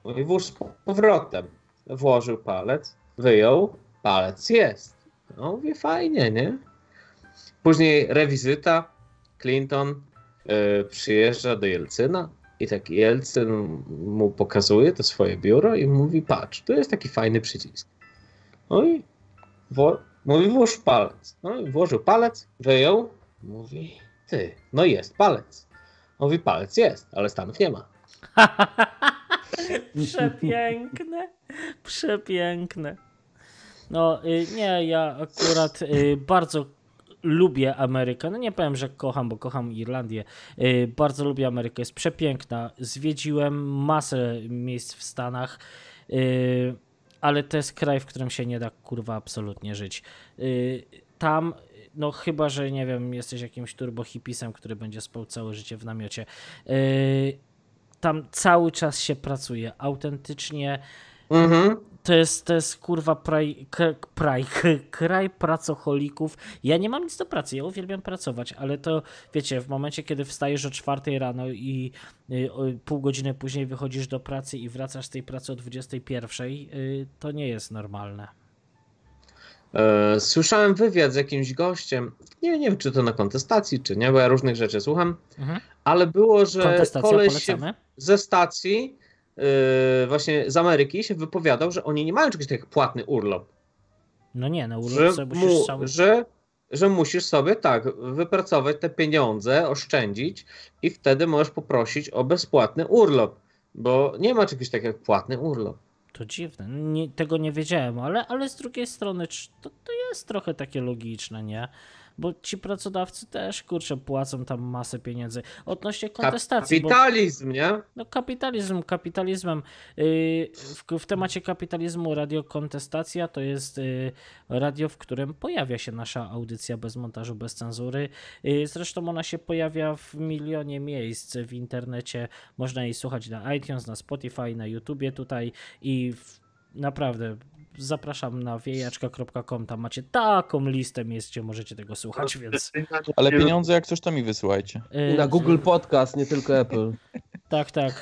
Mówi: Włóż z powrotem. Włożył palec, wyjął, palec jest. No mówię, fajnie, nie? Później rewizyta, Clinton e, przyjeżdża do Jelcyna i tak Jelcyn mu pokazuje to swoje biuro i mówi, patrz, tu jest taki fajny przycisk. No i wo- mówi, włóż palec. No i włożył palec, wyjął, mówi, ty, no jest palec. Mówi, palec jest, ale Stanów nie ma. Przepiękne, przepiękne. No y, nie, ja akurat y, bardzo lubię Amerykę. No nie powiem, że kocham, bo kocham Irlandię. Y, Bardzo lubię Amerykę, jest przepiękna. Zwiedziłem masę miejsc w Stanach, y, ale to jest kraj, w którym się nie da kurwa absolutnie żyć. Y, Tam, no chyba, że nie wiem, jesteś jakimś turbo hipisem, który będzie spał całe życie w namiocie. Tam cały czas się pracuje, autentycznie Mhm. To jest, to jest kurwa praj, k, praj, k, kraj pracocholików. Ja nie mam nic do pracy, ja uwielbiam pracować, ale to wiecie, w momencie, kiedy wstajesz o czwartej rano i y, pół godziny później wychodzisz do pracy i wracasz z tej pracy o 21, y, to nie jest normalne. E, Słyszałem wywiad z jakimś gościem. Nie, nie wiem, czy to na kontestacji, czy nie, bo ja różnych rzeczy słucham, Mhm. ale było, że koleś polecamy. ze stacji, e, właśnie z Ameryki, się wypowiadał, że oni nie mają czegoś takiego jak płatny urlop. No nie, no urlop Że, sobie musisz mu, sam... że, że musisz sobie tak wypracować te pieniądze, oszczędzić i wtedy możesz poprosić o bezpłatny urlop, bo nie ma czegoś takiego jak płatny urlop. To dziwne, nie, tego nie wiedziałem, ale, ale z drugiej strony to, to jest trochę takie logiczne, nie? Bo ci pracodawcy też, kurczę, płacą tam masę pieniędzy. Odnośnie kontestacji, bo Kapitalizm, nie? no kapitalizm, kapitalizmem. Yy, w, w temacie kapitalizmu radio Kontestacja to jest yy, radio, w którym pojawia się nasza audycja bez montażu, bez cenzury. Yy, Zresztą ona się pojawia w milionie miejsc w internecie. Można jej słuchać na iTunes, na Spotify, na YouTubie tutaj i w, naprawdę zapraszam na wiejaczka.com. Tam macie taką listę miejsc, gdzie możecie tego słuchać, więc. Ale pieniądze jak coś to mi wysyłajcie. yy, I na Google Podcast, nie tylko Apple. Tak, tak.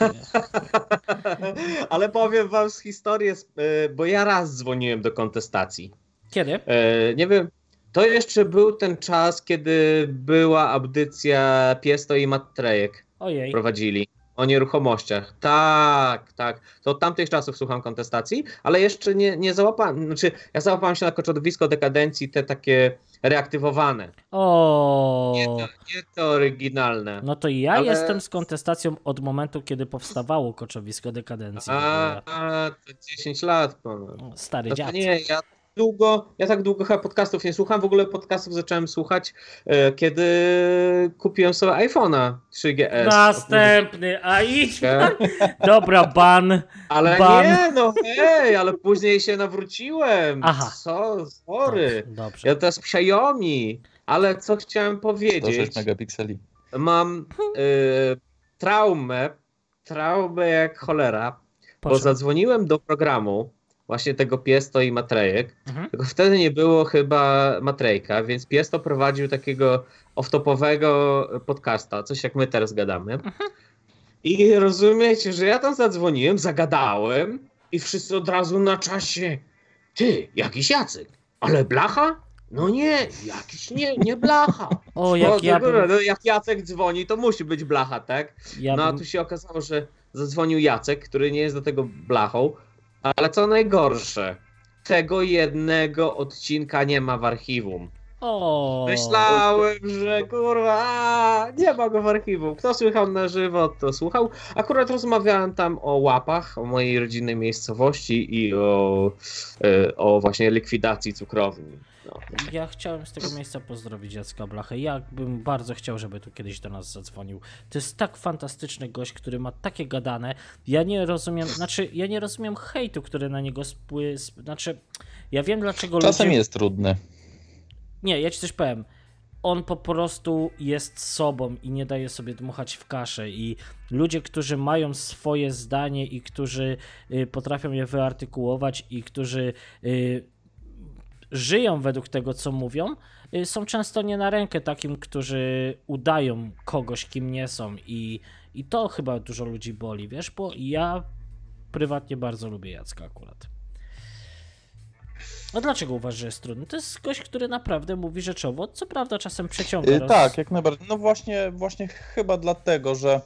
Ale powiem wam z historii, e, bo ja raz dzwoniłem do kontestacji. Kiedy? E, Nie wiem, to jeszcze był ten czas, kiedy była audycja Piesto i Matrejek Ojej. prowadzili o nieruchomościach. Tak, tak. To od tamtych czasów słucham kontestacji, ale jeszcze nie, nie załapałem. Znaczy, ja załapałem się na koczodowisko dekadencji, te takie reaktywowane. O, Nie to, nie to oryginalne. no to ja Ale- jestem z kontestacją od momentu, kiedy powstawało koczowisko dekadencji. A, a to 10 lat ponad. Stary No dziad. nie, ja długo, ja tak długo chyba podcastów nie słucham. W ogóle podcastów zacząłem słuchać, e, kiedy kupiłem sobie iPhone'a 3GS. Następny, a idź. Dobra, ban. Ale Ban. nie, no hej, ale później się nawróciłem. Aha. Co, sorry. Dobrze. Ja teraz Xiaomi, ale co chciałem 106 powiedzieć, megapikseli. mam y, traumę, traumę jak cholera, bo Proszę. zadzwoniłem do programu właśnie tego Piesto i Matrejek, Mhm. tylko wtedy nie było chyba Matrejka, więc Piesto prowadził takiego off-topowego podcasta, coś jak my teraz gadamy. I rozumiecie, że ja tam zadzwoniłem, zagadałem i wszyscy od razu na czasie ty, jakiś Jacek, ale blacha? No nie, jakiś nie, nie blacha. O, jak ja bym, no, jak Jacek dzwoni, to musi być blacha, tak? ja no a tu się okazało, że zadzwonił Jacek, który nie jest do tego blachą, ale co najgorsze, tego jednego odcinka nie ma w archiwum. O, Myślałem, że kurwa, nie ma go w archiwum. Kto słuchał na żywo, to słuchał. Akurat rozmawiałem tam o łapach, o mojej rodzinnej miejscowości i o, e, o właśnie likwidacji cukrowni. No. ja chciałem z tego miejsca pozdrowić Jacka Blachę. Ja bym bardzo chciał, żeby tu kiedyś do nas zadzwonił. To jest tak fantastyczny gość, który ma takie gadane. Ja nie rozumiem, znaczy, ja nie rozumiem hejtu, który na niego spły... sp- Znaczy, ja wiem dlaczego Czasem ludzie... jest trudny. Nie, ja ci coś powiem. On po prostu jest sobą i nie daje sobie dmuchać w kaszę. I ludzie, którzy mają swoje zdanie i którzy y, potrafią je wyartykułować i którzy y, żyją według tego, co mówią, y, są często nie na rękę takim, którzy udają kogoś, kim nie są. I, I to chyba dużo ludzi boli, wiesz, bo ja prywatnie bardzo lubię Jacka akurat. A dlaczego uważasz, że jest trudny? To jest gość, który naprawdę mówi rzeczowo, co prawda czasem przeciąga. Y, roz- Tak, jak najbardziej. No właśnie, właśnie chyba dlatego, że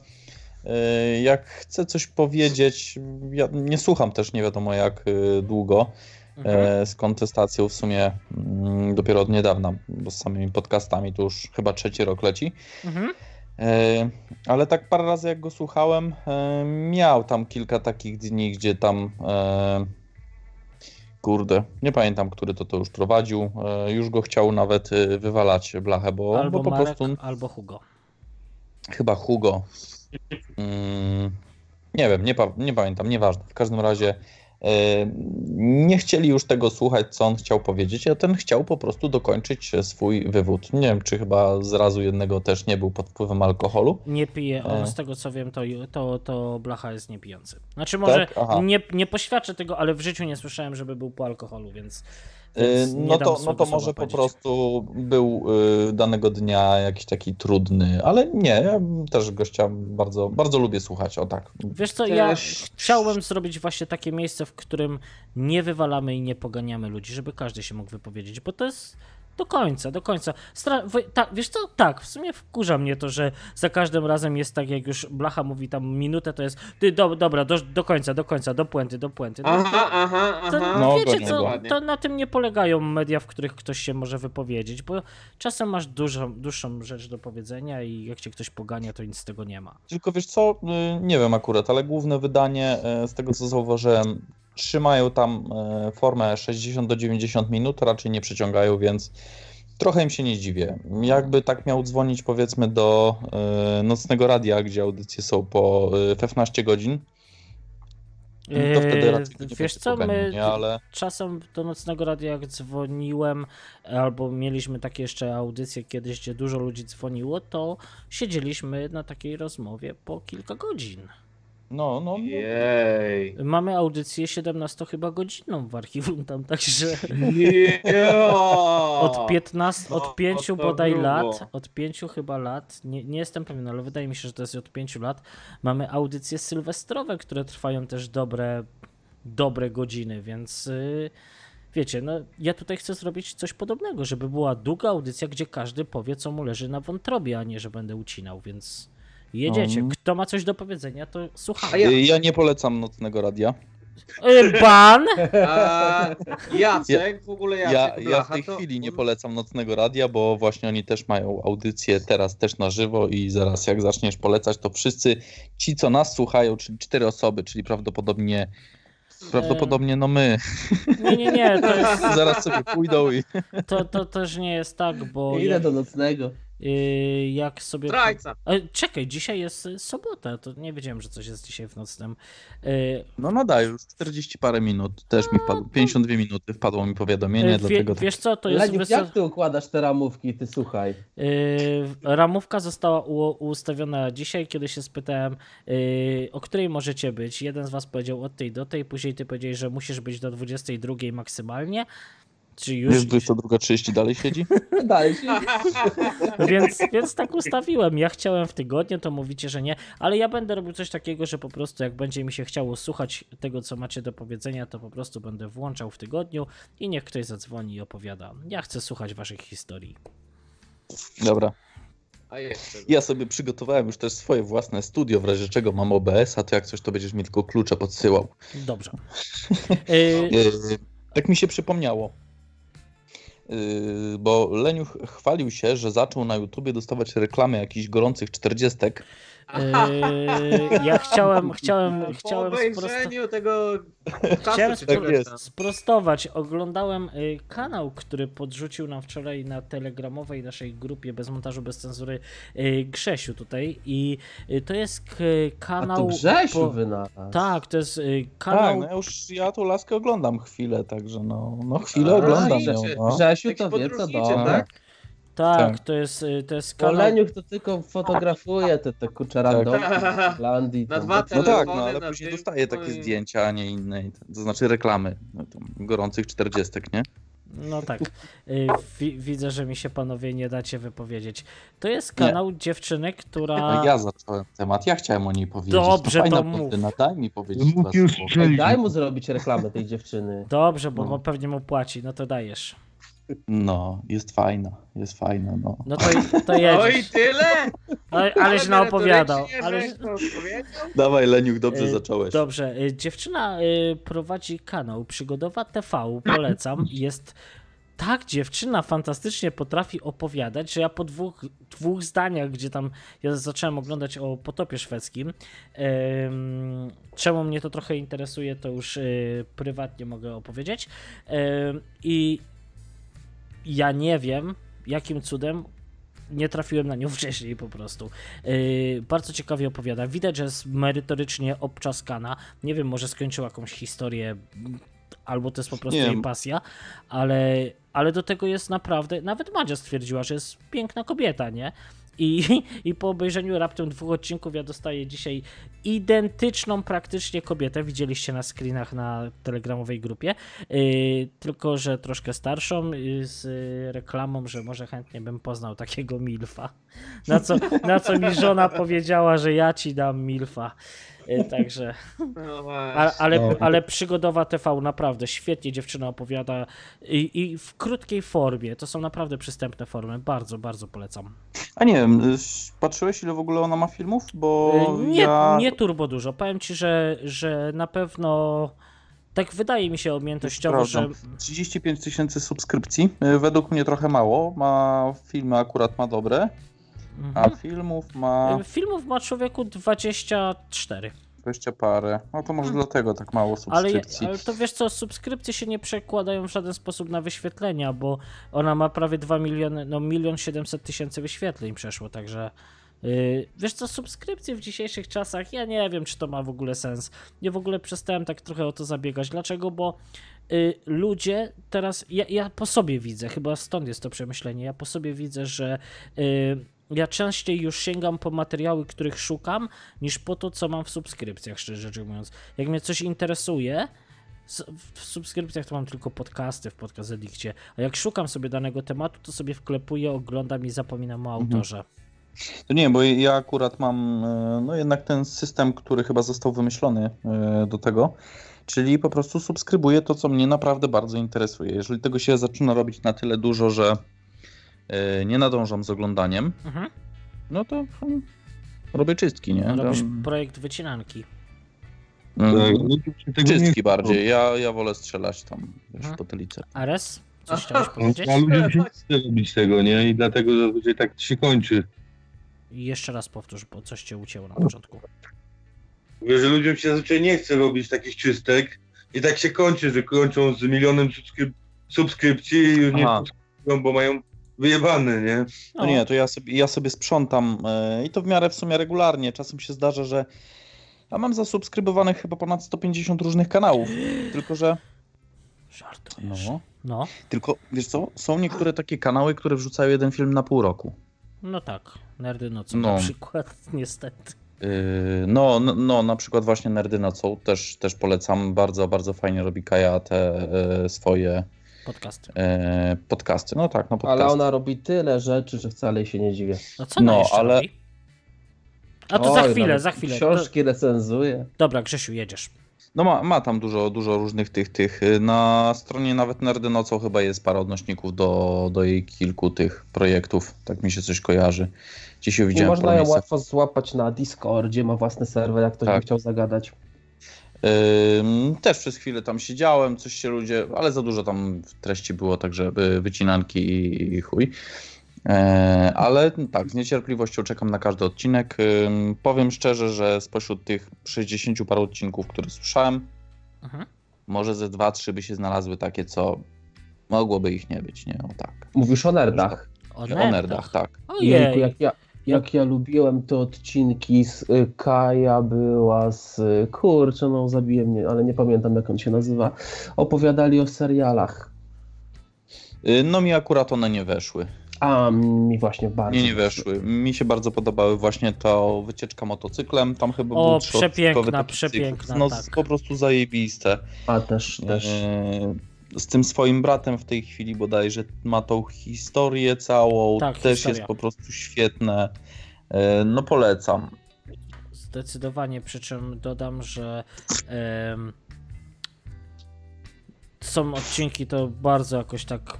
y, jak chcę coś powiedzieć, ja nie słucham też nie wiadomo jak długo Mhm. e, z kontestacją w sumie mm, dopiero od niedawna, bo z samymi podcastami to już chyba trzeci rok leci. Mhm. E, Ale tak parę razy jak go słuchałem, e, miał tam kilka takich dni, gdzie tam kurde, nie pamiętam, który to to już prowadził, już go chciał nawet wywalać blachę, bo, Albo bo po Marek, prostu albo Hugo. chyba Hugo. Mm, nie wiem, nie, pa- nie pamiętam, nieważne. W każdym razie nie chcieli już tego słuchać, co on chciał powiedzieć, a ten chciał po prostu dokończyć swój wywód. Nie wiem, czy chyba z razu jednego też nie był pod wpływem alkoholu. Nie pije, on z tego co wiem, to, to, to Blacha jest niepijący. Znaczy może Aha. nie, nie poświadczę tego, ale w życiu nie słyszałem, żeby był po alkoholu, więc, No dam to, no to może po prostu był y, danego dnia jakiś taki trudny, ale nie, ja też gościa bardzo, bardzo lubię słuchać, o tak. Wiesz co, ja chciałem zrobić właśnie takie miejsce, w którym nie wywalamy i nie poganiamy ludzi, żeby każdy się mógł wypowiedzieć, bo to jest do końca, do końca. Stra- tak, wiesz co, tak, w sumie wkurza mnie to, że za każdym razem jest tak, jak już Blacha mówi tam minutę, to jest ty, do, dobra, do, do końca, do końca, do puenty, do puenty. No, Aha, to, aha, to, aha. No, wiecie co, to na tym nie polegają media, w których ktoś się może wypowiedzieć, bo czasem masz dużą, dłuższą rzecz do powiedzenia i jak cię ktoś pogania, to nic z tego nie ma. Tylko wiesz co, y, nie wiem akurat, ale główne wydanie, y, z tego co zauważyłem, trzymają tam y, formę 60 do 90 minut, raczej nie przeciągają, więc trochę im się nie dziwię. Jakby tak miał dzwonić powiedzmy do y, nocnego radia, gdzie audycje są po y, 15 godzin, to wtedy Eee, raczej będzie Wiesz co, my nie? ale czasem do nocnego radia jak dzwoniłem, albo mieliśmy takie jeszcze audycje kiedyś, gdzie dużo ludzi dzwoniło, to siedzieliśmy na takiej rozmowie po kilka godzin. No, no, no Jej. Mamy audycję 17 chyba godzinną w archiwum tam, także od 15, No, od 5 to bodaj grubo. lat, od 5 chyba lat, nie, nie jestem pewien, ale wydaje mi się, że to jest od 5 lat, mamy audycje sylwestrowe, które trwają też dobre, dobre godziny, więc y, wiecie, no ja tutaj chcę zrobić coś podobnego, żeby była długa audycja, gdzie każdy powie, co mu leży na wątrobie, a nie, że będę ucinał, więc jedziecie. Um. Kto ma coś do powiedzenia, to A słuchamy. ja- ja nie polecam nocnego radia. Ban! A Jacek, w ogóle Jacek Ja, ja w Blacha, tej to chwili nie polecam Nocnego Radia, bo właśnie oni też mają audycję teraz też na żywo i zaraz jak zaczniesz polecać, to wszyscy ci, co nas słuchają, czyli cztery osoby, czyli prawdopodobnie prawdopodobnie no my, Nie, nie, nie, to, jest, zaraz sobie pójdą i to, to też nie jest tak, bo jak, do nocnego. Y, jak sobie... Zdrajca. E, Czekaj, dzisiaj jest y, sobota, to nie wiedziałem, że coś jest dzisiaj w nocnym. Y, no nadaję już 40 parę minut, też mi wpadło, 52 minuty wpadło mi powiadomienie, y, dlatego wie, tak. wiesz co, to jest wyso... jak ty układasz te ramówki, ty słuchaj? Ramówka została u, ustawiona dzisiaj, kiedy się spytałem, o której możecie być. Jeden z was powiedział od tej do tej, później ty powiedziałeś, że musisz być do 22 maksymalnie. Czy już. Wiesz, 22.30 dalej siedzi? Dalej się Więc, więc tak ustawiłem. Ja chciałem w tygodniu, to mówicie, że nie, ale ja będę robił coś takiego, że po prostu jak będzie mi się chciało słuchać tego, co macie do powiedzenia, to po prostu będę włączał w tygodniu i niech ktoś zadzwoni i opowiada. Ja chcę słuchać waszych historii. Dobra. Ja sobie przygotowałem już też swoje własne studio, w razie czego mam OBS, a to jak coś, to będziesz mi tylko klucze podsyłał. Dobrze. Y, Yy, tak mi się przypomniało. Yy, bo Leniuch chwalił się, że zaczął na YouTubie dostawać reklamy jakichś gorących czterdziestek. Y, ja chciałem, chciałem, Po chciałem sprostować. obejrzeniu tego Chciałem tak tam. sprostować. Oglądałem y, kanał, który podrzucił nam wczoraj na telegramowej naszej grupie bez montażu, bez cenzury y, Grzesiu tutaj i y, to jest k- A kanał... to Grzesiu po- wynalazł. Tak, to jest Tak, kanał... no ja już ja tą laskę oglądam chwilę, także no, no chwilę A, oglądam ją. No. Grzesiu to wie co do. tak? Tak, tak. to jest, y, to jest kanał... Leniuch to tylko fotografuje te, te kurcze Tak. z Irlandii. Na dwa No tak, no ale później dostaje no takie i- zdjęcia, a nie inne, to znaczy reklamy no, tam, gorących czterdziestek, nie? No tak. Y, wi- widzę, że mi się panowie nie dacie wypowiedzieć. To jest kanał dziewczyny, która... No, ja zacząłem temat, ja chciałem o niej powiedzieć. Dobrze, fajna to mów. blondyna, daj mi powiedzieć Daj mu zrobić reklamę tej dziewczyny. Dobrze, bo No. bo pewnie mu płaci, no to dajesz. No, jest fajna, jest fajna, no. No to, to Oj, jedziesz. tyle? Ale, aleś naopowiadał. Aleś... Dawaj Leniuk, dobrze Y, zacząłeś. Dobrze, y, dziewczyna y, prowadzi kanał Przygodowa TV, polecam. Jest tak dziewczyna fantastycznie potrafi opowiadać, że ja po dwóch, dwóch zdaniach, gdzie tam ja zacząłem oglądać o potopie szwedzkim, em, czemu mnie to trochę interesuje, to już y, prywatnie mogę opowiedzieć. I ja nie wiem, jakim cudem nie trafiłem na nią wcześniej po prostu. Yy, bardzo ciekawie opowiada. Widać, że jest merytorycznie obczaskana. Nie wiem, może skończyła jakąś historię, albo to jest po prostu Nie jej pasja, ale, ale do tego jest naprawdę. Nawet Madzia stwierdziła, że jest piękna kobieta, nie? I, I po obejrzeniu raptem dwóch odcinków ja dostaję dzisiaj identyczną praktycznie kobietę. Widzieliście na screenach na telegramowej grupie. Yy, tylko, że troszkę starszą, yy, z reklamą, że może chętnie bym poznał takiego Milfa. Na co, na co mi żona powiedziała, że ja ci dam Milfa. Yy, także, No a, ale, ale przygodowa TV naprawdę świetnie dziewczyna opowiada i, i w krótkiej formie. To są naprawdę przystępne formy. Bardzo, bardzo polecam. A nie wiem, y, patrzyłeś ile w ogóle ona ma filmów? Bo Yy, Nie, ja... nie turbo dużo. Powiem ci, że, że na pewno tak wydaje mi się umiejętnościowo, że Sprawdzam. 35 tysięcy subskrypcji. Y, Według mnie trochę mało. Ma filmy akurat ma dobre, a mhm. filmów ma filmów ma człowieku 24. 20 parę. No to może dlatego tak mało Ale, subskrypcji. ale to wiesz co, subskrypcje się nie przekładają w żaden sposób na wyświetlenia, bo ona ma prawie 2 miliony, no milion 700 tysięcy wyświetleń przeszło, także yy, wiesz co, subskrypcje w dzisiejszych czasach, ja nie wiem, czy to ma w ogóle sens. Ja w ogóle przestałem tak trochę o to zabiegać. Dlaczego? Bo y, ludzie teraz, ja, ja po sobie widzę, chyba stąd jest to przemyślenie, ja po sobie widzę, że y, ja częściej już sięgam po materiały, których szukam, niż po to, co mam w subskrypcjach, szczerze rzecz mówiąc. Jak mnie coś interesuje, w subskrypcjach to mam tylko podcasty w Podcast Addictie, a jak szukam sobie danego tematu, to sobie wklepuję, oglądam i zapominam o Mhm. autorze. To nie, bo ja akurat mam e, no jednak ten system, który chyba został wymyślony e, do tego, czyli po prostu subskrybuję to, co mnie naprawdę bardzo interesuje. Jeżeli tego się zaczyna robić na tyle dużo, że nie nadążam z oglądaniem, Mhm. no to mm, robię czystki, nie? Robisz Tam- projekt wycinanki. Mm, Tak, nie Czystki bardziej, ja, ja wolę strzelać tam wiesz, Mhm. po tylice. Ares, coś chciałeś robić. powiedzieć? A ludziom się nie chce robić tego, nie? I dlatego zazwyczaj tak się kończy. I Jeszcze raz powtórz, bo coś cię ucięło na początku. Mówię, że ludziom się zazwyczaj nie chce robić takich czystek i tak się kończy, że kończą z milionem subskryp- subskrypcji i już nie bo mają wyjebane, nie? No nie, to ja sobie, ja sobie sprzątam e, i to w miarę w sumie regularnie. Czasem się zdarza, że ja mam zasubskrybowanych chyba ponad 150 różnych kanałów. Tylko, że. Żartujesz. No. No, Tylko wiesz co? Są niektóre takie kanały, które wrzucają jeden film na pół roku. no tak. Nerdy nocą No. na przykład, niestety. Yy, no, no, no, na przykład właśnie Nerdy Nocą też, też polecam. Bardzo, bardzo fajnie robi Kaja te e, swoje Podcasty. e, podcasty. No tak, no podcasty. Ale ona robi tyle rzeczy, że wcale się nie dziwię. No co no, No, ale- robi? A to za Oj, chwilę, nawet za chwilę. To, Książki recenzuje. dobra, Grzesiu, jedziesz. No ma, ma tam dużo, dużo różnych tych, tych. y, Na stronie nawet Nerdy Nocą chyba jest parę odnośników do, do jej kilku tych projektów. Tak mi się coś kojarzy. Dzisiaj I widziałem można ją łatwo złapać na Discordzie, ma własny serwer, jak ktoś Tak. by chciał zagadać. Też przez chwilę tam siedziałem, coś się ludzie, ale za dużo tam treści było, także y, wycinanki i, chuj. E, ale tak, z niecierpliwością czekam na każdy odcinek. Powiem szczerze, że spośród tych 60 paru odcinków, które słyszałem, Mhm. może ze 2-3 by się znalazły takie, co mogłoby ich nie być, nie? O tak. Mówisz o nerdach. O O nerdach. nerdach, tak. Jejku, Ojej. jak ja, jak ja lubiłem te odcinki z y, Kaja była z kurczę, no zabije mnie, ale nie pamiętam jak on się nazywa. Opowiadali o serialach. Y, No mi akurat one nie weszły. A mi właśnie bardzo. Nie, nie weszły. Mi się bardzo podobały właśnie to wycieczka motocyklem. Tam chyba O, był przepiękna, przepiękna. No tak. po prostu zajebiste. A też, też. E, Z tym swoim bratem w tej chwili bodajże ma tą historię całą. Tak, Też historia. jest po prostu świetne. E, No polecam. Zdecydowanie, przy czym dodam, że są odcinki to bardzo jakoś tak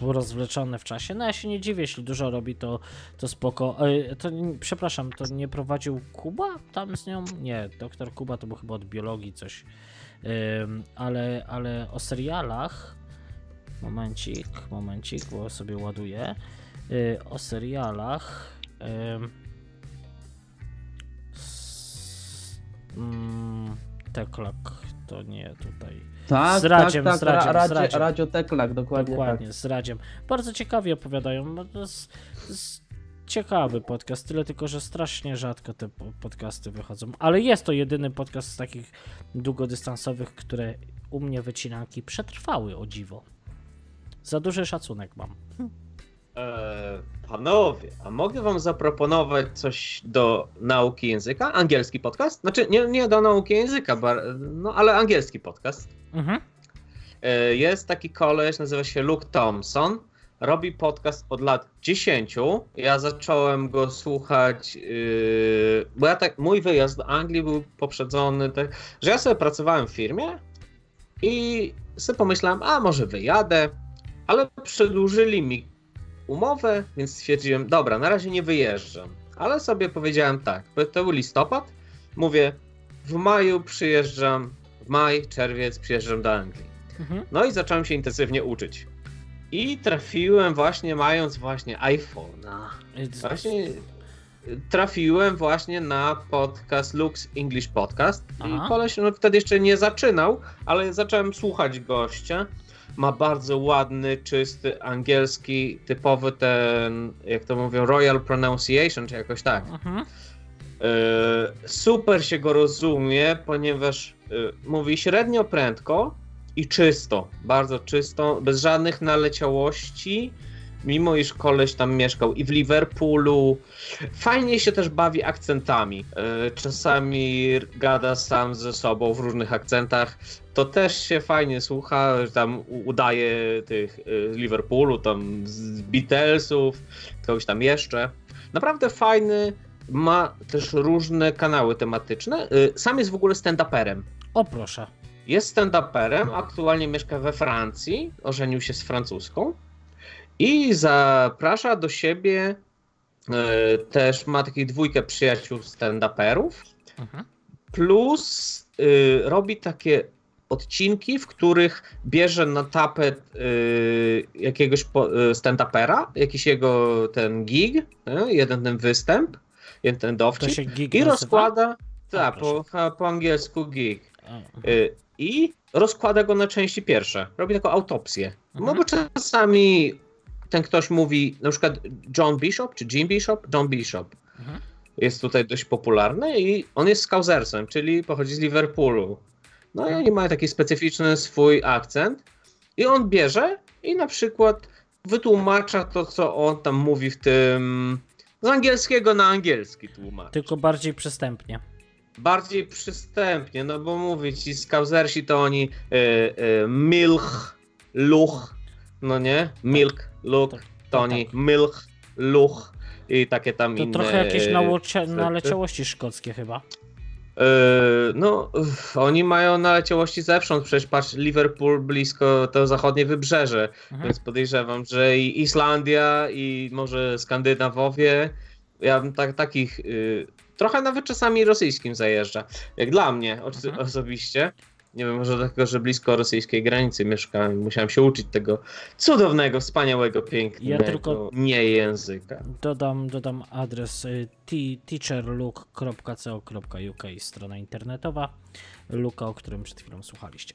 rozwleczone w czasie. No ja się nie dziwię, jeśli dużo robi, to, to spoko. E, To, przepraszam, to nie prowadził Kuba tam z nią? Nie, doktor Kuba to był chyba od biologii coś. Ale, ale o serialach momencik, momencik, bo sobie ładuję. Y, o serialach mm, Teklak to nie tutaj. Tak, z Radziem, tak, z tak, Radziem, Ra- z Radzie, Radziem. Radio Teklak, dokładnie, Dokładnie, z Radziem. Bardzo ciekawie opowiadają. To jest ciekawy podcast, tyle tylko, że strasznie rzadko te po- podcasty wychodzą. Ale jest to jedyny podcast z takich długodystansowych, które u mnie wycinanki przetrwały o dziwo. Za duży szacunek mam. Eee, panowie, a mogę wam zaproponować coś do nauki języka? Angielski podcast? Znaczy, nie, nie do nauki języka, no ale angielski podcast. Mhm. E, Jest taki koleś, nazywa się Luke Thompson. Robi podcast od lat 10. Ja zacząłem go słuchać, yy, bo ja tak, mój wyjazd do Anglii był poprzedzony, tak, że ja sobie pracowałem w firmie i sobie pomyślałem, a może wyjadę, ale przedłużyli mi umowę, więc stwierdziłem, dobra, na razie nie wyjeżdżam. Ale sobie powiedziałem tak, bo to był listopad, mówię, w maju przyjeżdżam, w maj, czerwiec przyjeżdżam do Anglii. Mhm. No i zacząłem się intensywnie uczyć. I trafiłem właśnie, mając właśnie iPhone'a. Właśnie trafiłem właśnie na podcast Lux English Podcast. Aha. I koleś no, wtedy jeszcze nie zaczynał, ale zacząłem słuchać gościa. Ma bardzo ładny, czysty angielski, typowy ten, jak to mówią, Royal Pronunciation, czy jakoś tak. Mhm. E, super się go rozumie, ponieważ e, mówi średnio prędko i czysto, bardzo czysto, bez żadnych naleciałości, mimo iż koleś tam mieszkał i w Liverpoolu. Fajnie się też bawi akcentami. E, czasami gada sam ze sobą w różnych akcentach. To też się fajnie słucha, tam udaje tych e, z Liverpoolu, tam z Beatlesów, kogoś tam jeszcze. Naprawdę fajny, ma też różne kanały tematyczne. Y, Sam jest w ogóle stand-uperem. O proszę. Jest stand-uperem, aktualnie mieszka we Francji, ożenił się z francuską i zaprasza do siebie y, też ma takich dwójkę przyjaciół stand-uperów. Mhm. plus y, robi takie odcinki, w których bierze na tapet y, jakiegoś stand-upera, jakiś jego ten gig, jeden ten występ, jeden ten dowcip i nazywa? rozkłada, tak, po, po angielsku gig. I rozkłada go na części pierwsze. Robi taką autopsję. No Mhm. bo czasami ten ktoś mówi, na przykład John Bishop, czy Jim Bishop, John Bishop. Mhm. Jest tutaj dość popularny i on jest skausersem, czyli pochodzi z Liverpoolu. No i Mhm. oni mają taki specyficzny swój akcent. I on bierze i na przykład wytłumacza to, co on tam mówi w tym. Z angielskiego na angielski tłumaczy Tylko bardziej przystępnie. Bardziej przystępnie, no bo mówię ci, skausersi to oni y, y, milch, luch, no nie? Milk, luch, Tak, to oni tak. milch, luch i takie tam To inne... trochę jakieś y, naleciałości szkockie chyba. Y, no, oni mają naleciałości zewsząd, przecież patrz, Liverpool blisko to zachodnie wybrzeże, Mhm. więc podejrzewam, że i Islandia, i może Skandynawowie, ja bym tak, takich, y, trochę nawet czasami rosyjskim zajeżdża, jak dla mnie Mhm. osobiście. Nie wiem, może dlatego, że blisko rosyjskiej granicy mieszkałem i musiałem się uczyć tego cudownego, wspaniałego, pięknego Ja tylko- nie języka. Dodam, dodam adres y, teacherlook.co.uk strona internetowa. Luka, o którym przed chwilą słuchaliście.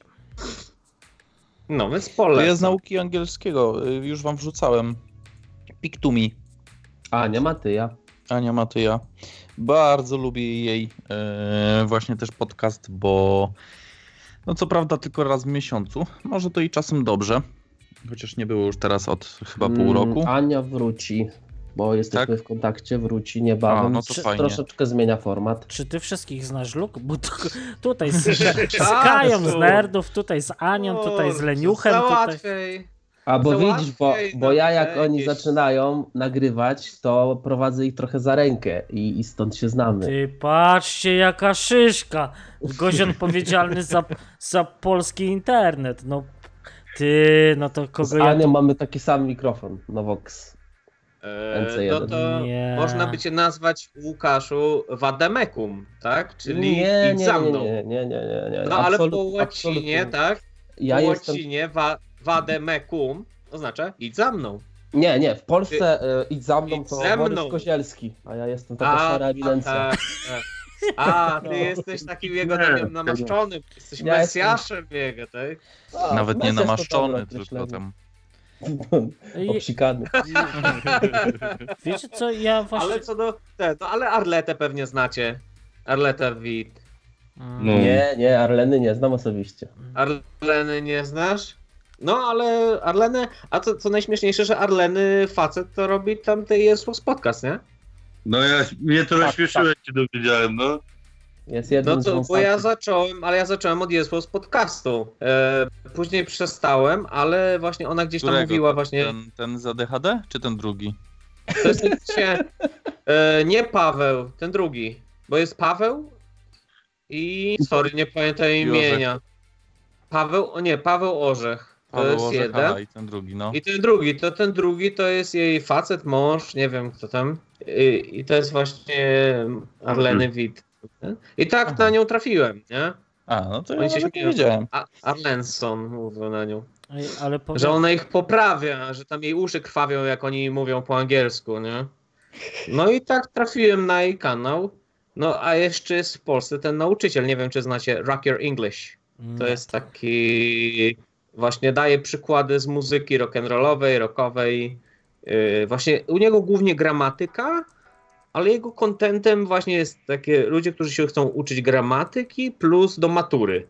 No, więc To polecam. ja z nauki angielskiego y, już wam wrzucałem. Piktumi, A, nie ma ty, ja. Ania Matyja. Bardzo lubię jej e, właśnie też podcast, bo no co prawda tylko raz w miesiącu. Może to i czasem dobrze. Chociaż nie było już teraz od chyba pół Mm, roku. Ania wróci, bo jesteśmy w kontakcie, wróci niebawem. A, no to fajnie. Troszeczkę zmienia format. Czy ty wszystkich znasz, Luk? Bo tu, tutaj z, z. Kają z Nerdów, tutaj z Anią, tutaj z Leniuchem. Tutaj... A bo widzisz, bo, bo ja jak oni jakieś- zaczynają nagrywać, to prowadzę ich trochę za rękę i, i stąd się znamy. Ty patrzcie jaka szyszka. Gość odpowiedzialny za, za polski internet. No ty, no to Z kogo ja Anią tu... mamy taki sam mikrofon, Novox. E, NC1. No to Nie. można by cię nazwać Łukaszu Wademekum, tak? Czyli nie, nie, za nie, mną. nie, nie, nie, nie, nie. No ale po łacinie, absolutnie. tak? Ja po jestem... łacinie wa, Wademekum oznacza idź za mną. Nie, nie, w Polsce y, idź za mną idź to ze Borys mną. Kozielski, a ja jestem taka szara ewidencja. tak, tak. A, ty No. jesteś takim jego takim namaszczonym, jesteś Ja mesjaszem jego, tak? A, Nawet nie to namaszczony, tylko tam. Obsikany. Wiecie co, ja właśnie... Ale co do, te, no ale Arletę pewnie znacie. Arleta Wit. Mm, No. Nie, nie, Arleny nie znam osobiście. Arleny nie znasz? No, ale Arlenę, a co, co najśmieszniejsze, że Arleny facet to robi tam tej jest podcast, nie? No ja, mnie to Tak, rozśmieszyło, jak się dowiedziałem, no. Jest jednym No to, bo ja zacząłem, ale ja zacząłem od Jesło z podcastu. E, później przestałem, ale właśnie ona gdzieś tam Którego? mówiła właśnie, Ten, ten z ADHD, czy ten drugi? to jest się, e, nie Paweł, ten drugi, bo jest Paweł i, sorry, nie pamiętam imienia. Paweł, o nie, Paweł Orzech, to Paweł jest Orzech, jeden. aha, i ten drugi, no. I ten drugi, to ten drugi to jest jej facet, mąż, nie wiem kto tam. I, i to jest właśnie Arleny Witt. I tak Aha. na nią trafiłem, nie? A, no to ja Oni się nawet nie wiedziałem. A Arlenson mówił na nią. Ej, Ale powiem... Że ona ich poprawia, że tam jej uszy krwawią, jak oni mówią po angielsku, nie? No i tak trafiłem na jej kanał. No a jeszcze jest w Polsce ten nauczyciel, nie wiem czy znacie, Rock Your English. To jest taki, właśnie daje przykłady z muzyki rock'n'rollowej, rockowej. Yy, Właśnie u niego głównie gramatyka, ale jego kontentem właśnie jest takie ludzie, którzy się chcą uczyć gramatyki plus do matury.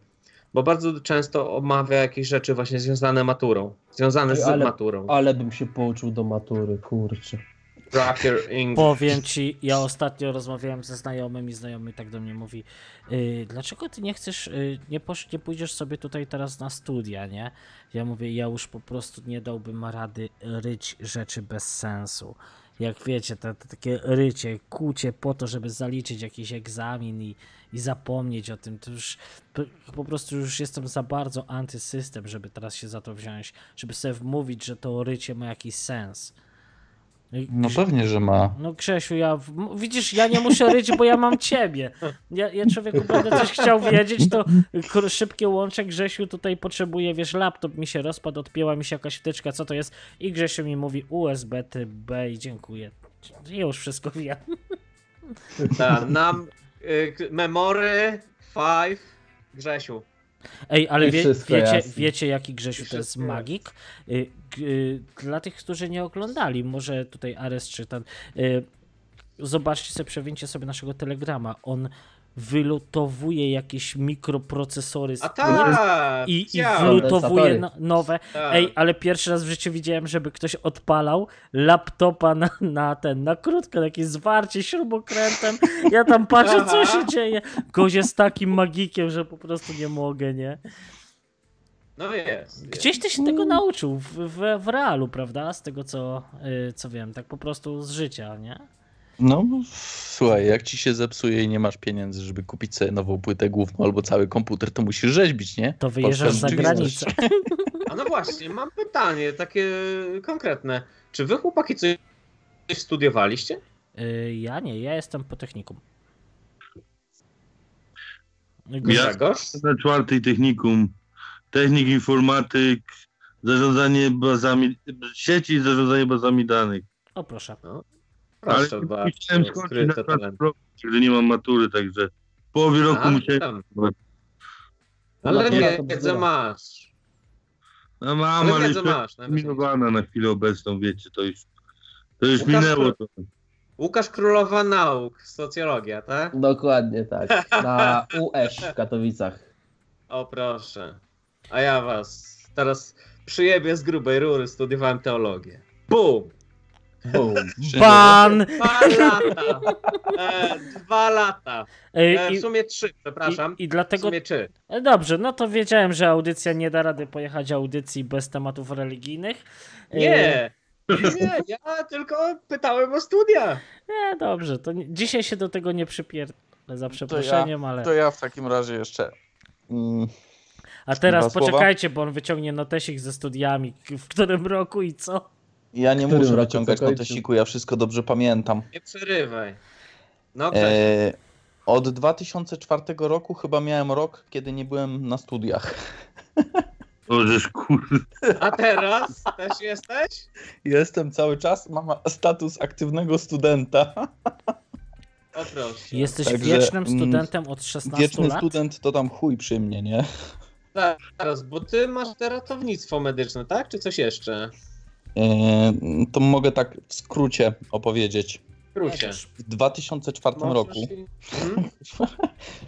Bo bardzo często omawia jakieś rzeczy właśnie związane maturą, związane z Ale- maturą. Ale bym się pouczył do matury, kurczę. Rock Your English. Powiem ci, ja ostatnio rozmawiałem ze znajomym i znajomy tak do mnie mówi, y, dlaczego ty nie chcesz, y, nie, posz, nie pójdziesz sobie tutaj teraz na studia, nie? Ja mówię, ja już po prostu nie dałbym rady ryć rzeczy bez sensu. Jak wiecie, to, to takie rycie, kucie po to, żeby zaliczyć jakiś egzamin i, i zapomnieć o tym, to już po prostu już jestem za bardzo antysystem, żeby teraz się za to wziąć, żeby sobie wmówić, że to rycie ma jakiś sens. No pewnie, że ma. No Grzesiu, ja, widzisz, ja nie muszę ryć, bo ja mam ciebie. Ja, ja człowieku będę coś chciał wiedzieć, to szybkie łącze Grzesiu tutaj potrzebuje, wiesz, laptop mi się rozpadł, odpięła mi się jakaś wtyczka, co to jest? I Grzesiu mi mówi USB typ B i dziękuję. Ja już wszystko wiem. Tak, nam y, memory 5 Grzesiu. Ej, ale wie, wiecie, jasne. wiecie, jaki Grzesiu to jest magik? Y, y, Dla tych, którzy nie oglądali, może tutaj Ares czy ten. y, Zobaczcie sobie, przewincie sobie naszego telegrama. On wylutowuje jakieś mikroprocesory z A tak! i, i wlutowuje Kondensatory. no, nowe. tak. Ej, ale pierwszy raz w życiu widziałem, żeby ktoś odpalał laptopa na, na ten, na krótko, na jakieś zwarcie śrubokrętem. Ja tam patrzę, co się dzieje. Gość jest takim magikiem, że po prostu nie mogę, nie? No jest. Gdzieś ty się tego nauczył w, w, w realu, prawda? Z tego, co, y, co wiem, tak po prostu z życia, nie? No, słuchaj, jak ci się zepsuje i nie masz pieniędzy, żeby kupić sobie nową płytę główną albo cały komputer, to musisz rzeźbić, nie? To wyjeżdżasz za granicę. A no właśnie, mam pytanie takie konkretne. Czy wy chłopaki coś studiowaliście? Y, ja nie, ja jestem po technikum. Ja- Grzegorz? Na czwartej technikum. Technik informatyk, zarządzanie bazami, sieci i zarządzanie bazami danych. O proszę. Proszę Ale bardzo, musiałem skończyć na roku, gdy nie mam matury, także w połowie roku A, musiałem... tam. Ale wiedzę masz. No mam, Ale ale wiedzę już masz. minowana na chwilę obecną, wiecie, to już, to już Łukasz, minęło. To. Łukasz Królowa Nauk, socjologia, tak? Dokładnie tak. Na UŚ w Katowicach. O proszę. A ja was teraz przyjebię z grubej rury, studiowałem teologię. Bum! Boom. Ban! Dwa lata! E, dwa lata. E, i, w sumie trzy, przepraszam. i, I W dlatego sumie trzy. E, Dobrze, no to wiedziałem, że audycja nie da rady pojechać audycji bez tematów religijnych. E, Nie! Nie, ja tylko pytałem o studia. Nie, dobrze, to nie, dzisiaj się do tego nie przypierdolę za przeproszeniem, ale... To ja w takim razie jeszcze. Mm, A teraz poczekajcie, bo on wyciągnie notesik ze studiami, w którym roku i co? Ja nie muszę wyciągać notesiku, ja wszystko dobrze pamiętam. Nie przerywaj. No. E, od 2004 roku chyba miałem rok, kiedy nie byłem na studiach. O, żeż kurde. A teraz też jesteś? Jestem cały czas, mam status aktywnego studenta. O proszę. Jesteś Także, wiecznym mm, studentem od 16 Wieczny lat? student to tam chuj przy mnie, nie? Zaraz, bo ty masz te ratownictwo medyczne, tak? Czy coś jeszcze? E, to mogę tak w skrócie opowiedzieć. W skrócie. W 2004 Możesz roku, i- Mhm.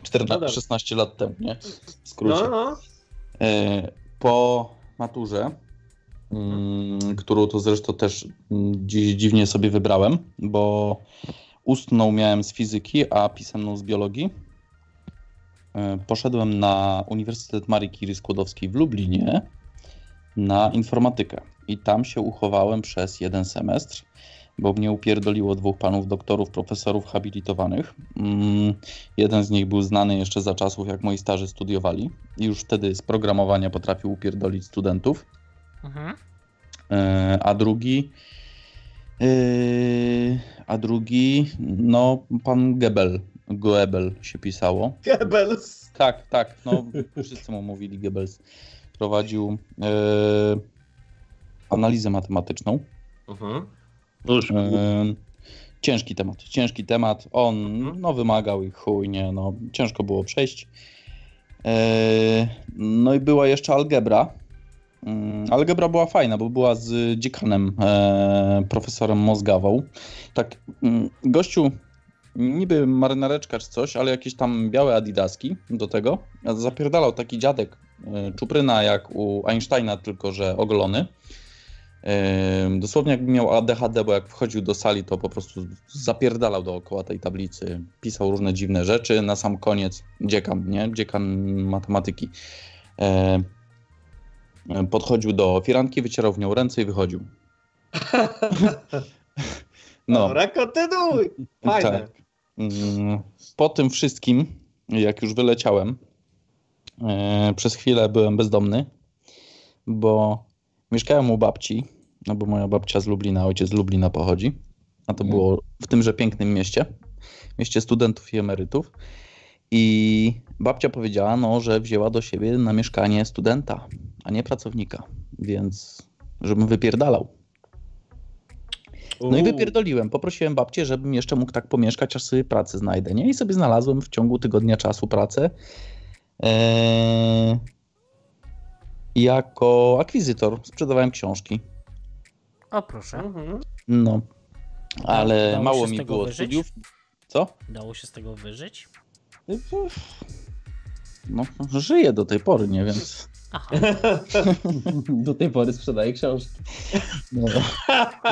14, dobra. 16 lat temu, nie? W skrócie. No, no. E, Po maturze, mm, którą to zresztą też mm, dziś dziwnie sobie wybrałem, bo ustną miałem z fizyki, a pisemną z biologii. E, Poszedłem na Uniwersytet Marii Curie Skłodowskiej w Lublinie na informatykę i tam się uchowałem przez jeden semestr, bo mnie upierdoliło dwóch panów doktorów, profesorów habilitowanych. Mm, Jeden z nich był znany jeszcze za czasów, jak moi starzy studiowali i już wtedy z programowania potrafił upierdolić studentów. Mhm. E, A drugi, e, a drugi, no pan Gebel, Goebel się pisało. Goebbels. Tak, tak, no wszyscy mu mówili Goebbels. Prowadził e, analizę matematyczną. Mhm. E, ciężki temat, ciężki temat. On no, wymagał i chuj, nie, no, ciężko było przejść. E, no i była jeszcze algebra. Mm, Algebra była fajna, bo była z dziekanem, e, profesorem Mozgawą. Tak, mm, gościu, niby marynareczka czy coś, ale jakieś tam białe adidaski do tego. Zapierdalał taki dziadek, e, czupryna jak u Einsteina, tylko że ogolony. Dosłownie jakby miał ADHD, bo jak wchodził do sali, to po prostu zapierdalał dookoła tej tablicy, pisał różne dziwne rzeczy. Na sam koniec dziekan, nie? Dziekan matematyki. Podchodził do firanki, wycierał w nią ręce i wychodził. No, Dobra, kontynuuj. Fajne. tak. Mm, Po tym wszystkim, jak już wyleciałem, e, przez chwilę byłem bezdomny, bo mieszkałem u babci no bo moja babcia z Lublina, ojciec z Lublina pochodzi, a to było w tymże pięknym mieście, mieście studentów i emerytów. I babcia powiedziała, no, że wzięła do siebie na mieszkanie studenta, a nie pracownika, więc żebym wypierdalał. No i wypierdoliłem. Poprosiłem babcię, żebym jeszcze mógł tak pomieszkać, aż sobie pracę znajdę. Nie? I sobie znalazłem w ciągu tygodnia czasu pracę eee, jako akwizytor. Sprzedawałem książki. O proszę, Mhm. No, ale Dało mało mi było wyżyć? studiów. Co? dało się z tego wyżyć? No, żyję do tej pory, nie? Więc... Aha, Do tej pory sprzedaję książki. No.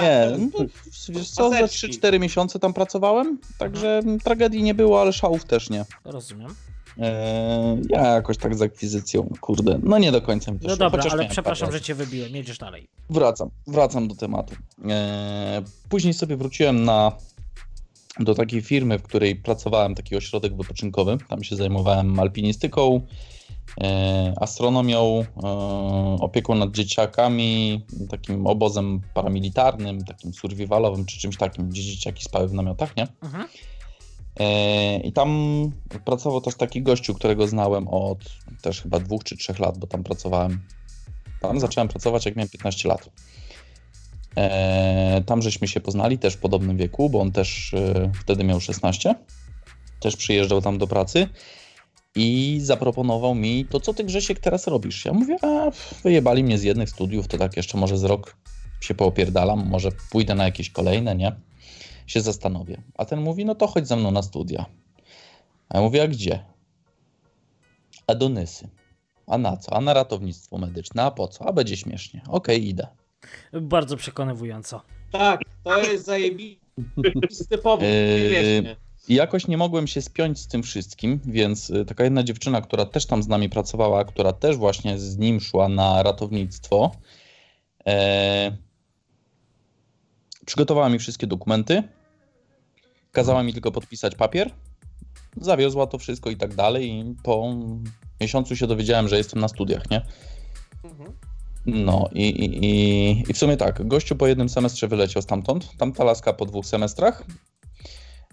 Nie, no, wiesz co, za Paseczki. 3-4 miesiące tam pracowałem, także tragedii nie było, ale szałów też nie. rozumiem. Eee, ja jakoś tak z akwizycją, kurde, no nie do końca mi to No szło, dobra, ale przepraszam, że cię wybiłem, jedziesz dalej. Wracam, wracam do tematu. Eee, później sobie wróciłem na, do takiej firmy, w której pracowałem, taki ośrodek wypoczynkowy. Tam się zajmowałem alpinistyką, e, astronomią, e, opieką nad dzieciakami, takim obozem paramilitarnym, takim survivalowym czy czymś takim, gdzie dzieciaki spały w namiotach, nie? Mhm. E, I tam pracował też taki gościu, którego znałem od też chyba dwóch czy trzech lat, bo tam pracowałem. Tam zacząłem pracować, jak miałem 15 lat. E, Tam żeśmy się poznali też w podobnym wieku, bo on też e, wtedy miał 16. Też przyjeżdżał tam do pracy i zaproponował mi to, co ty Grzesiek teraz robisz. Ja mówię, a wyjebali mnie z jednych studiów, to tak jeszcze może z rok się poopierdalam, może pójdę na jakieś kolejne, nie? Się zastanowię. A ten mówi, no to chodź ze mną na studia. A ja mówię, a gdzie? A do Nysy. A na co? A na ratownictwo medyczne. A po co? A będzie śmiesznie. Okej, idę. Bardzo przekonywująco. Tak, to jest zajebisty powód, Yy, jakoś nie mogłem się spiąć z tym wszystkim, więc y, taka jedna dziewczyna, która też tam z nami pracowała, która też właśnie z nim szła na ratownictwo, e, przygotowała mi wszystkie dokumenty, kazała mi tylko podpisać papier, zawiozła to wszystko i tak dalej i po miesiącu się dowiedziałem, że jestem na studiach, nie? Mhm. No i, i, i, i w sumie tak, gościu po jednym semestrze wyleciał stamtąd, tamta laska po dwóch semestrach,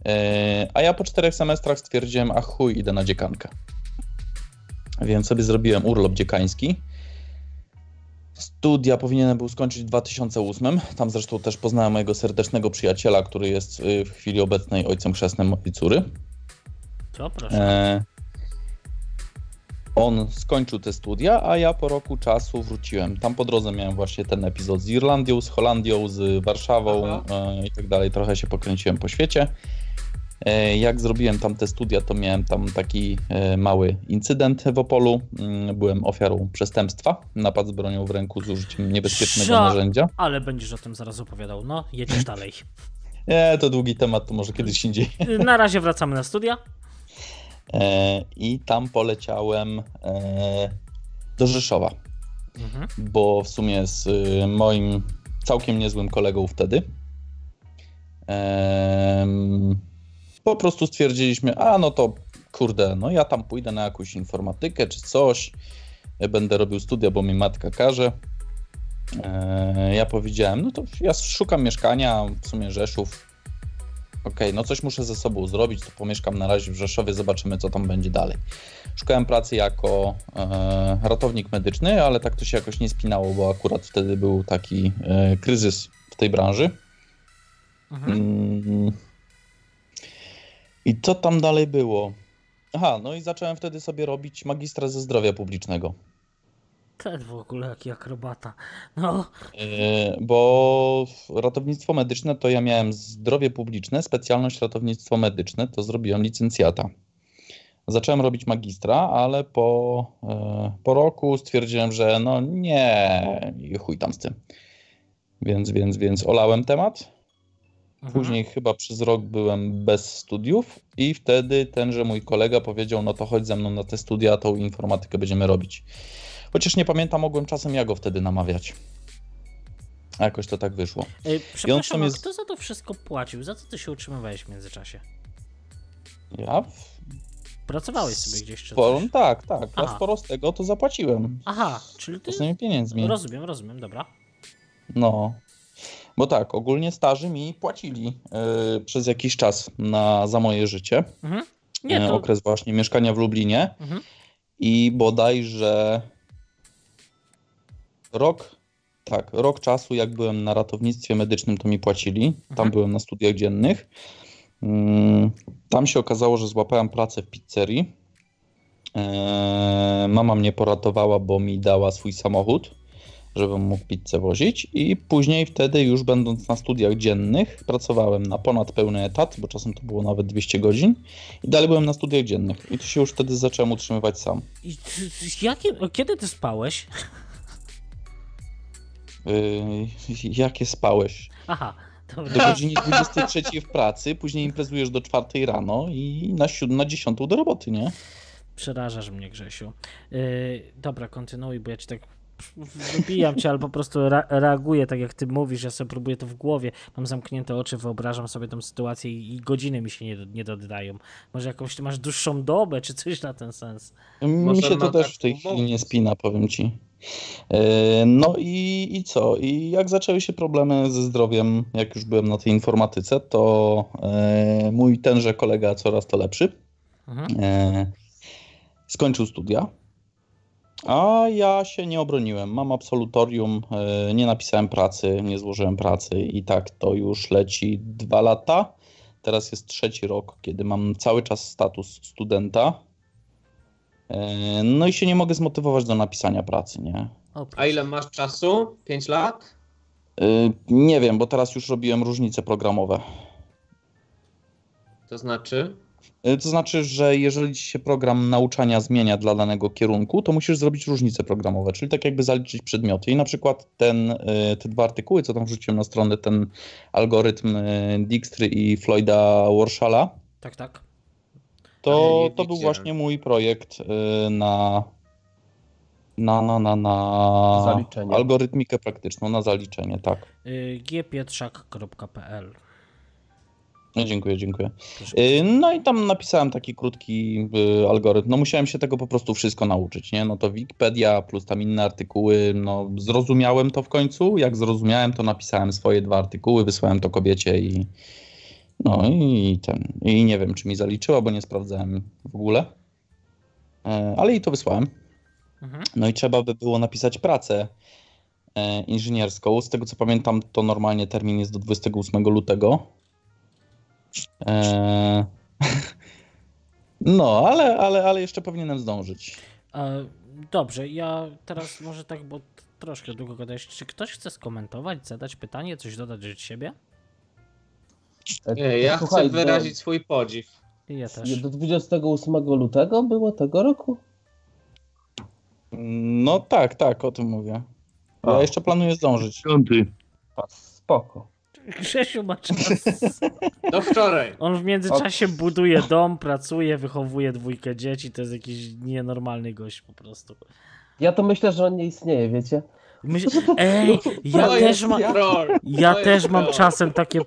e, a ja po czterech semestrach stwierdziłem, a chuj, idę na dziekankę. Więc sobie zrobiłem urlop dziekański. Studia powinienem był skończyć w 2008. Tam zresztą też poznałem mojego serdecznego przyjaciela, który jest y, w chwili obecnej ojcem chrzestnym mojej córy. Co, proszę. E, on skończył te studia, a ja po roku czasu wróciłem. Tam po drodze miałem właśnie ten epizod z Irlandią, z Holandią, z Warszawą e, i tak dalej. Trochę się pokręciłem po świecie. E, jak zrobiłem tam te studia, to miałem tam taki e, mały incydent w Opolu. Mm, Byłem ofiarą przestępstwa. Napad z bronią w ręku z użyciem niebezpiecznego Sza- narzędzia. Ale będziesz o tym zaraz opowiadał. No, jedziesz dalej. Nie, to długi temat, to może kiedyś indziej. Na razie wracamy na studia. E, I tam poleciałem e, do Rzeszowa. Mhm. bo w sumie z moim całkiem niezłym kolegą wtedy po prostu stwierdziliśmy, a no to kurde, no ja tam pójdę na jakąś informatykę czy coś, będę robił studia, bo mi matka każe. E, ja powiedziałem, no to ja szukam mieszkania, w sumie Rzeszów. Okej, no coś muszę ze sobą zrobić, to pomieszkam na razie w Rzeszowie, zobaczymy co tam będzie dalej. Szukałem pracy jako e, ratownik medyczny, ale tak to się jakoś nie spinało, bo akurat wtedy był taki e, kryzys w tej branży. Mhm. Mm. I co tam dalej było? Aha, no i zacząłem wtedy sobie robić magistra ze zdrowia publicznego. Ten w ogóle jaki akrobata. No, E, Bo ratownictwo medyczne to ja miałem zdrowie publiczne, specjalność ratownictwo medyczne, to zrobiłem licencjata. Zacząłem robić magistra, ale po, e, po roku stwierdziłem, że no nie, chuj tam z tym. Więc, więc, więc olałem temat. Mhm. Później chyba przez rok byłem bez studiów i wtedy tenże mój kolega powiedział, no to chodź ze mną na te studia, tą informatykę będziemy robić. Chociaż nie pamiętam, mogłem czasem ja go wtedy namawiać. A jakoś to tak wyszło. Ej, Przepraszam, jest- kto za to wszystko płacił? Za co ty się utrzymywałeś w międzyczasie? Ja Pracowałeś sobie gdzieś czy sporo, coś? tak, tak. Ja Aha. sporo z tego to zapłaciłem. Aha, czyli ty... Własnymi pieniędzmi. Rozumiem, rozumiem, dobra. No. Bo tak, ogólnie starzy mi płacili e, przez jakiś czas na, za moje życie. Mhm. Nie, e, to... Okres właśnie mieszkania w Lublinie. Mhm. I bodajże rok, tak, rok czasu jak byłem na ratownictwie medycznym, to mi płacili. Tam Mhm. byłem na studiach dziennych. Mm, Tam się okazało, że złapałem pracę w pizzerii. Eee, Mama mnie poratowała, bo mi dała swój samochód, żebym mógł pizzę wozić. I później wtedy już będąc na studiach dziennych, pracowałem na ponad pełny etat, bo czasem to było nawet 200 godzin. I dalej byłem na studiach dziennych. I to się już wtedy zacząłem utrzymywać sam. I, jakie, kiedy ty spałeś? Yy, jakie spałeś? Aha, Do dobra. godziny 23 w pracy, później imprezujesz do 4 rano i na 7, na 10 do roboty, nie? Przerażasz mnie, Grzesiu. Yy, dobra, kontynuuj, bo ja ci tak wybijam cię, ale po prostu re- reaguję tak jak ty mówisz, ja sobie próbuję to w głowie, mam zamknięte oczy, wyobrażam sobie tą sytuację i, godziny mi się nie, nie dodają. Może jakąś ty masz dłuższą dobę, czy coś na ten sens. Mi Może się to też tak w tej chwili nie spina, powiem ci. Yy, No i, i co? I jak zaczęły się problemy ze zdrowiem, jak już byłem na tej informatyce, to yy, mój tenże kolega coraz to lepszy Mhm. E, skończył studia, a ja się nie obroniłem. Mam absolutorium, e, nie napisałem pracy, nie złożyłem pracy i tak to już leci dwa lata. Teraz jest trzeci rok, kiedy mam cały czas status studenta. E, No i się nie mogę zmotywować do napisania pracy, nie? A ile masz czasu? 5 lat? E, Nie wiem, bo teraz już robiłem różnice programowe. To znaczy? E, To znaczy, że jeżeli ci się program nauczania zmienia dla danego kierunku, to musisz zrobić różnice programowe, czyli tak jakby zaliczyć przedmioty. I na przykład ten, e, te dwa artykuły, co tam wrzuciłem na stronę, ten algorytm e, Dijkstry i Floyda Warshalla, Tak, tak. to, to był właśnie mój projekt na, na, na, na, na Zaliczenie. algorytmikę praktyczną, na zaliczenie, tak. Yy, gpietrzak.pl No, dziękuję, dziękuję. Y, No i tam napisałem taki krótki y, algorytm. No musiałem się tego po prostu wszystko nauczyć, nie? No to Wikipedia plus tam inne artykuły, no zrozumiałem to w końcu. Jak zrozumiałem, to napisałem swoje dwa artykuły, wysłałem to kobiecie i no i ten. I nie wiem, czy mi zaliczyła, bo nie sprawdzałem w ogóle. E, Ale i to wysłałem. Mhm. No i trzeba by było napisać pracę e, inżynierską. Z tego co pamiętam, to normalnie termin jest do 28 lutego. E, no, ale, ale, ale jeszcze powinienem zdążyć. E, dobrze, ja teraz może tak, bo troszkę długo gadałeś. Czy ktoś chce skomentować, zadać pytanie, coś dodać od siebie? E, Nie, ja słuchaj, chcę wyrazić swój podziw. I ja do, też. do 28 lutego było tego roku? No tak, tak, o tym mówię. Ja jeszcze planuję zdążyć. Piąty. Spoko. Grzesiu ma czas. Do wczoraj. On w międzyczasie buduje dom, pracuje, wychowuje dwójkę dzieci. To jest jakiś nienormalny gość po prostu. Ja to myślę, że on nie istnieje, wiecie? Myśl... Ej, ja To też mam. Ja To też mam troll. czasem takie.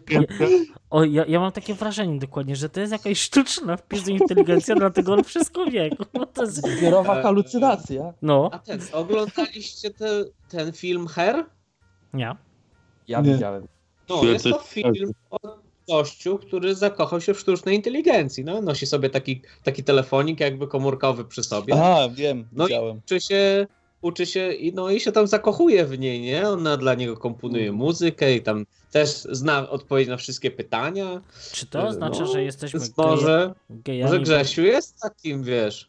O, ja, ja mam takie wrażenie dokładnie, że to jest jakaś sztuczna wpis inteligencja, dlatego on wszystko wie. To jest... Zbiorowa halucynacja. No, A ten, oglądaliście te, ten film Her? nie. Ja Nie. widziałem. No, jest to film o gościu, który zakochał się w sztucznej inteligencji. No, nosi sobie taki, taki telefonik jakby komórkowy przy sobie. Aha, wiem, No i widziałem. uczy się, uczy się i, no, i się tam zakochuje w niej, nie? Ona dla niego komponuje muzykę i tam też zna odpowiedź na wszystkie pytania. Czy to oznacza, że jesteśmy może, geje- gejami? może Grzesiu jest takim, wiesz,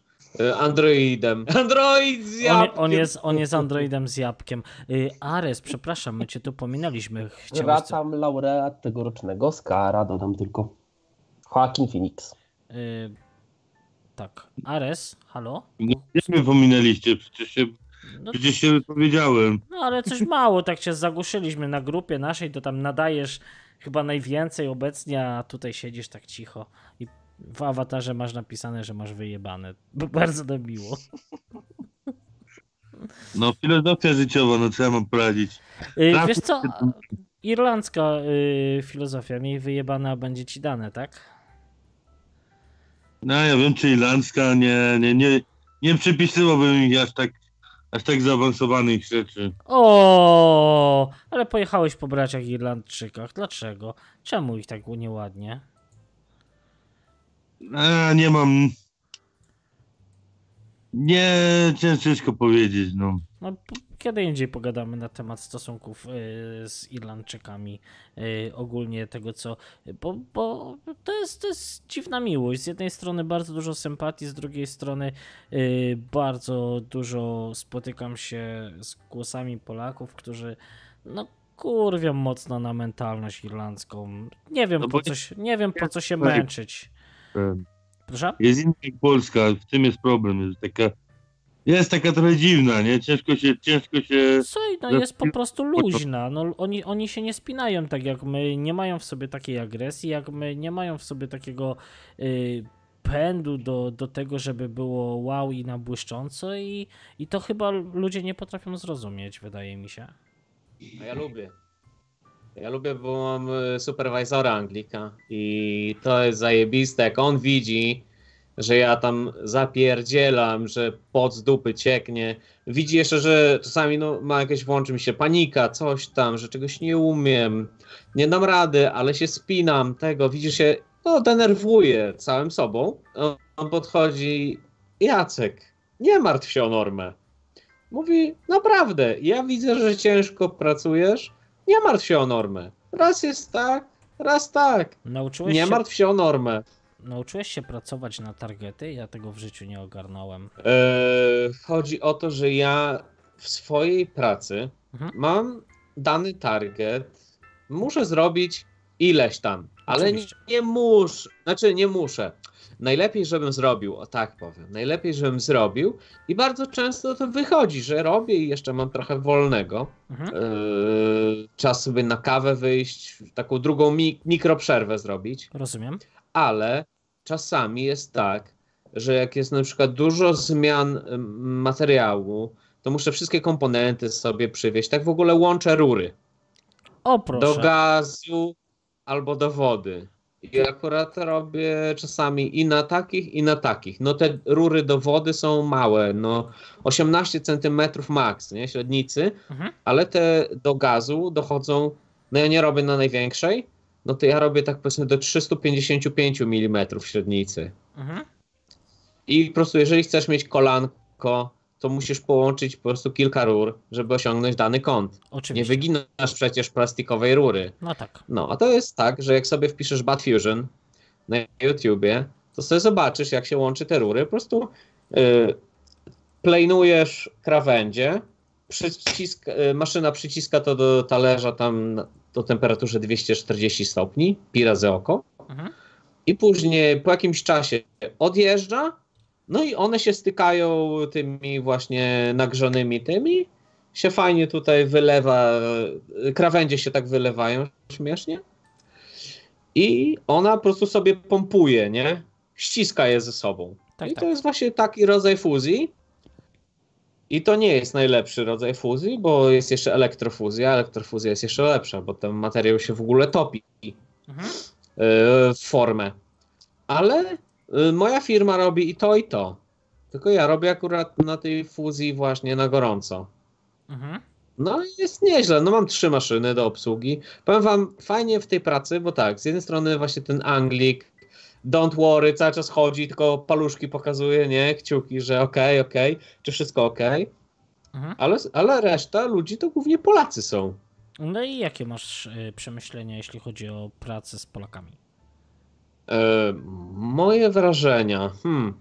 androidem. Android z On, jabłkiem. on, jest, on jest androidem z jabłkiem. Y, Ares, przepraszam, my cię tu pominęliśmy. Chciałeś co... Wracam laureat tegorocznego Oscara, dodam tylko. Joaquin Phoenix. y, Tak. Ares, halo? Jak mnie pominęliście? Przecież się, No, przecież się wypowiedziałem. no ale coś mało, tak cię zagłuszyliśmy na grupie naszej, to tam nadajesz chyba najwięcej obecnie, a tutaj siedzisz tak cicho. I w awatarze masz napisane, że masz wyjebane. B- Bardzo nam miło. No filozofia życiowa, no co ja mam poradzić? Y, Wiesz co? Irlandzka y, filozofia, miej wyjebane, a będzie ci dane, tak? No ja wiem, czy irlandzka, nie, nie, nie, nie przypisywałbym ich aż tak aż tak zaawansowanych rzeczy. O, ale pojechałeś po braciach Irlandczykach. Dlaczego? Czemu ich tak nieładnie? A, nie mam. Nie, cię- ciężko powiedzieć, no. No, kiedy indziej pogadamy na temat stosunków y, z Irlandczykami, y, ogólnie tego co. Bo, bo to, jest, to jest dziwna miłość. Z jednej strony bardzo dużo sympatii, z drugiej strony y, bardzo dużo spotykam się z głosami Polaków, którzy no kurwią mocno na mentalność irlandzką. Nie wiem No po co się, nie wiem po co się męczyć. Proszę? Jest inna jak Polska, w tym jest problem, jest taka. Jest taka trochę dziwna, nie? Ciężko się, ciężko się. Słuchaj, no jest po prostu luźna. No, oni, oni się nie spinają tak jak my, nie mają w sobie takiej agresji, jak my, nie mają w sobie takiego y, pędu do, do tego, żeby było wow i na błyszcząco i, i to chyba ludzie nie potrafią zrozumieć, wydaje mi się. A ja lubię. Ja lubię, bo mam e, superwajzora Anglika i to jest zajebiste, jak on widzi, że ja tam zapierdzielam, że pot z dupy cieknie. Widzi jeszcze, że czasami no, ma jakieś, włączy mi się panika, coś tam, że czegoś nie umiem, nie dam rady, ale się spinam, tego, widzi się, no denerwuje całym sobą. On podchodzi, Jacek, nie martw się o normę. Mówi, naprawdę, ja widzę, że ciężko pracujesz, nie martw się o normę. Raz jest tak, raz tak. Nauczyłeś, Nie się, martw się o normę. nauczyłeś się pracować na targety? Ja tego w życiu nie ogarnąłem. Eee, chodzi o to, że ja w swojej pracy Mhm. mam dany target, muszę zrobić ileś tam, ale nie, Oczywiście. nie muszę, znaczy nie muszę. Najlepiej, żebym zrobił, o tak powiem, najlepiej, żebym zrobił i bardzo często to wychodzi, że robię i jeszcze mam trochę wolnego. Mhm. Eee, czas sobie na kawę wyjść, taką drugą mi- mikroprzerwę zrobić Rozumiem. ale czasami jest tak, że jak jest na przykład dużo zmian materiału, to muszę wszystkie komponenty sobie przywieźć. Tak w ogóle łączę rury O proszę. do gazu albo do wody. I akurat robię czasami i na takich, i na takich. No te rury do wody są małe, no 18 cm max, nie, średnicy, Mhm. ale te do gazu dochodzą, no ja nie robię na największej, no to ja robię tak powiedzmy do 355 mm średnicy. Mhm. I po prostu jeżeli chcesz mieć kolanko, to musisz połączyć po prostu kilka rur, żeby osiągnąć dany kąt. Nie Oczywiście. wyginasz przecież plastikowej rury. No tak. No, a to jest tak, że jak sobie wpiszesz Bad Fusion na YouTubie, to sobie zobaczysz, jak się łączy te rury. Po prostu y, plejnujesz krawędzie, przycisk, y, maszyna przyciska to do talerza tam do temperaturze 240 stopni, pi razy oko, Mhm. i później po jakimś czasie odjeżdża, no i one się stykają tymi właśnie nagrzanymi tymi, się fajnie tutaj wylewa, krawędzie się tak wylewają śmiesznie i ona po prostu sobie pompuje, nie? Ściska je ze sobą. Tak, I tak. to jest właśnie taki rodzaj fuzji. I to nie jest najlepszy rodzaj fuzji, bo jest jeszcze elektrofuzja. Elektrofuzja jest jeszcze lepsza, bo ten materiał się w ogóle topi Mhm. w formę. Ale moja firma robi i to, i to. Tylko ja robię akurat na tej fuzji właśnie na gorąco. Mhm. No jest nieźle. No mam trzy maszyny do obsługi. Powiem wam, fajnie w tej pracy, bo tak, z jednej strony właśnie ten Anglik, don't worry, cały czas chodzi, tylko paluszki pokazuje, nie? Kciuki, że okej, okej, czy wszystko okej. Mhm. Ale, ale reszta ludzi to głównie Polacy są. No i jakie masz y, przemyślenia, jeśli chodzi o pracę z Polakami? E, moje wrażenia. Hmm.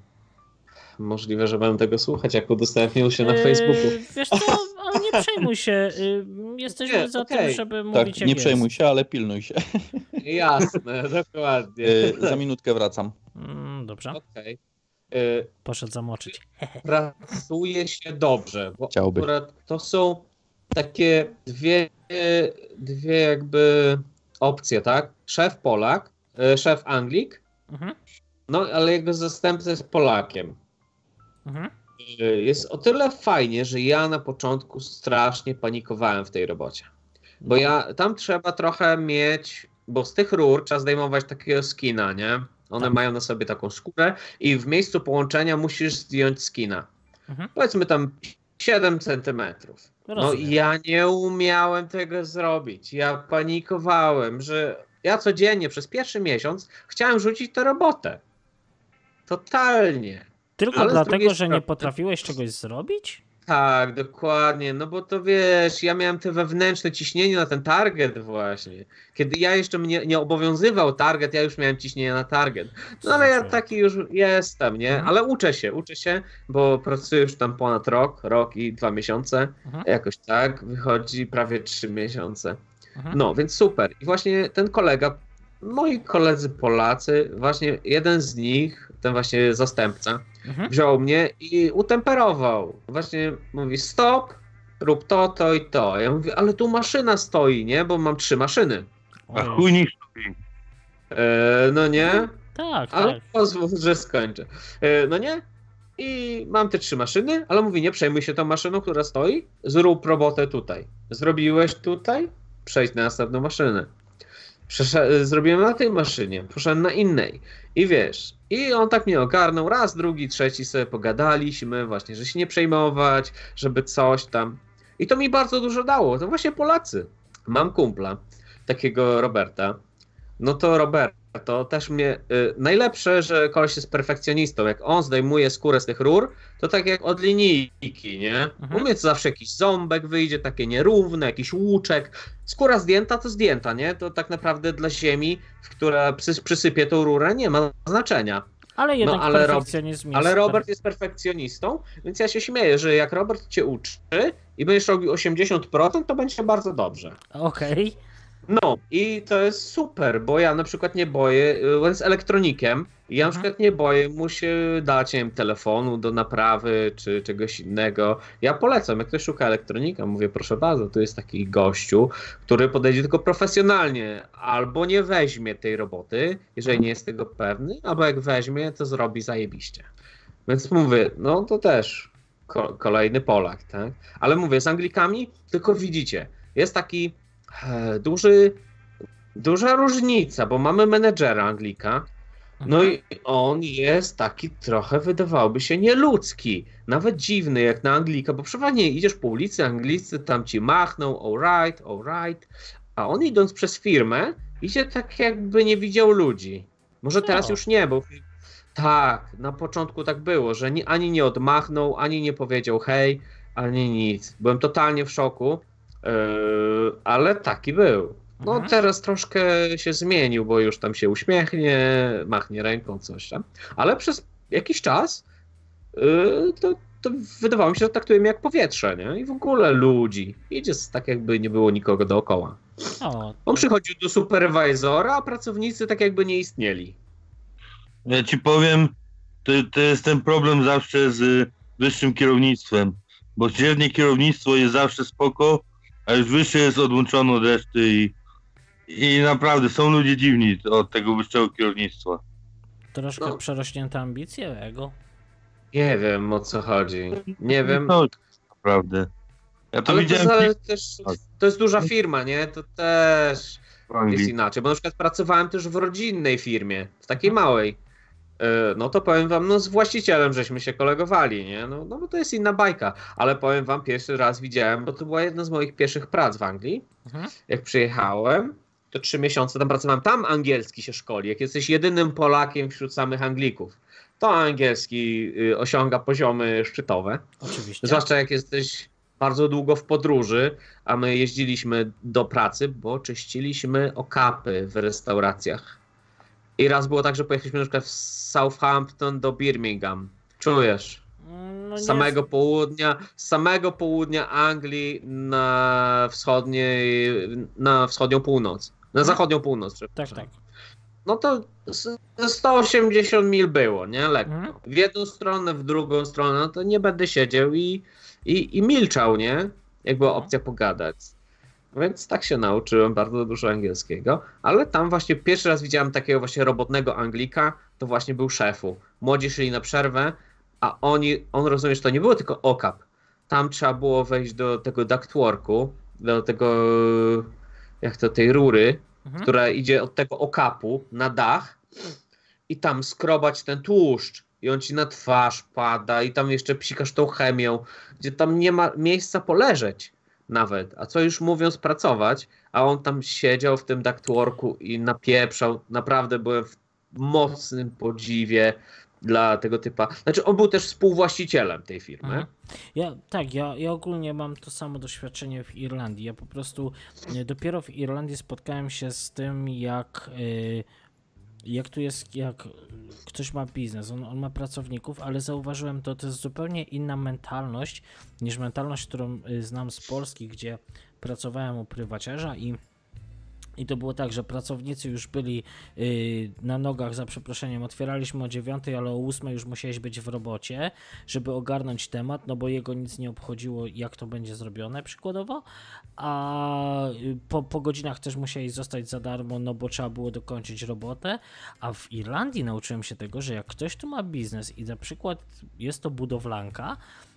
Możliwe, że będę tego słuchać, jak udostępnił się na Yy, Facebooku. Wiesz co, ale nie przejmuj się. y, Jesteśmy Nie, za okej. tym, żeby Tak, mówić jak nie przejmuj jest. się, ale pilnuj się. Jasne, dokładnie. Y, Za minutkę wracam. Mm, dobrze, Okej. E, poszedł zamoczyć. pracuje się dobrze, bo Chciałby. akurat to są takie dwie, dwie jakby opcje, tak? Szef Polak, e, szef Anglik, Mhm. no ale jego zastępca jest Polakiem. Mhm. E, Jest o tyle fajnie, że ja na początku strasznie panikowałem w tej robocie. Bo ja tam trzeba trochę mieć, bo z tych rur trzeba zdejmować takiego skina, nie? One Tak. mają na sobie taką skórę i w miejscu połączenia musisz zdjąć skina. Mhm. Powiedzmy tam 7 centymetrów. No ja nie umiałem tego zrobić. Ja panikowałem, że ja codziennie przez pierwszy miesiąc chciałem rzucić tę robotę. Totalnie. Tylko ale dlatego, że nie potrafiłeś czegoś zrobić? Tak, dokładnie. No bo to wiesz, ja miałem te wewnętrzne ciśnienie na ten target właśnie. Kiedy ja jeszcze mnie nie obowiązywał target, ja już miałem ciśnienie na target. No ale ja taki już jestem, nie? Mhm. Ale uczę się, uczę się, bo pracuję już tam ponad rok, rok i dwa miesiące. Mhm. Jakoś tak, wychodzi prawie trzy miesiące. Mhm. No, więc super. I właśnie ten kolega, moi koledzy Polacy, właśnie jeden z nich, ten właśnie zastępca, Mhm. wziął mnie i utemperował. Właśnie mówi stop, rób to, to i to. Ja mówię, ale tu maszyna stoi, nie? Bo mam trzy maszyny. A chuj niech stoi. E, no nie? Tak, Ale tak. pozwól, że skończę. E, no nie? I mam te trzy maszyny, ale mówi, nie przejmuj się tą maszyną, która stoi, zrób robotę tutaj. Zrobiłeś tutaj, przejdź na następną maszynę. Zrobiłem na tej maszynie, poszedłem na innej. I wiesz, i on tak mnie ogarnął, raz, drugi, trzeci sobie pogadaliśmy, właśnie, że się nie przejmować, żeby coś tam. I to mi bardzo dużo dało. To właśnie Polacy. Mam kumpla, takiego Roberta. No to Roberto też mnie. Y, najlepsze, że koleś jest perfekcjonistą. Jak on zdejmuje skórę z tych rur, to tak jak od linijki, nie? Mhm. U mnie to zawsze jakiś ząbek wyjdzie, takie nierówne, jakiś łuczek. Skóra zdjęta to zdjęta, nie? To tak naprawdę dla ziemi, w która przys- przysypie tą rurę, nie ma znaczenia. Ale jednak No, ale perfekcjonizm jest... Ale Robert jest perfekcjonistą, więc ja się śmieję, że jak Robert cię uczy i będziesz robił 80%, to będzie bardzo dobrze. Okej. No i to jest super, bo ja na przykład nie boję, y, on jest elektronikiem i ja na Mhm. przykład nie boję mu się dać, nie wiem, telefonu do naprawy czy czegoś innego. Ja polecam, jak ktoś szuka elektronika, mówię proszę bardzo, tu jest taki gościu, który podejdzie tylko profesjonalnie, albo nie weźmie tej roboty, jeżeli nie jest tego pewny, albo jak weźmie, to zrobi zajebiście. Więc mówię, no to też ko- kolejny Polak, tak? Ale mówię, z Anglikami tylko widzicie, jest taki duży, duża różnica, bo mamy menedżera Anglika, no i on jest taki trochę, wydawałoby się, nieludzki. Nawet dziwny jak na Anglika, bo przeważnie idziesz po ulicy, Anglicy tam ci machną, alright, alright, a on idąc przez firmę, idzie tak jakby nie widział ludzi. Może teraz O. już nie, bo tak, na początku tak było, że ni, ani nie odmachnął, ani nie powiedział hej, ani nic. Byłem totalnie w szoku, ale taki był. No Mhm. teraz troszkę się zmienił, bo już tam się uśmiechnie, machnie ręką, coś tam. Ale przez jakiś czas yy, to, to wydawało mi się, że traktuje mnie jak powietrze, nie? I w ogóle ludzi. Idzie tak jakby nie było nikogo dookoła. O, On przychodził do superwizora, a pracownicy tak jakby nie istnieli. Ja ci powiem, to, to jest ten problem zawsze z wyższym kierownictwem, bo średnie kierownictwo jest zawsze spoko, a już wyższe jest odłączone od reszty i, i naprawdę są ludzie dziwni od tego wyższego kierownictwa. troszkę no. przerośnięte ambicje, ego. Nie wiem o co chodzi. Nie wiem. No, naprawdę. Ja to Ale to, widziałem zale- też, to jest duża firma, nie? To też jest inaczej. Bo na przykład pracowałem też w rodzinnej firmie, w takiej małej. E, No to powiem wam, no z właścicielem żeśmy się kolegowali, nie? No, no bo to jest inna bajka. Ale powiem wam, pierwszy raz widziałem, bo to była jedna z moich pierwszych prac w Anglii. Mhm. Jak przyjechałem, to trzy miesiące tam pracowałem. Tam angielski się szkoli. Jak jesteś jedynym Polakiem wśród samych Anglików, to angielski y, osiąga poziomy szczytowe. Oczywiście. Zwłaszcza jak jesteś bardzo długo w podróży, a my jeździliśmy do pracy, bo czyściliśmy okapy w restauracjach. I raz było tak, że pojechaliśmy na przykład z Southampton do Birmingham. Czujesz? No Z samego południa, z samego południa Anglii na wschodniej, na wschodnią północ. Na zachodnią północ, Tak, przepraszam. tak. No to z- ze 180 mil było, nie? Lekko. Mhm. W jedną stronę, w drugą stronę, no to nie będę siedział i, i, i milczał, nie? Jak była Mhm. opcja pogadać. Więc tak się nauczyłem bardzo dużo angielskiego, ale tam właśnie pierwszy raz widziałem takiego właśnie robotnego Anglika, to właśnie był szefu. Młodzi szli na przerwę, a oni, on rozumiesz, to nie było tylko okap. Tam trzeba było wejść do tego ductworku, do tego, jak to, tej rury, Mhm. która idzie od tego okapu na dach i tam skrobać ten tłuszcz i on ci na twarz pada i tam jeszcze psikasz tą chemią, gdzie tam nie ma miejsca poleżeć nawet, a co już mówiąc pracować, a on tam siedział w tym ductworku i napieprzał, naprawdę byłem w mocnym podziwie dla tego typa. Znaczy, on był też współwłaścicielem tej firmy. Mhm. Ja, tak, ja, ja ogólnie mam to samo doświadczenie w Irlandii. Ja po prostu y, dopiero w Irlandii spotkałem się z tym, jak, y, jak tu jest, jak ktoś ma biznes, on, on ma pracowników, ale zauważyłem to, to jest zupełnie inna mentalność niż mentalność, którą y, znam z Polski, gdzie pracowałem u prywaciarza i i to było tak, że pracownicy już byli yy, na nogach, za przeproszeniem, otwieraliśmy o 9, ale o 8 już musiałeś być w robocie, żeby ogarnąć temat, no bo jego nic nie obchodziło, jak to będzie zrobione, przykładowo. A y, po, po godzinach też musiałeś zostać za darmo, no bo trzeba było dokończyć robotę. A w Irlandii nauczyłem się tego, że jak ktoś tu ma biznes i na przykład jest to budowlanka,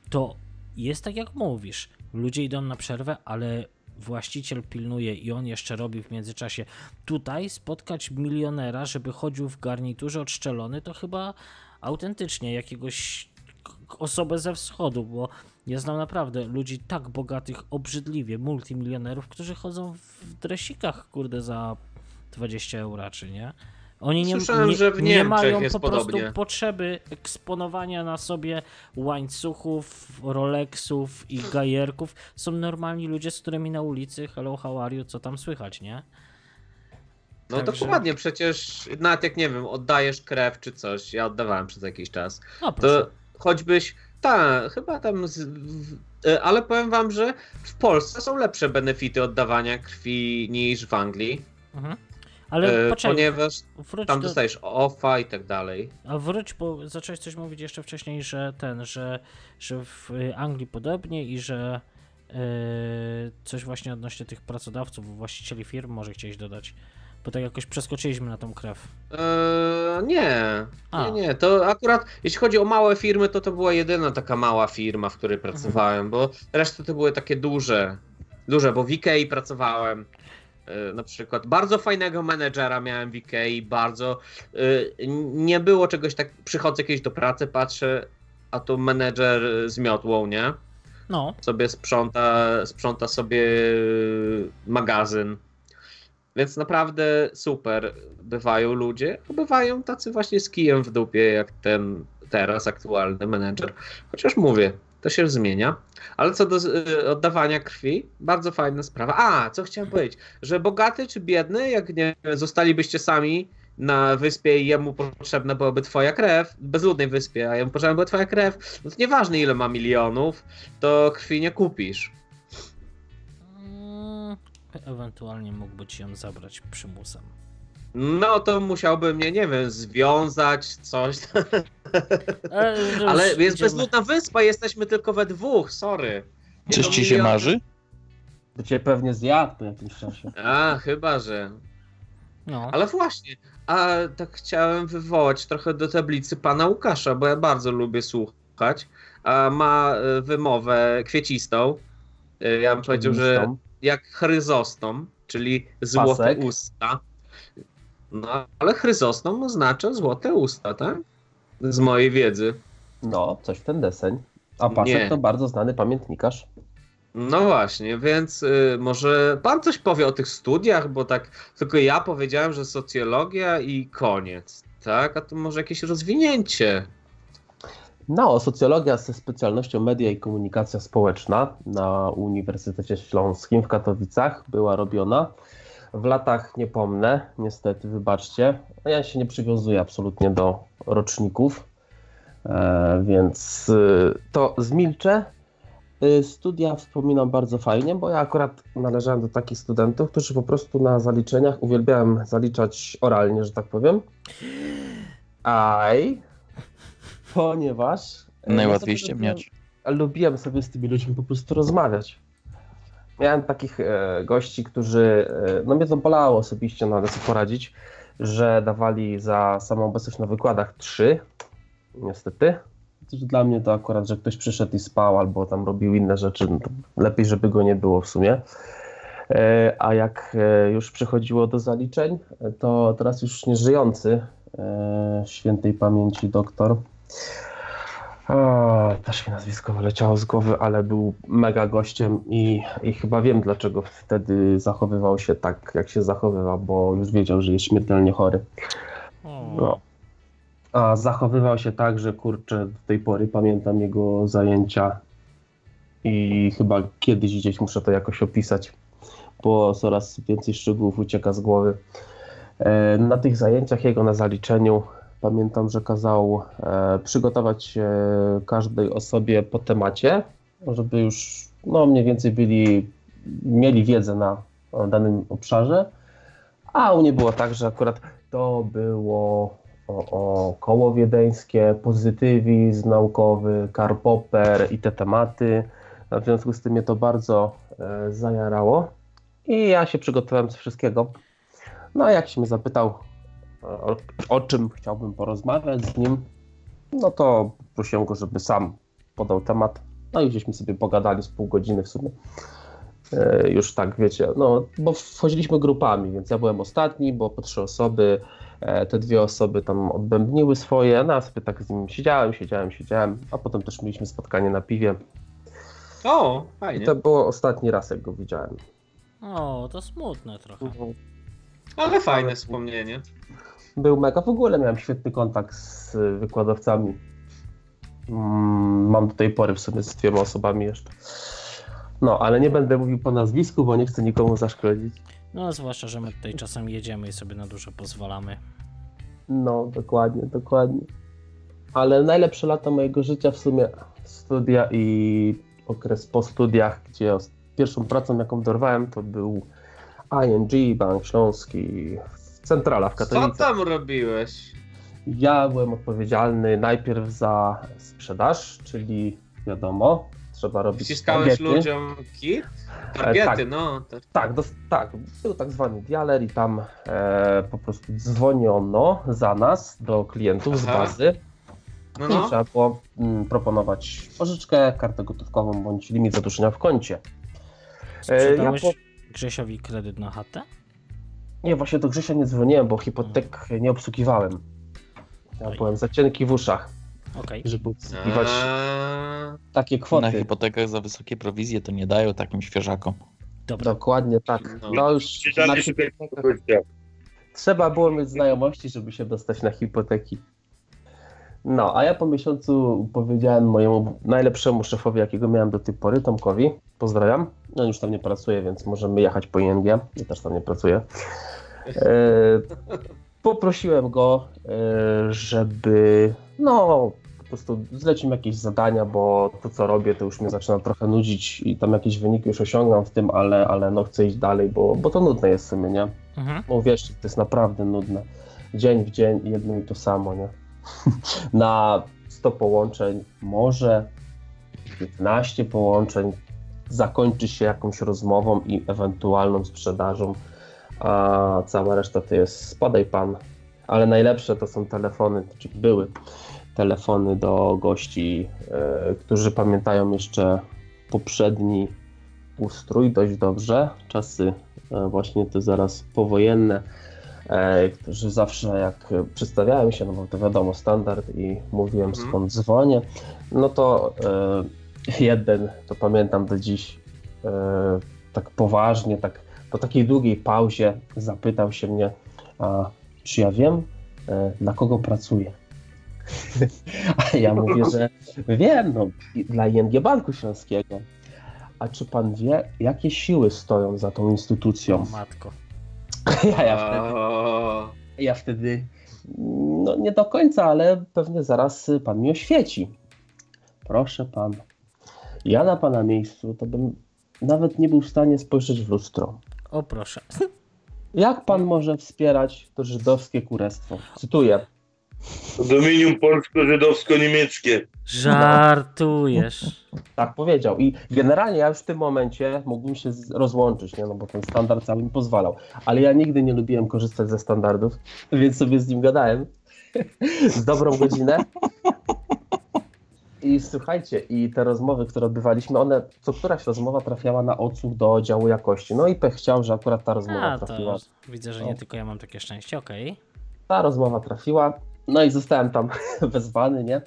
to jest tak jak mówisz. Ludzie idą na przerwę, ale właściciel pilnuje i on jeszcze robi w międzyczasie. Tutaj spotkać milionera, żeby chodził w garniturze odszczelony, to chyba autentycznie jakiegoś osobę ze wschodu, bo ja znam naprawdę ludzi tak bogatych, obrzydliwie, multimilionerów, którzy chodzą w dresikach, kurde, za 20 euro, czy nie? Oni nie, Słyszałem, nie, że w nie Niemczech mają jest po prostu podobnie. potrzeby eksponowania na sobie łańcuchów, Rolexów i gajerków. Są normalni ludzie, z którymi na ulicy, hello, how are you, co tam słychać, nie? No Także- dokładnie, przecież nawet jak nie wiem, oddajesz krew czy coś, ja oddawałem przez jakiś czas, No to choćbyś, tak, chyba tam, z, w, e, ale powiem wam, że w Polsce są lepsze benefity oddawania krwi niż w Anglii, Mhm. Ale e, poczekaj, ponieważ tam do, dostajesz OFA i tak dalej. a wróć, bo zacząłeś coś mówić jeszcze wcześniej, że ten, że, że w Anglii podobnie i że y, coś właśnie odnośnie tych pracodawców, właścicieli firm może chciałeś dodać, bo tak jakoś przeskoczyliśmy na tą krew. Eee, nie, A. nie, nie. To akurat jeśli chodzi o małe firmy, to to była jedyna taka mała firma, w której pracowałem, bo reszta to były takie duże. Duże, bo w Ikei pracowałem. E, Na przykład bardzo fajnego menedżera miałem w Ikei, bardzo. e, Nie było czegoś tak. Przychodzę kiedyś do pracy, patrzę, a tu menedżer z miotłą, nie? No, sobie sprząta, sprząta sobie magazyn. Więc naprawdę super bywają ludzie. a Bywają tacy właśnie z kijem w dupie, jak ten teraz aktualny menedżer. Chociaż mówię, to się zmienia. Ale co do y, oddawania krwi, bardzo fajna sprawa. A, co chciałem powiedzieć, że bogaty czy biedny, jak nie zostalibyście sami na wyspie i jemu potrzebna byłaby twoja krew, bezludnej wyspie, a jemu potrzebna była twoja krew, no to nieważne ile ma milionów, to krwi nie kupisz. mm, ewentualnie mógłby ci ją zabrać przymusem. No to musiałby mnie, nie wiem, związać, coś. E, Ale jest idziemy. bezludna wyspa, jesteśmy tylko we dwóch, sorry. Nie Coś ci się marzy? To cię pewnie zjadł po jakimś czasie. A, chyba, że. No. Ale właśnie, a tak chciałem wywołać trochę do tablicy pana Łukasza, bo ja bardzo lubię słuchać. A ma e, wymowę kwiecistą. E, Ja bym powiedział, że jak chryzostom, czyli złote Pasek. usta. No, ale chryzostom oznacza złote usta, tak? Z mojej wiedzy. No, coś w ten deseń. A Pasek Nie. to bardzo znany pamiętnikarz. No właśnie, więc y, może pan coś powie o tych studiach, bo tak tylko ja powiedziałem, że socjologia i koniec, tak? A to może jakieś rozwinięcie. No, socjologia ze specjalnością media i komunikacja społeczna na Uniwersytecie Śląskim w Katowicach była robiona. W latach nie pomnę, niestety, wybaczcie. Ja się nie przywiązuję absolutnie do roczników, e, więc y, to zmilczę. Y, Studia wspominam bardzo fajnie, bo ja akurat należałem do takich studentów, którzy po prostu na zaliczeniach uwielbiałem zaliczać oralnie, że tak powiem. Aj, ponieważ. e, Najłatwiej ściemniać. Lubiłem sobie z tymi ludźmi po prostu rozmawiać. Miałem takich e, gości, którzy. E, no mnie to bolało osobiście, no ale sobie poradzić, że dawali za samą obecność na wykładach trzy. Niestety. Dla mnie to akurat, że ktoś przyszedł i spał albo tam robił inne rzeczy, no lepiej, żeby go nie było w sumie. E, A jak już przychodziło do zaliczeń, to teraz już nieżyjący świętej pamięci doktor O, też mi nazwisko wyleciało z głowy, ale był mega gościem i, i chyba wiem dlaczego wtedy zachowywał się tak, jak się zachowywał, bo już wiedział, że jest śmiertelnie chory. No. A zachowywał się tak, że kurczę, do tej pory pamiętam jego zajęcia i chyba kiedyś gdzieś muszę to jakoś opisać, bo coraz więcej szczegółów ucieka z głowy. E, Na tych zajęciach jego na zaliczeniu pamiętam, że kazał e, przygotować każdej osobie po temacie, żeby już no, mniej więcej byli, mieli wiedzę na danym obszarze, a u mnie było tak, że akurat to było o, o koło wiedeńskie, pozytywizm naukowy, Karl Popper i te tematy. W związku z tym mnie to bardzo e, zajarało i ja się przygotowałem z wszystkiego. No a jak się mnie zapytał, o, o czym chciałbym porozmawiać z nim, no to prosiłem go, żeby sam podał temat. No i żeśmy sobie pogadali z pół godziny w sumie. E, Już tak, wiecie, no bo wchodziliśmy grupami, więc ja byłem ostatni, bo po trzy osoby, e, te dwie osoby tam odbębniły swoje, no ja sobie tak z nim siedziałem, siedziałem, siedziałem, a potem też mieliśmy spotkanie na piwie. O, I fajnie. to było ostatni raz, jak go widziałem. o, to smutne trochę. Ale fajne wspomnienie. Był mega, w ogóle miałem świetny kontakt z wykładowcami. Mm, Mam do tej pory w sumie z dwiema osobami jeszcze. No, ale nie będę mówił po nazwisku, bo nie chcę nikomu zaszkodzić. No, zwłaszcza, że my tutaj czasem jedziemy i sobie na dużo pozwalamy. No, dokładnie, dokładnie. Ale najlepsze lata mojego życia w sumie studia i okres po studiach, gdzie pierwszą pracą, jaką dorwałem, to był ING, Bank Śląski, centrala w Co Katowicach. tam robiłeś? Ja byłem odpowiedzialny najpierw za sprzedaż, czyli wiadomo, trzeba robić Wciskałeś targety. ludziom kit? Targety, tak. no. To... Tak, dos- tak, był tak zwany dialer i tam e, po prostu dzwoniono za nas do klientów z Aha. bazy No, i no. trzeba było mm, proponować pożyczkę, kartę gotówkową bądź limit zadłużenia w koncie. E, Sprzedałeś ja Grzesiowi kredyt na chatę? Nie, właśnie do Grzesia nie dzwoniłem, bo hipotek nie obsługiwałem. Ja Oj. byłem za cienki w uszach, Okej. żeby obsługiwać A, takie Na kwoty. hipotekach za wysokie prowizje to nie dają takim świeżakom. Dobra. Dokładnie tak. No. No już na hipotekach trzeba było mieć znajomości, żeby się dostać na hipoteki. No, a ja po miesiącu powiedziałem mojemu najlepszemu szefowi, jakiego miałem do tej pory, Tomkowi, pozdrawiam. On już tam nie pracuje, więc możemy jechać po ING. Ja też tam nie pracuję. E, poprosiłem go, e, żeby no po prostu zlecił mi jakieś zadania, bo to co robię to już mnie zaczyna trochę nudzić i tam jakieś wyniki już osiągam w tym, ale, ale no chcę iść dalej, bo, bo to nudne jest w sumie, nie? Mhm. No wiesz, to jest naprawdę nudne. Dzień w dzień jedno i to samo, nie? Na 100 połączeń, może 15 połączeń zakończy się jakąś rozmową i ewentualną sprzedażą, a cała reszta to jest spadaj pan. Ale najlepsze to są telefony, czyli były telefony do gości, e, którzy pamiętają jeszcze poprzedni ustrój dość dobrze. Czasy e, właśnie te zaraz powojenne, e, którzy zawsze jak przedstawiałem się, no bo to wiadomo standard i mówiłem Mhm. skąd dzwonię, no to jeden, to pamiętam do dziś, e, tak poważnie, tak po takiej długiej pauzie zapytał się mnie, a czy ja wiem, e, dla kogo pracuję? A ja mówię, że wiem, no, dla ING Banku Śląskiego. A czy pan wie, jakie siły stoją za tą instytucją? O matko. Ja, ja, wtedy, ja wtedy, no nie do końca, ale pewnie zaraz pan mi oświeci. Proszę pan, ja na pana miejscu to bym nawet nie był w stanie spojrzeć w lustro. O proszę. Jak pan może wspierać to żydowskie kurestwo? Cytuję. Dominium polsko-żydowsko-niemieckie. Żartujesz. Tak powiedział. I generalnie ja już w tym momencie mógłbym się rozłączyć, nie? No bo ten standard cały mi pozwalał. Ale ja nigdy nie lubiłem korzystać ze standardów, więc sobie z nim gadałem z dobrą godzinę. I słuchajcie, i te rozmowy, które odbywaliśmy, one, co któraś rozmowa trafiała na odsłuch do działu jakości. No i pech chciał, że akurat ta rozmowa A, trafiła. widzę, że nie tylko ja mam takie szczęście, okej. Ta rozmowa trafiła, no i zostałem tam wezwany, nie?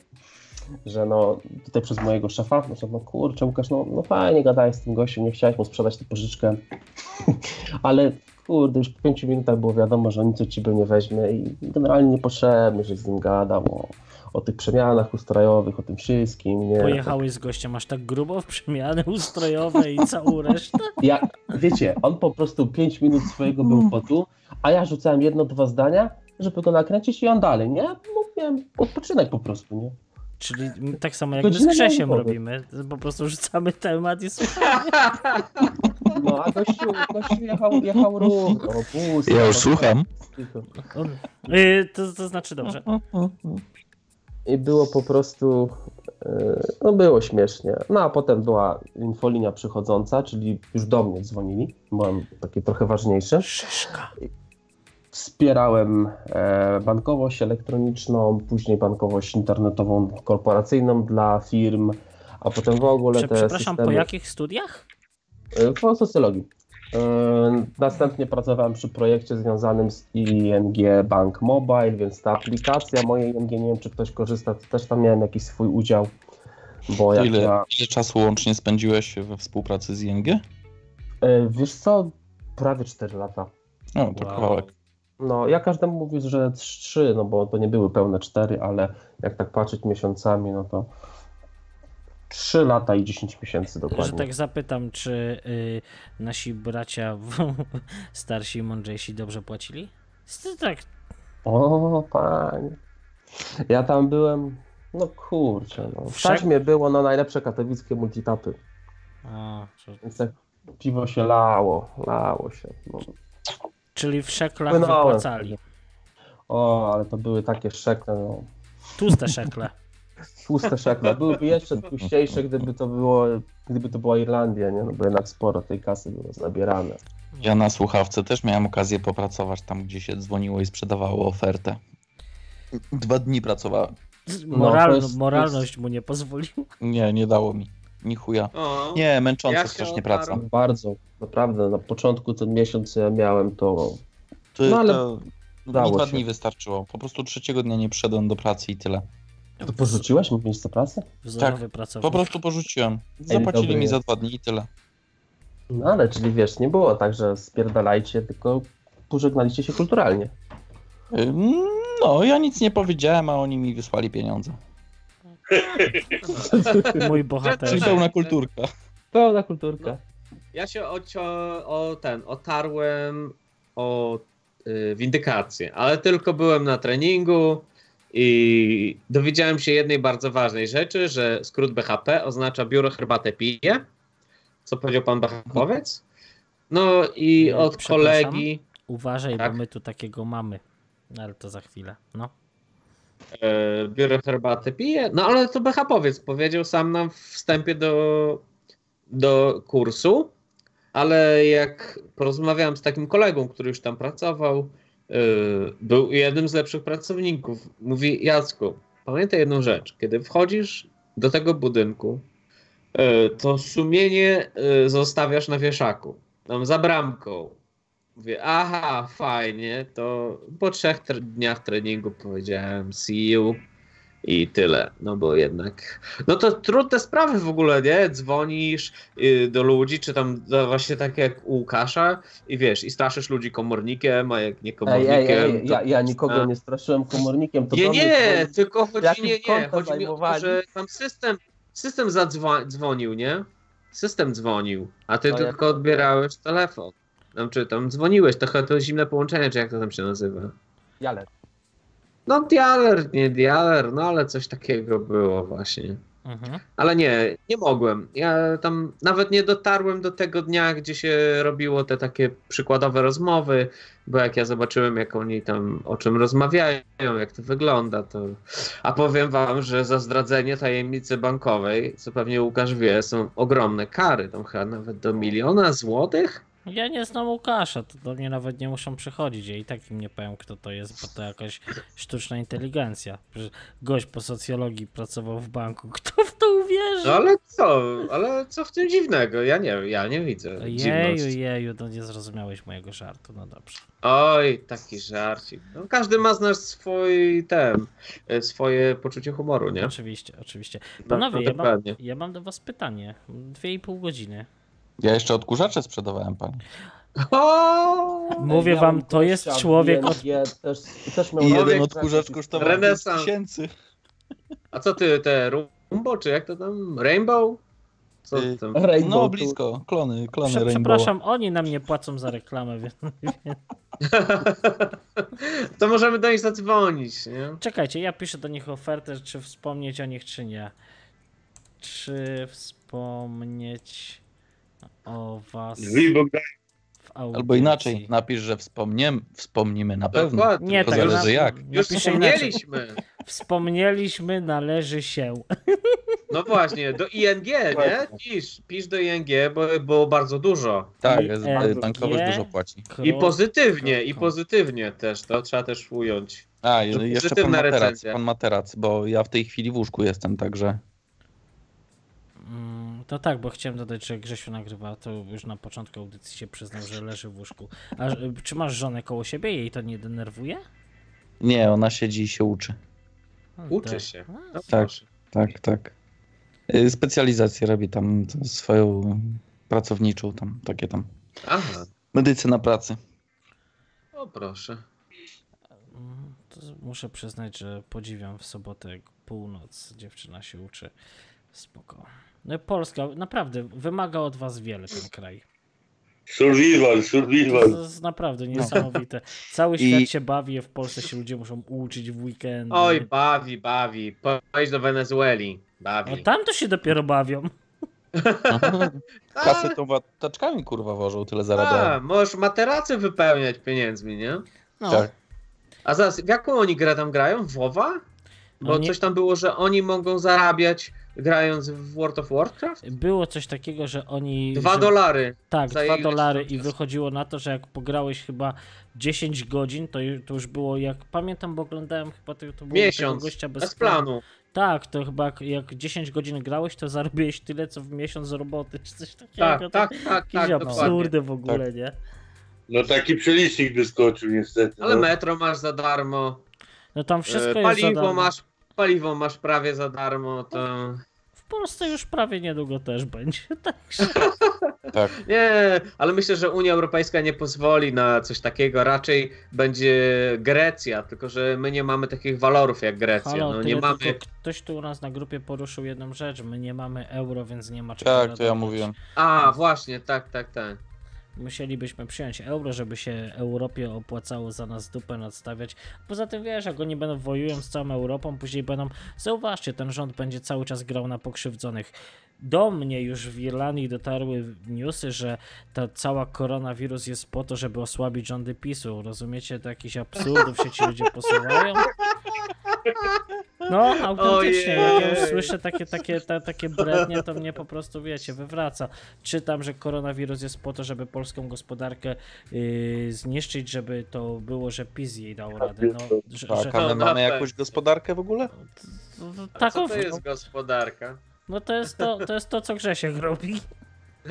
że no tutaj przez mojego szefa, no, że no kurczę Łukasz, no, no fajnie gadałeś z tym gościem, nie chciałeś mu sprzedać tę pożyczkę, ale kurde, już po pięciu minutach było wiadomo, że nic od ciebie nie weźmie i generalnie niepotrzebny, żeś z nim gadał o, o tych przemianach ustrojowych, o tym wszystkim, nie? Pojechałeś z gościem aż tak grubo w przemiany ustrojowe i całą resztę? Ja, wiecie, on po prostu 5 minut swojego był potu, a ja rzucałem jedno, dwa zdania, żeby go nakręcić i on dalej, nie? Mówiłem, odpoczynek po prostu, nie? Czyli tak samo jak my z Krzesiem robimy. Po prostu rzucamy temat i słuchamy. No, a gościu, gościu jechał, jechał pusty, Ja już słucham. y, to, to znaczy dobrze. I było po prostu, yy, no było śmiesznie. No a potem była infolinia przychodząca, czyli już do mnie dzwonili, byłem taki trochę ważniejszy. Szyszka. Wspierałem e, bankowość elektroniczną, później bankowość internetową korporacyjną dla firm, a potem w ogóle Prze, te przepraszam, systemy... po jakich studiach? E, Po socjologii. E, Następnie pracowałem przy projekcie związanym z ING Bank Mobile, więc ta aplikacja mojej ING, nie wiem czy ktoś korzysta, to też tam miałem jakiś swój udział, bo jak Ile, ja, ile czasu łącznie spędziłeś we współpracy z ING? e, wiesz co, prawie 4 lata. No, to Wow. kawałek. No, ja każdemu mówię, że 3, no bo to nie były pełne 4, ale jak tak patrzeć miesiącami, no to 3 lata i 10 miesięcy dokładnie. Że tak zapytam, czy y, nasi bracia starsi i mądrzejsi dobrze płacili? Tak, O, panie. Ja tam byłem, no kurczę, no. W taśmie było no najlepsze katowickie multitapy, a, że- więc tak piwo się lało, lało się. No. czyli w szeklach Płynąłem wypłacali. O, ale to były takie szekle, no. Tłuste szekle. Tłuste szekle. Byłyby jeszcze tłuściejsze, gdyby to było, gdyby to była Irlandia, nie? No bo jednak sporo tej kasy było zabierane. Ja na słuchawce też miałem okazję popracować tam, gdzie się dzwoniło i sprzedawało ofertę. Dwa dni pracowałem. Moral, to jest- moralność mu nie pozwoliła. Nie, nie dało mi. Ni chuja. O, Nie, męcząca Ja się strasznie praca. Bardzo, naprawdę, na początku ten miesiąc, ja miałem, to No, ale to mi udało dwa się. dni wystarczyło. Po prostu trzeciego dnia nie przyszedłem do pracy i tyle. To porzuciłeś mi miejsce pracy? Wzorowy Po pracownik. prostu porzuciłem. Zapłacili mi za dwa dni i tyle. No ale, czyli wiesz, nie było tak, że spierdalajcie, tylko pożegnaliście się kulturalnie. Ym, No, ja nic nie powiedziałem, a oni mi wysłali pieniądze. Mój Czyli bohater. pełna kulturka. Pełna kulturka. Ja się ocio, o ten, otarłem o y, windykację, ale tylko byłem na treningu i dowiedziałem się jednej bardzo ważnej rzeczy, że skrót BHP oznacza biuro herbatę pije, co powiedział pan Bachakowiec. No i E, od kolegi Uważaj, Tak. bo my tu takiego mamy. No, Ale to za chwilę. No. e, biuro herbatę pije, no ale to BHPowiec powiedział sam nam w wstępie do, do kursu, ale jak porozmawiałem z takim kolegą, który już tam pracował, był jednym z lepszych pracowników. Mówi, Jacku, pamiętaj jedną rzecz. Kiedy wchodzisz do tego budynku, yy, to sumienie yy, zostawiasz na wieszaku, tam za bramką. Mówię, aha, fajnie, to po trzech dniach treningu powiedziałem see you i tyle, no bo jednak, no to trudne sprawy w ogóle, nie? Dzwonisz y, do ludzi, czy tam właśnie tak jak u Łukasza i wiesz, i straszysz ludzi komornikiem, a jak nie Ej, komornikiem, ej, ej, to... ja, ja nikogo A. nie straszyłem komornikiem. To Nie, nie, tylko chodzi, nie, nie, chodzi mi o to, że tam system, system zadzwonił, nie? System dzwonił, a ty A tylko jak- odbierałeś telefon. Tam, czy tam dzwoniłeś, to chyba to zimne połączenie, czy jak to tam się nazywa? Jale. No dialer, nie dialer, no ale coś takiego było właśnie. Mhm. Ale nie, nie mogłem. Ja tam nawet nie dotarłem do tego dnia, gdzie się robiło te takie przykładowe rozmowy, bo jak ja zobaczyłem, jak oni tam o czym rozmawiają, jak to wygląda, to. A powiem wam, że za zdradzenie tajemnicy bankowej, co pewnie Łukasz wie, są ogromne kary. Tam chyba nawet do miliona złotych. Ja nie znam Łukasza, to do mnie nawet nie muszą przychodzić. Ja i tak im nie powiem, kto to jest, bo to jakaś sztuczna inteligencja. Przecież gość po socjologii pracował w banku. Kto w to uwierzy? No ale co? Ale co w tym dziwnego? Ja nie ja nie widzę Jeju, jeju, no nie zrozumiałeś mojego żartu, no dobrze. Oj, taki żarcik. No, każdy ma z nas swój ten, e, swoje poczucie humoru, nie? Oczywiście, oczywiście. No, Panowie, no, ja, mam, ja mam do was pytanie. Dwie i pół godziny. Ja jeszcze odkurzacze sprzedawałem pani. O! Mówię wam, to jest człowiek od... Też, też miał I jeden odkurzacz kosztował Renesans. tysięcy. A co ty, te Rumbo, czy jak to tam? Rainbow? Co Y, tam? Rainbow No tu- blisko, klony, klony Prze- Rainbow. Przepraszam, oni nam nie płacą za reklamę, więc... to możemy do nich zadzwonić, nie? Czekajcie, ja piszę do nich ofertę, czy wspomnieć o nich, czy nie. Czy wspomnieć o was w audycji? Albo inaczej, napisz, że wspomniem, wspomnimy na pewno. Dokładnie. Nie, To tak zależy na- jak. Już inaczej. wspomnieliśmy. Wspomnieliśmy, należy się. No właśnie, do ING, nie? Pisz, pisz do ING, bo było bardzo dużo. Tak, bankowość dużo płaci. I pozytywnie, i pozytywnie też, to trzeba też ująć. A, jeszcze pan materac, pan materac, bo ja w tej chwili w łóżku jestem, także Mm, To tak, bo chciałem dodać, że Grzesiu nagrywa, to już na początku audycji się przyznał, że leży w łóżku. A y, czy masz żonę koło siebie? Jej to nie denerwuje? nie, ona siedzi i się uczy. No, Uczy się. No, Tak. Tak, tak. Y, Specjalizację robi tam swoją pracowniczą, tam takie tam. Aha, Medycyna pracy. o proszę. Mm, To muszę przyznać, że podziwiam w sobotę jak północ. Dziewczyna się uczy. Spoko. No Polska naprawdę wymaga od was wiele ten kraj. Survival, To survival. jest naprawdę niesamowite. Cały I- świat się bawi, a w Polsce się ludzie muszą uczyć w weekend. Oj, bawi, bawi. Pojdź do Wenezueli. Bawi. No tam to się dopiero bawią. Kasę tą taczkami kurwa wożą, tyle A, zarabiają. możesz materacy wypełniać pieniędzmi, nie? No, Tak. A zaraz, w jaką oni grę tam grają? W WoWa? Bo Oni- coś tam było, że oni mogą zarabiać grając w World of Warcraft? Było coś takiego, że oni. Dwa że, dolary. Tak, dwa dolary i wychodziło na to, że jak pograłeś chyba 10 godzin, to, ju- to już było jak. Pamiętam, bo oglądałem chyba to, to było tego Miesiąc. gościa bez, Bez planu. Tak, to chyba jak- jak 10 godzin grałeś, to zarobiłeś tyle, co w miesiąc z roboty, czy coś takiego. Tak, To tak, tak, tak, absurdy w ogóle, nie? No taki przelicznik wyskoczył niestety. Ale no. metro masz za darmo. No tam wszystko e, jest za Paliwo darmo. masz, paliwo masz prawie za darmo, to... W Polsce już prawie niedługo też będzie, także... Tak. Nie, ale myślę, że Unia Europejska nie pozwoli na coś takiego. Raczej będzie Grecja, tylko że my nie mamy takich walorów jak Grecja. Halo, no, nie mamy. ktoś tu u nas na grupie poruszył jedną rzecz, my nie mamy euro, więc nie ma czego Tak, to ja mówiłem. A, właśnie, tak, tak, tak. Musielibyśmy przyjąć euro, żeby się Europie opłacało za nas dupę nadstawiać. Poza tym wiesz, jak oni będą wojują z całą Europą, później będą. Zauważcie, ten rząd będzie cały czas grał na pokrzywdzonych. Do mnie już w Irlandii dotarły newsy, że ta cała koronawirus jest po to, żeby osłabić rządy PiSu. Rozumiecie? Do jakichś absurdów się ci ludzie posuwają. No, autentycznie, jak ja już słyszę takie, takie, ta, takie brednie, to mnie po prostu, wiecie, wywraca. Czytam, że koronawirus jest po to, żeby polską gospodarkę yy, zniszczyć, żeby to było, że PiS jej dał radę. No, że, Tak, że, a my No, mamy jakąś gospodarkę w ogóle? A tak, co to jest gospodarka? no to jest to, to jest to, co Grzesiek robi.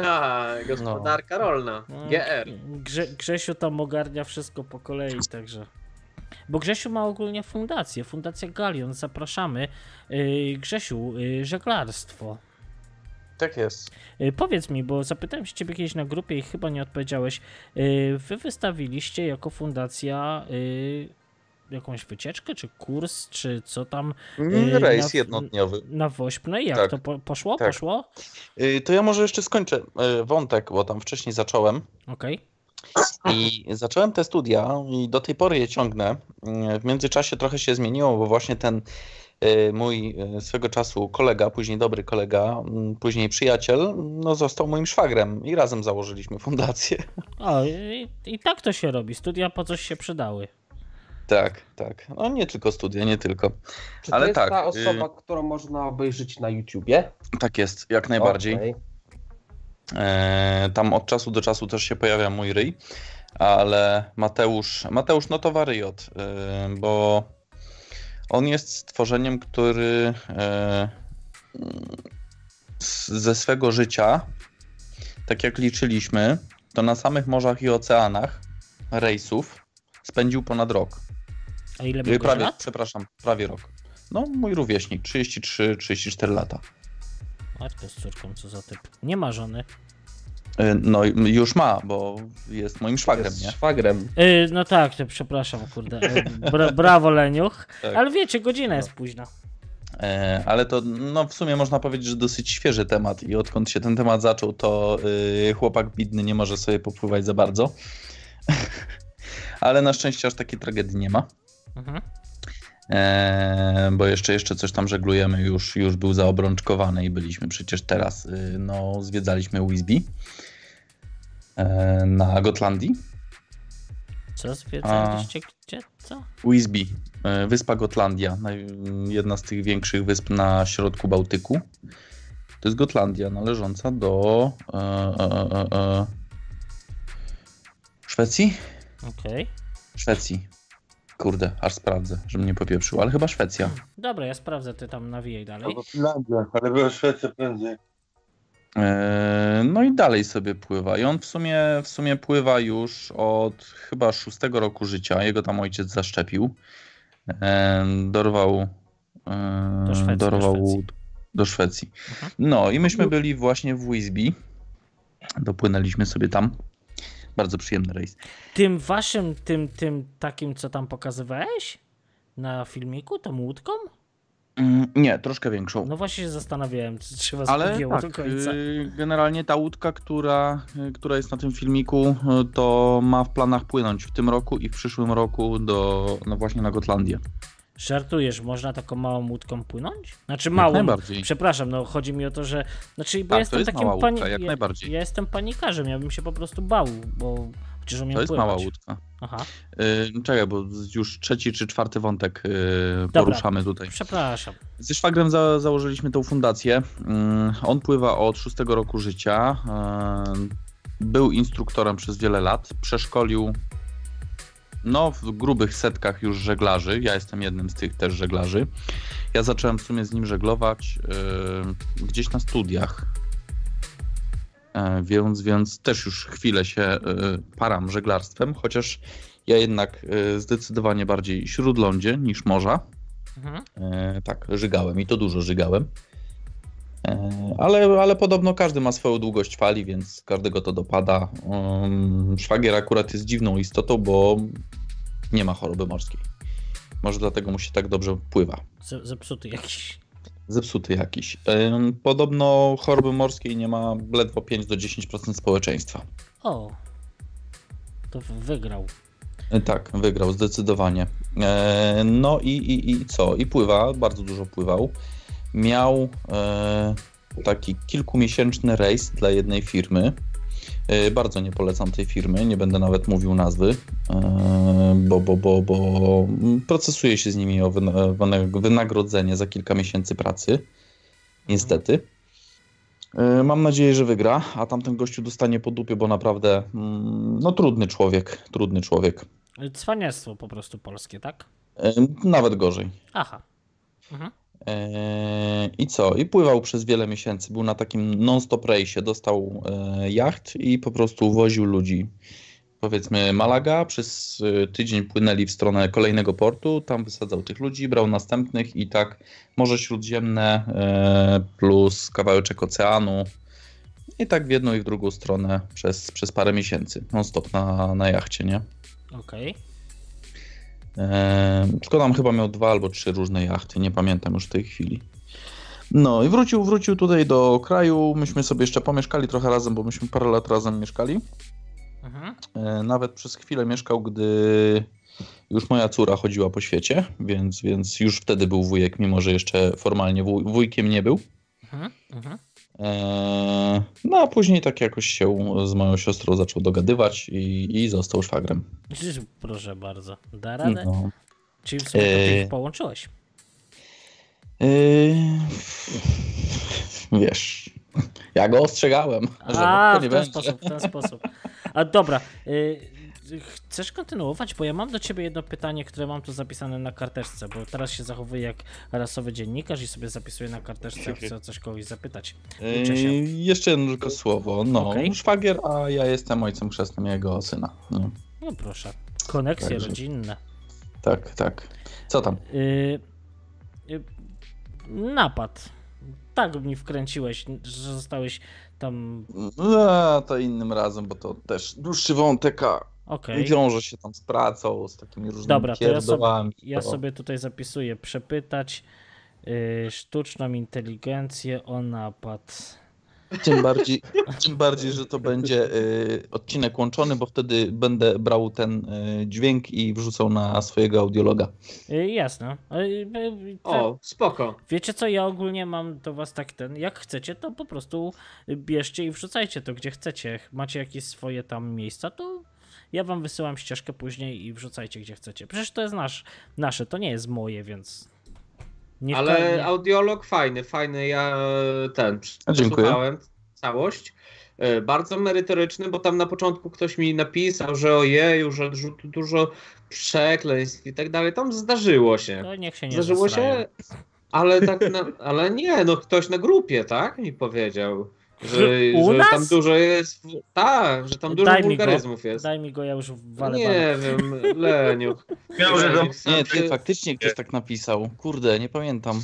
A, gospodarka rolna. No, GR. Grze, Grzesiu tam ogarnia wszystko po kolei, także. Bo Grzesiu ma ogólnie fundację, Fundacja Galion, zapraszamy. Yy, Grzesiu, yy, żeglarstwo. Tak jest. Yy, powiedz mi, bo zapytałem się ciebie kiedyś na grupie i chyba nie odpowiedziałeś. Wy wystawiliście jako fundacja jakąś wycieczkę, czy kurs, czy co tam Yy, Rejs na- jednodniowy. na Wośp. No i jak Tak. to po, poszło? Tak. Poszło? Y, To ja może jeszcze skończę y, wątek, bo tam wcześniej zacząłem. Okej. I zacząłem te studia i do tej pory je ciągnę. W międzyczasie trochę się zmieniło, bo właśnie ten y, mój y, swego czasu kolega, później dobry kolega, mm, później przyjaciel, no został moim szwagrem i razem założyliśmy fundację. O, i, i tak to się robi. Studia po coś się przydały. Tak, tak. No nie tylko studia, nie tylko. Czy Ale to jest tak, ta y- osoba, którą można obejrzeć na YouTubie? Tak jest, jak najbardziej. Okej. E, Tam od czasu do czasu też się pojawia mój ryj, ale Mateusz, Mateusz notowa ryjot, e, bo on jest stworzeniem, który e, ze swego życia, tak jak liczyliśmy, to na samych morzach i oceanach rejsów spędził ponad rok. A ile miał Prawie, lat? przepraszam, prawie rok. No, mój rówieśnik, 33-34 lata. Matko z córką, co za typ. Nie ma żony. Y, No, już ma, bo jest moim szwagrem, Jest nie? szwagrem. Yy, no tak, to przepraszam, kurde. Yy, Bra brawo, Leniuch. Tak. Ale wiecie, godzina jest późna. E, Ale to no, w sumie można powiedzieć, że dosyć świeży temat i odkąd się ten temat zaczął, to y, chłopak bidny nie może sobie popływać za bardzo. Ale na szczęście aż takiej tragedii nie ma. Mhm. E, bo jeszcze, jeszcze coś tam żeglujemy, już, już był zaobrączkowany i byliśmy przecież teraz, y, no zwiedzaliśmy Wisby e, na Gotlandii. Co zwiedzaliście? Gdzie? Co? Wisby, e, wyspa Gotlandia, jedna z tych większych wysp na środku Bałtyku. To jest Gotlandia należąca do e, e, e, Szwecji? Okej. Szwecji. Kurde, aż sprawdzę, żebym nie popieprzył, ale chyba Szwecja. Dobra, ja sprawdzę, ty tam nawijaj dalej. Albo Finlandia, ale była Szwecja prędzej. E, No i dalej sobie pływa. I on w sumie, w sumie pływa już od chyba szóstego roku życia. Jego tam ojciec zaszczepił. E, Dorwał. e, Do Szwecji, do dorwał Szwecji. do Szwecji. Mhm. No i myśmy byli właśnie w Wisby. Dopłynęliśmy sobie tam. Bardzo przyjemny rejs. Tym waszym, tym, tym takim, co tam pokazywałeś na filmiku, tą łódką? Mm, Nie, troszkę większą. No właśnie się zastanawiałem, czy trzeba Ale tak, y, generalnie ta łódka, która, y, która jest na tym filmiku, y, to ma w planach płynąć w tym roku i w przyszłym roku do, no właśnie na Gotlandię. Żartujesz, można taką małą łódką płynąć? Znaczy małą. najbardziej. Przepraszam, no chodzi mi o to, że. Znaczy, bo Tak, jestem jest takim pani... łódka, jak ja, najbardziej. Ja jestem panikarzem, ja bym się po prostu bał, bo przecież umiem To jest pływać. mała łódka. Aha, Y, czekaj, bo już trzeci czy czwarty wątek y, Dobra. poruszamy tutaj. przepraszam. Ze szwagrem za, założyliśmy tą fundację. Mm, On pływa od szóstego roku życia. y, Był instruktorem przez wiele lat. Przeszkolił no, w grubych setkach już żeglarzy. Ja jestem jednym z tych też żeglarzy. Ja zacząłem w sumie z nim żeglować y, gdzieś na studiach. E, Więc, więc też już chwilę się y, param żeglarstwem, chociaż ja jednak y, zdecydowanie bardziej śródlądzie niż morza. Mhm. E, tak, żygałem i to dużo żygałem. E, ale, ale podobno każdy ma swoją długość fali, więc każdego to dopada. Um, szwagier akurat jest dziwną istotą, bo nie ma choroby morskiej. Może dlatego mu się tak dobrze pływa. Ze- Zepsuty jakiś. Zepsuty jakiś. Podobno choroby morskiej nie ma ledwo 5 do 10% społeczeństwa. O. To wygrał. E, Tak, wygrał zdecydowanie. E, No i, i, i co? I pływa, bardzo dużo pływał. Miał e, taki kilkumiesięczny rejs dla jednej firmy. E, Bardzo nie polecam tej firmy, nie będę nawet mówił nazwy, e, bo, bo, bo, bo procesuje się z nimi o wyna- wyna- wynagrodzenie za kilka miesięcy pracy. Niestety. Mam nadzieję, że wygra, a tamten gościu dostanie po dupie, bo naprawdę mm, no trudny człowiek, trudny człowiek. Cwaniactwo po prostu polskie, tak? Nawet gorzej. Aha. Mhm. E, I co? I pływał przez wiele miesięcy. Był na takim non-stop rejsie. Dostał e, jacht i po prostu woził ludzi. Powiedzmy Malaga, przez e, tydzień płynęli w stronę kolejnego portu, tam wysadzał tych ludzi, brał następnych i tak Morze Śródziemne e, plus kawałeczek oceanu i tak w jedną i w drugą stronę przez, przez parę miesięcy. Non-stop na, na jachcie, nie? Okej. Eee, Tylko chyba miał dwa albo trzy różne jachty, nie pamiętam już w tej chwili. No i wrócił, wrócił tutaj do kraju. Myśmy sobie jeszcze pomieszkali trochę razem, bo myśmy parę lat razem mieszkali. Mhm. E, Nawet przez chwilę mieszkał, gdy już moja córa chodziła po świecie, więc, więc już wtedy był wujek, mimo że jeszcze formalnie wuj, wujkiem nie był. Mhm. Mhm. Eee, No a później tak jakoś się z moją siostrą zaczął dogadywać i, i został szwagrem. Proszę bardzo. Da radę? No. Czyli w sumie Eee. ich połączyłeś. Yy, wiesz, ja go ostrzegałem, że A, w nie ten będzie. sposób, w ten sposób. A dobra, y, chcesz kontynuować? Bo ja mam do ciebie jedno pytanie, które mam tu zapisane na karteczce, bo teraz się zachowuję jak rasowy dziennikarz i sobie zapisuję na karteczce, chcę o coś kogoś zapytać. Yy, jeszcze jedno tylko słowo. No, Okej. szwagier, a ja jestem ojcem chrzestnym jego syna. No, No proszę. Koneksje Także- rodzinne. tak, tak. Co tam? Y, y, napad. Tak mi wkręciłeś, że zostałeś tam. No, to innym razem, bo to też dłuższy wątek, a Okej. wiąże się tam z pracą, z takimi różnymi Dobra, to ja sobie, ja to- sobie tutaj zapisuję przepytać y, sztuczną inteligencję o napad. Tym bardziej, tym bardziej, że to będzie y, odcinek łączony, bo wtedy będę brał ten y, dźwięk i wrzucał na swojego audiologa. Y, jasne. Y, to- O, spoko. Wiecie co, ja ogólnie mam do was tak ten, jak chcecie, to po prostu bierzcie i wrzucajcie to gdzie chcecie. Macie jakieś swoje tam miejsca, to ja wam wysyłam ścieżkę później i wrzucajcie gdzie chcecie. Przecież to jest nasz, nasze, to nie jest moje, więc... Nie Ale audiolog fajny, fajny. Ja e, ten przesłuchałem całość. E, Bardzo merytoryczny, bo tam na początku ktoś mi napisał, że ojeju, że dużo, dużo przekleństw i tak dalej. Tam zdarzyło się. To niech się nie Zdarzyło zesrają. się, ale tak, na, ale nie, no ktoś na grupie, tak? Mi powiedział. Że, U że nas? tam dużo jest. Tak, że tam dużo Daj go. wulgaryzmów jest. Daj mi go, ja już walę Nie wiem, Leniu. Miał, że tam... Nie, ty faktycznie ktoś tak napisał. Kurde, nie pamiętam.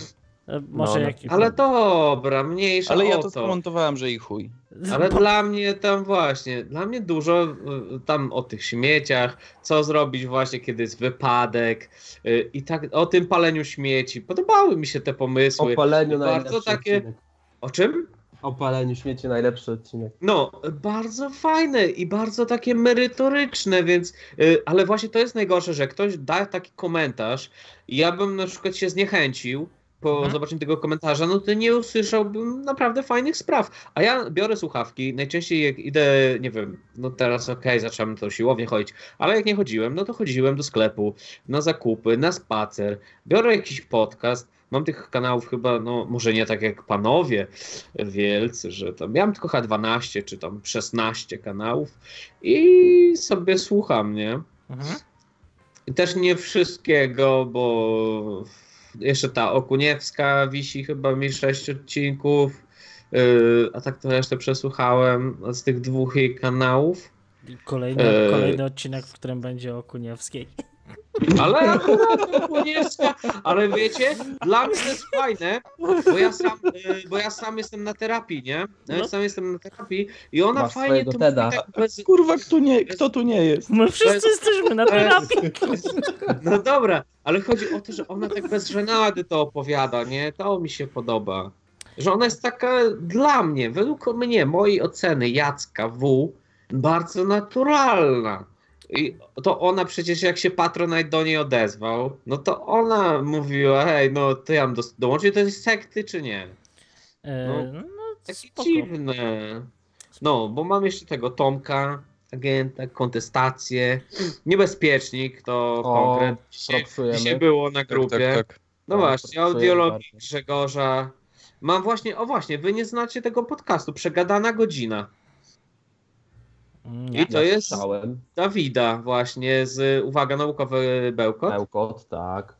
E, Może No, jakiś... Ale dobra, mniejsza Ale ja o to to. skomentowałem, że i chuj. Ale dla mnie tam właśnie, dla mnie dużo y, tam o tych śmieciach, co zrobić właśnie, kiedy jest wypadek y, i tak o tym paleniu śmieci. Podobały mi się te O pomysły. paleniu Bardzo najlepszy takie- odcinek. O czym? O paleniu śmieci najlepszy odcinek. No, bardzo fajne i bardzo takie merytoryczne, więc, y, ale właśnie to jest najgorsze, że ktoś da taki komentarz i ja bym na przykład się zniechęcił po Mhm. zobaczeniu tego komentarza, no to nie usłyszałbym naprawdę fajnych spraw. A ja biorę słuchawki, najczęściej jak idę, nie wiem, no teraz okej, zacząłem to siłownie chodzić, ale jak nie chodziłem, no to chodziłem do sklepu, na zakupy, na spacer, biorę jakiś podcast, mam tych kanałów chyba, no może nie tak jak panowie wielcy, że tam, ja mam tylko chyba 12 czy tam 16 kanałów i sobie słucham, nie? Mhm. I też nie wszystkiego, bo jeszcze ta Okuniewska wisi chyba mi 6 odcinków, yy, a tak to resztę przesłuchałem z tych dwóch jej kanałów. Kolejny, kolejny odcinek, w którym będzie o Kuniewskiej. Ale akurat Okuniewska, ale wiecie, dla mnie to jest fajne, bo ja sam, yy, bo ja sam jestem na terapii, nie? Ja No. sam jestem na terapii i ona Masz fajnie to Teda. mówi tak bez, Kurwa, kto, nie, kto tu nie jest? My wszyscy jesteśmy na terapii. No dobra, ale chodzi o to, że ona tak bez żenady to opowiada, nie? To mi się podoba. Że ona jest taka dla mnie, według mnie, mojej oceny Jacka W, bardzo naturalna. I to ona przecież jak się Patronite do niej odezwał, no to ona mówiła, hej, no to ja mam do, dołączyć do tej sekty, czy nie? E, No. No, Takie spoko. dziwne. No, bo mam jeszcze tego Tomka, agenta, kontestację, niebezpiecznik, to O, konkret. Dzisiaj, dzisiaj było na Tak, grupie. tak, tak. No O, właśnie, audiologii. Grzegorza. Mam właśnie, o właśnie, wy nie znacie tego podcastu, Przegadana Godzina. Nie. I to Ja jest słyszałem. Dawida właśnie z, uwaga, naukowy Bełkot. Bełkot, tak.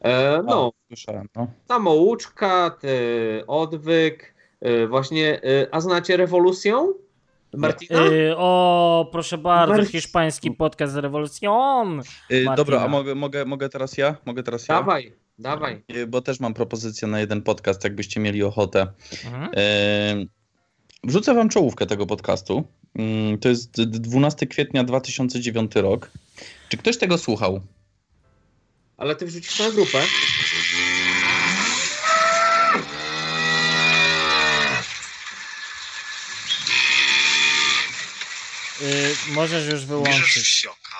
E, no, A, słyszałem, no. samouczka, ty, odwyk, e, właśnie, e, a znacie rewolucją? Martina? E, o, proszę bardzo, Mar- hiszpański podcast z rewolucją. Y, Martina. dobra, a mogę, mogę, mogę teraz ja? Mogę teraz ja? Dawaj, dawaj. Y, Bo też mam propozycję na jeden podcast, jakbyście mieli ochotę. Mhm. Yy, Wrzucę wam czołówkę tego podcastu. Yy, To jest d- 12 kwietnia 2009 rok. Czy ktoś tego słuchał? Ale ty wrzucisz na grupę. Y, możesz już Bierzesz wyłączyć. wsioka,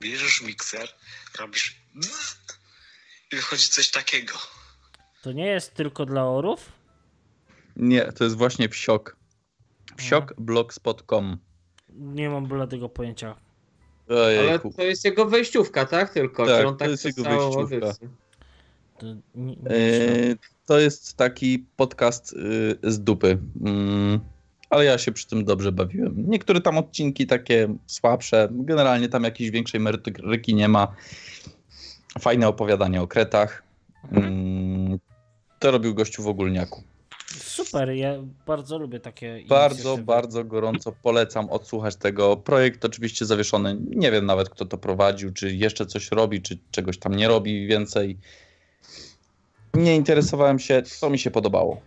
bierzesz mikser, robisz i wychodzi coś takiego. To nie jest tylko dla orów? Nie, to jest właśnie wsiok. Wsiokblogspot.com. Nie mam bladego pojęcia. Ale to jest jego wejściówka, tak? Tylko, Tak, czy on to jest jego wejściówka. To nie, nie Yy, to jest taki podcast yy, z dupy. Yy, ale ja się przy tym dobrze bawiłem. Niektóre tam odcinki takie słabsze, generalnie tam jakiejś większej merytoryki nie ma. Fajne opowiadanie o kretach. Mm, To robił gościu w ogólniaku. Super, ja bardzo lubię takie Bardzo, inicjatywy. bardzo gorąco polecam odsłuchać tego. Projekt oczywiście zawieszony. Nie wiem nawet, kto to prowadził, czy jeszcze coś robi, czy czegoś tam nie robi więcej. Nie interesowałem się, to mi się podobało.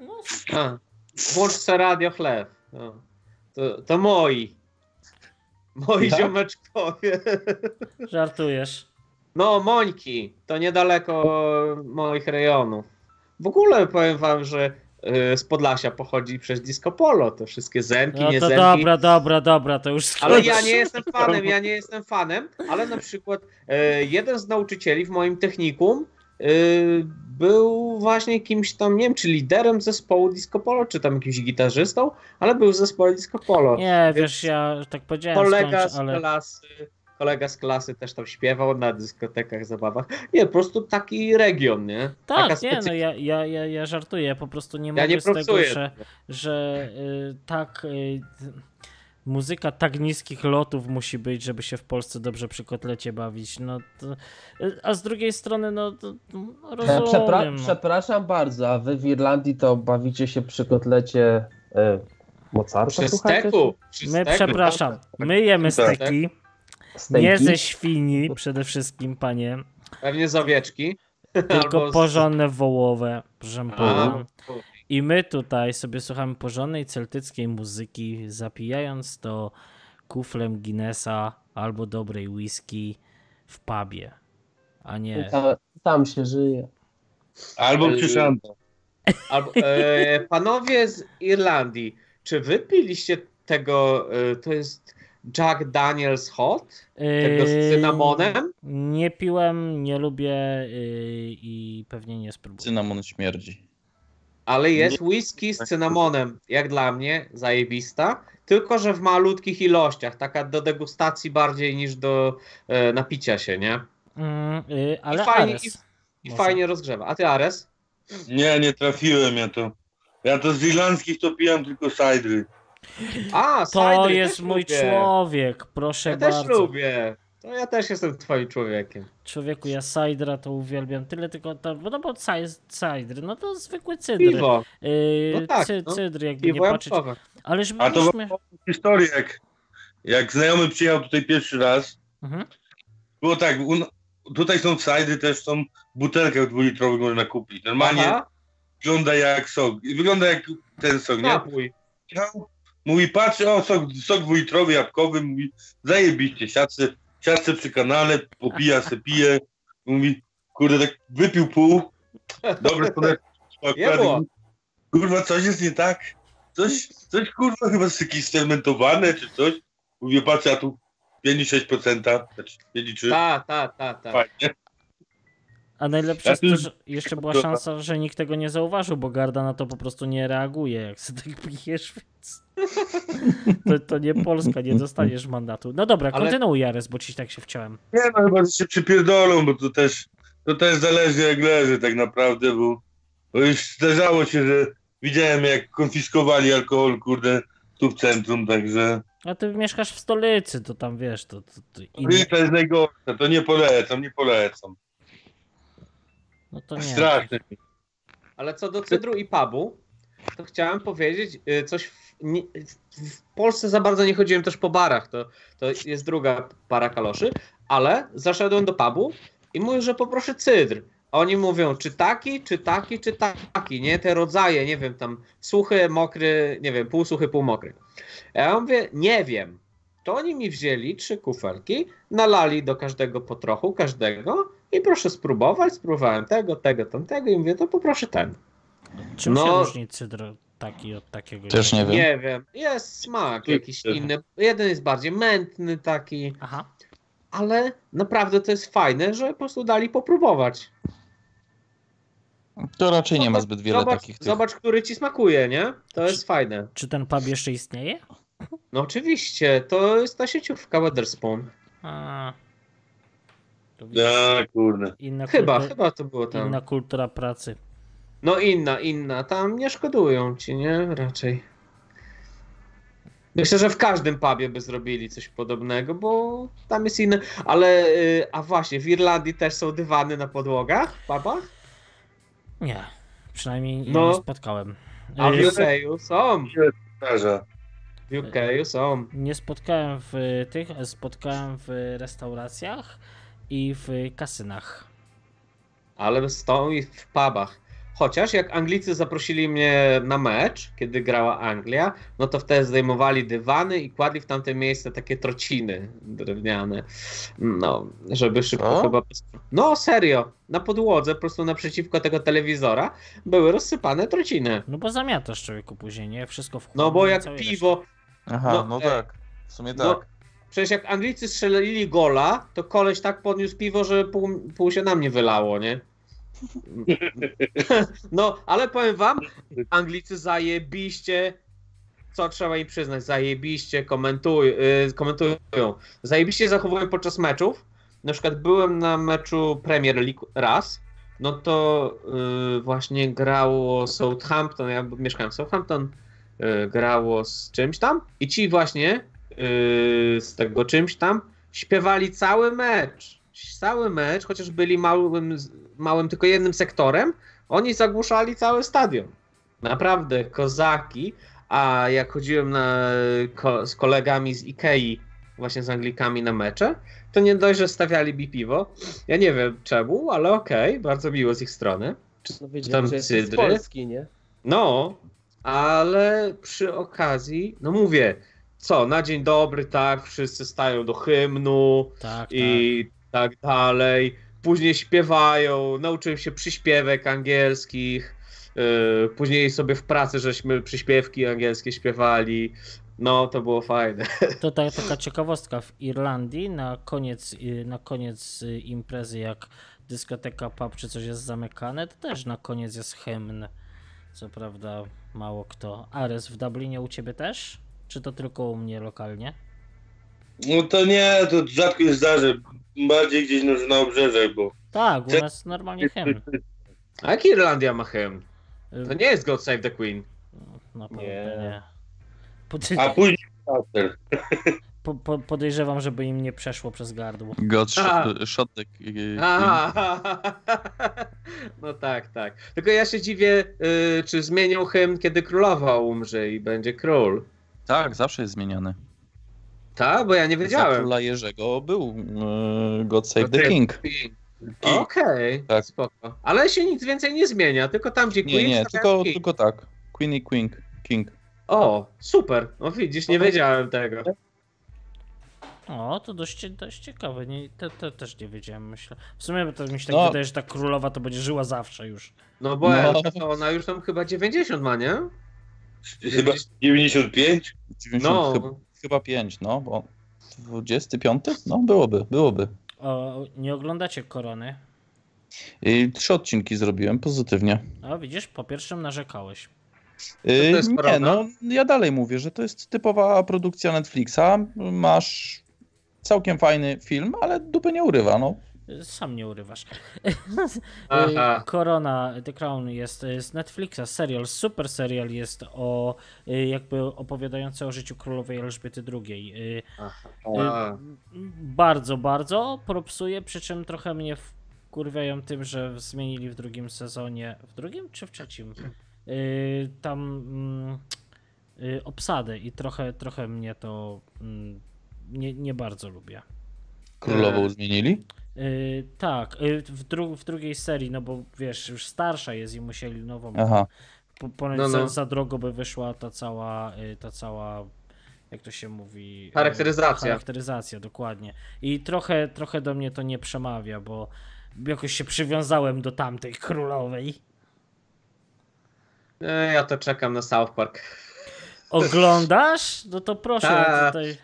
No, A, włącz se radio chleb. No. To, to moi. Moi Tak? ziomeczkowie. żartujesz. No, Mońki. To niedaleko moich rejonów. W ogóle powiem wam, że z Podlasia pochodzi przez Disco Polo. Te wszystkie zemki, No nie zemki. dobra, dobra, dobra, to już Ale skończ. ja nie jestem fanem, ja nie jestem fanem, ale na przykład e, jeden z nauczycieli w moim technikum e, był właśnie kimś tam, nie wiem, czy liderem zespołu Disco Polo, czy tam jakimś gitarzystą, ale był w zespole Disco Polo. Nie, wiesz, ja tak powiedziałem, kolega skończ, z ale klasy, kolega z klasy też tam śpiewał na dyskotekach, zabawach. Nie, po prostu taki region, nie? Taka tak, nie, no ja, ja, ja, ja żartuję, ja po prostu nie Ja mogę nie z tego, że, że y, tak y, muzyka tak niskich lotów musi być, żeby się w Polsce dobrze przy kotlecie bawić, no to, y, a z drugiej strony, no, to, rozumiem, Przepra- no. Przepraszam bardzo, a wy w Irlandii to bawicie się przy kotlecie e, Mozarta? Przy steku. Przy My, steku. przepraszam, my jemy Tak. steki, Stejki? Nie ze świni przede wszystkim, panie, Pewnie z owieczki. tylko Albo z- porządne wołowe, proszę pana. I my tutaj sobie słuchamy porządnej celtyckiej muzyki, zapijając to kuflem Guinnessa albo dobrej whisky w pubie, a nie... Tam, tam się żyje. Albo Yy, przyszanto. Albo, e, panowie z Irlandii, czy wy piliście tego, e, to jest Jack Daniels Hot? Tego z Yy, cynamonem? Nie piłem, nie lubię yy, i pewnie nie spróbuję. Cynamon śmierdzi. Ale jest whisky z cynamonem, jak dla mnie, zajebista, tylko że w malutkich ilościach, taka do degustacji bardziej niż do e, napicia się, nie? Yy, ale I fajnie, Ares. i, i fajnie rozgrzewa. A ty Ares? Nie, nie trafiłem ja to. Ja to z irlandzkich to pijam tylko sajdry. A, To jest mój lubię. człowiek, proszę Ja bardzo. też lubię. To ja też jestem twoim człowiekiem. Człowieku, ja Sajdra to uwielbiam. Tyle tylko to, no bo Sajdry, no to zwykły cydr. Piwo. Yy, No tak, cy, no. cydr, jakby nie Piwo patrzeć. jabłkowe. Ale żeby A to nie powiem historię, jak, jak znajomy przyjechał tutaj pierwszy raz, Mhm. było tak, u, tutaj są sajdry, też są w butelkach dwulitrowych można kupić. Normalnie Aha, wygląda jak sok. Wygląda jak ten sok, nie? napój. Mówi, patrzy, o, sok, sok dwulitrowy, jabłkowy, mówi, zajebiście, siadce, siadce przy kanale, popija se, pije, mówi, kurde, tak wypił pół, dobre słoneczko, Nie było. kurwa, coś jest nie tak, coś, coś, kurwa, chyba jest jakieś fermentowane, czy coś, mówię, patrzę, a tu 5,6%, znaczy 5,3%, Ta, ta, ta, ta. fajnie. A najlepsze jest to, że jeszcze była szansa, że nikt tego nie zauważył, bo Garda na to po prostu nie reaguje, jak sobie tak pijesz, więc... To, to nie Polska, nie dostaniesz mandatu. No dobra, Ale- kontynuuj Jares, bo ci tak się wciąłem. Nie no, chyba że się przypierdolą, bo to też, to też zależy jak leży tak naprawdę, bo, bo już zdarzało się, że widziałem jak konfiskowali alkohol, kurde, tu w centrum, także A ty mieszkasz w stolicy, to tam wiesz, to, to, to inne... to jest najgorsze, to nie polecam, nie polecam. No to nie. Straszne. Ale co do cydru i pubu, to chciałem powiedzieć y, coś. W, nie, w- w Polsce za bardzo nie chodziłem też po barach, to, to jest druga para kaloszy, ale zaszedłem do pubu i mówię, że poproszę cydr. A Oni mówią, czy taki, czy taki, czy taki, nie? Te rodzaje, nie wiem, tam suchy, mokry, nie wiem, półsuchy, półmokry. A ja mówię, nie wiem. To oni mi wzięli trzy kufelki, nalali do każdego po trochu, każdego i proszę spróbować. Spróbowałem tego, tego, tamtego i mówię, to poproszę ten. Czym No- się różni cydr taki od takiego? Też nie wiem. Nie wiem, jest smak jakiś inny. Jeden jest bardziej mętny taki, Aha. ale naprawdę to jest fajne, że po prostu dali popróbować. To raczej nie ma zbyt wiele zobacz, takich tych. Zobacz, który ci smakuje, nie? To jest fajne. Czy ten pub jeszcze istnieje? No oczywiście, to jest ta sieciówka Weatherspoon. A. To widzisz, Ja, kurde. inna, Chyba, kultura, chyba to było tam. inna kultura pracy. No inna, inna. Tam nie szkodują ci, nie? Raczej. Myślę, że w każdym pubie by zrobili coś podobnego, bo tam jest inne. Ale, y, a właśnie, w Irlandii też są dywany na podłogach w pubach? Nie, przynajmniej No. nie spotkałem. A w Y, UK są. W UK są. Nie spotkałem w tych, spotkałem w restauracjach i w kasynach. Ale są i w pubach. Chociaż jak Anglicy zaprosili mnie na mecz, kiedy grała Anglia, no to wtedy zdejmowali dywany i kładli w tamte miejsce takie trociny drewniane. No, żeby szybko Co? chyba. No, serio. Na podłodze, po prostu naprzeciwko tego telewizora, były rozsypane trociny. No bo zamiatasz człowieku później, nie? Wszystko w No bo jak piwo. Aha, No, no, e, tak. W sumie tak. No, przecież jak Anglicy strzelili gola, to koleś tak podniósł piwo, że pół, pół się na mnie wylało, nie? No, ale powiem wam, Anglicy zajebiście, co trzeba im przyznać, zajebiście komentuj, yy, komentują, zajebiście zachowują podczas meczów. Na przykład byłem na meczu Premier League raz, no to yy, właśnie grało Southampton, ja mieszkałem w Southampton, yy, grało z czymś tam i ci właśnie z tego czymś tam śpiewali cały mecz. Cały mecz, chociaż byli małym, małym tylko jednym sektorem, oni zagłuszali cały stadion. Naprawdę, kozaki. A jak chodziłem na, ko, z kolegami z Ikei, właśnie z Anglikami na mecze, to nie dość, że stawiali mi piwo. Ja nie wiem czemu, ale okej, bardzo miło z ich strony. No tam że jesteś z cydry? Polski, nie? No, ale przy okazji, no mówię, co, na dzień dobry, tak, wszyscy stają do hymnu Tak, i tak dalej. Później śpiewają, nauczyłem się przyśpiewek angielskich. Yy, później sobie w pracy żeśmy przyśpiewki angielskie śpiewali. No, to było fajne. tak. To ta, taka ciekawostka w Irlandii na koniec, y, na koniec y, imprezy, jak dyskoteka, pub czy coś jest zamykane, to też na koniec jest hymn. Co prawda mało kto. Ares w Dublinie u ciebie też? Czy to tylko u mnie lokalnie? No to nie, to rzadko się zdarzy. Bardziej gdzieś na, na obrzeżach, bo Tak, u nas normalnie hymn. A jak Irlandia ma hymn? Y, To nie jest God Save the Queen. Na pewno Nie. nie. a Podej- później After. po, po, podejrzewam, żeby im nie przeszło przez gardło. God shot, the Queen. Aha. No tak, tak. Tylko ja się dziwię, y, czy zmienią hymn, kiedy królowa umrze i będzie król. Tak, zawsze jest zmieniany. Tak, bo ja nie Za wiedziałem. króla Jerzego był e, God Save the Save- King. Okej, Tak. spoko. Ale się nic więcej nie zmienia, tylko tam gdzie Nie, Queen nie, stawiają tylko, King. tylko tak. Queen i King. King. O, super. No widzisz, nie wiedziałem tego. O, to dość, dość ciekawe. Nie, to, to też nie wiedziałem, myślę. W sumie to mi się tak No. wydaje, że ta królowa to będzie żyła zawsze już. No bo No. Ona już tam chyba 90 ma, nie? Chyba 95? 90, No, chyba, chyba 5, no, bo 25? No, byłoby, byłoby. O, nie oglądacie korony. I trzy odcinki zrobiłem pozytywnie. A widzisz, po pierwszym narzekałeś. Yy, jest nie, no, ja dalej mówię, że to jest typowa produkcja Netflixa. Masz całkiem fajny film, ale dupy nie urywa, no. Sam nie urywasz. Aha. Korona, The Crown jest z Netflixa, serial, super serial jest o y, jakby opowiadający o życiu królowej Elżbiety II. Y, A, Bardzo, bardzo propsuje, przy czym trochę mnie wkurwiają tym, że zmienili w drugim sezonie, w drugim czy w trzecim, tam mm, obsadę i trochę, trochę mnie to mm, nie, nie bardzo lubię. Królową E. zmienili. Yy, tak, yy, w, dru w drugiej serii, no bo wiesz, już starsza jest i musieli nową. Aha. Po, ponoć No, Za, no. za drogo by wyszła ta cała, y, ta cała, jak to się mówi? Charakteryzacja. Charakteryzacja, dokładnie. I trochę, trochę do mnie to nie przemawia, bo jakoś się przywiązałem do tamtej królowej. e, ja to czekam na South Park. Oglądasz? No to proszę, Ta. tutaj.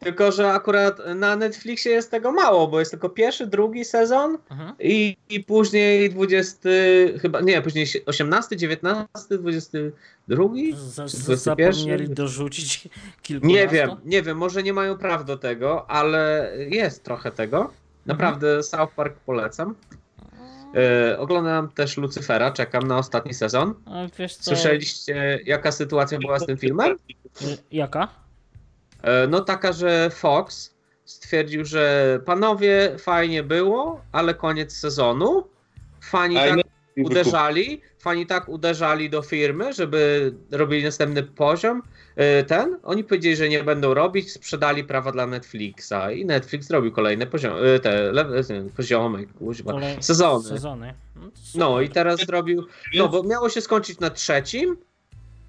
Tylko, że akurat na Netflixie jest tego mało, bo jest tylko pierwszy, drugi sezon Mhm. i, i później 20, chyba, nie, później 18, 19, 22? Z, Czy z, 21? zapomnieli dorzucić kilku. Nie wiem, nie wiem, może nie mają praw do tego, ale jest trochę tego. Mhm. Naprawdę South Park polecam. E, oglądam też Lucyfera, czekam na ostatni sezon. Słyszeliście, jaka sytuacja była z tym filmem? Jaka? E, no taka, że Fox stwierdził, że panowie, fajnie było, ale koniec sezonu. Fani tak uderzali, fani tak uderzali do firmy, żeby robili następny poziom. E, Ten, oni powiedzieli, że nie będą robić, sprzedali prawa dla Netflixa i Netflix zrobił kolejne poziomy, te e, poziomy, kuźwa, sezony. Sezony. No, No i teraz zrobił, no bo miało się skończyć na trzecim,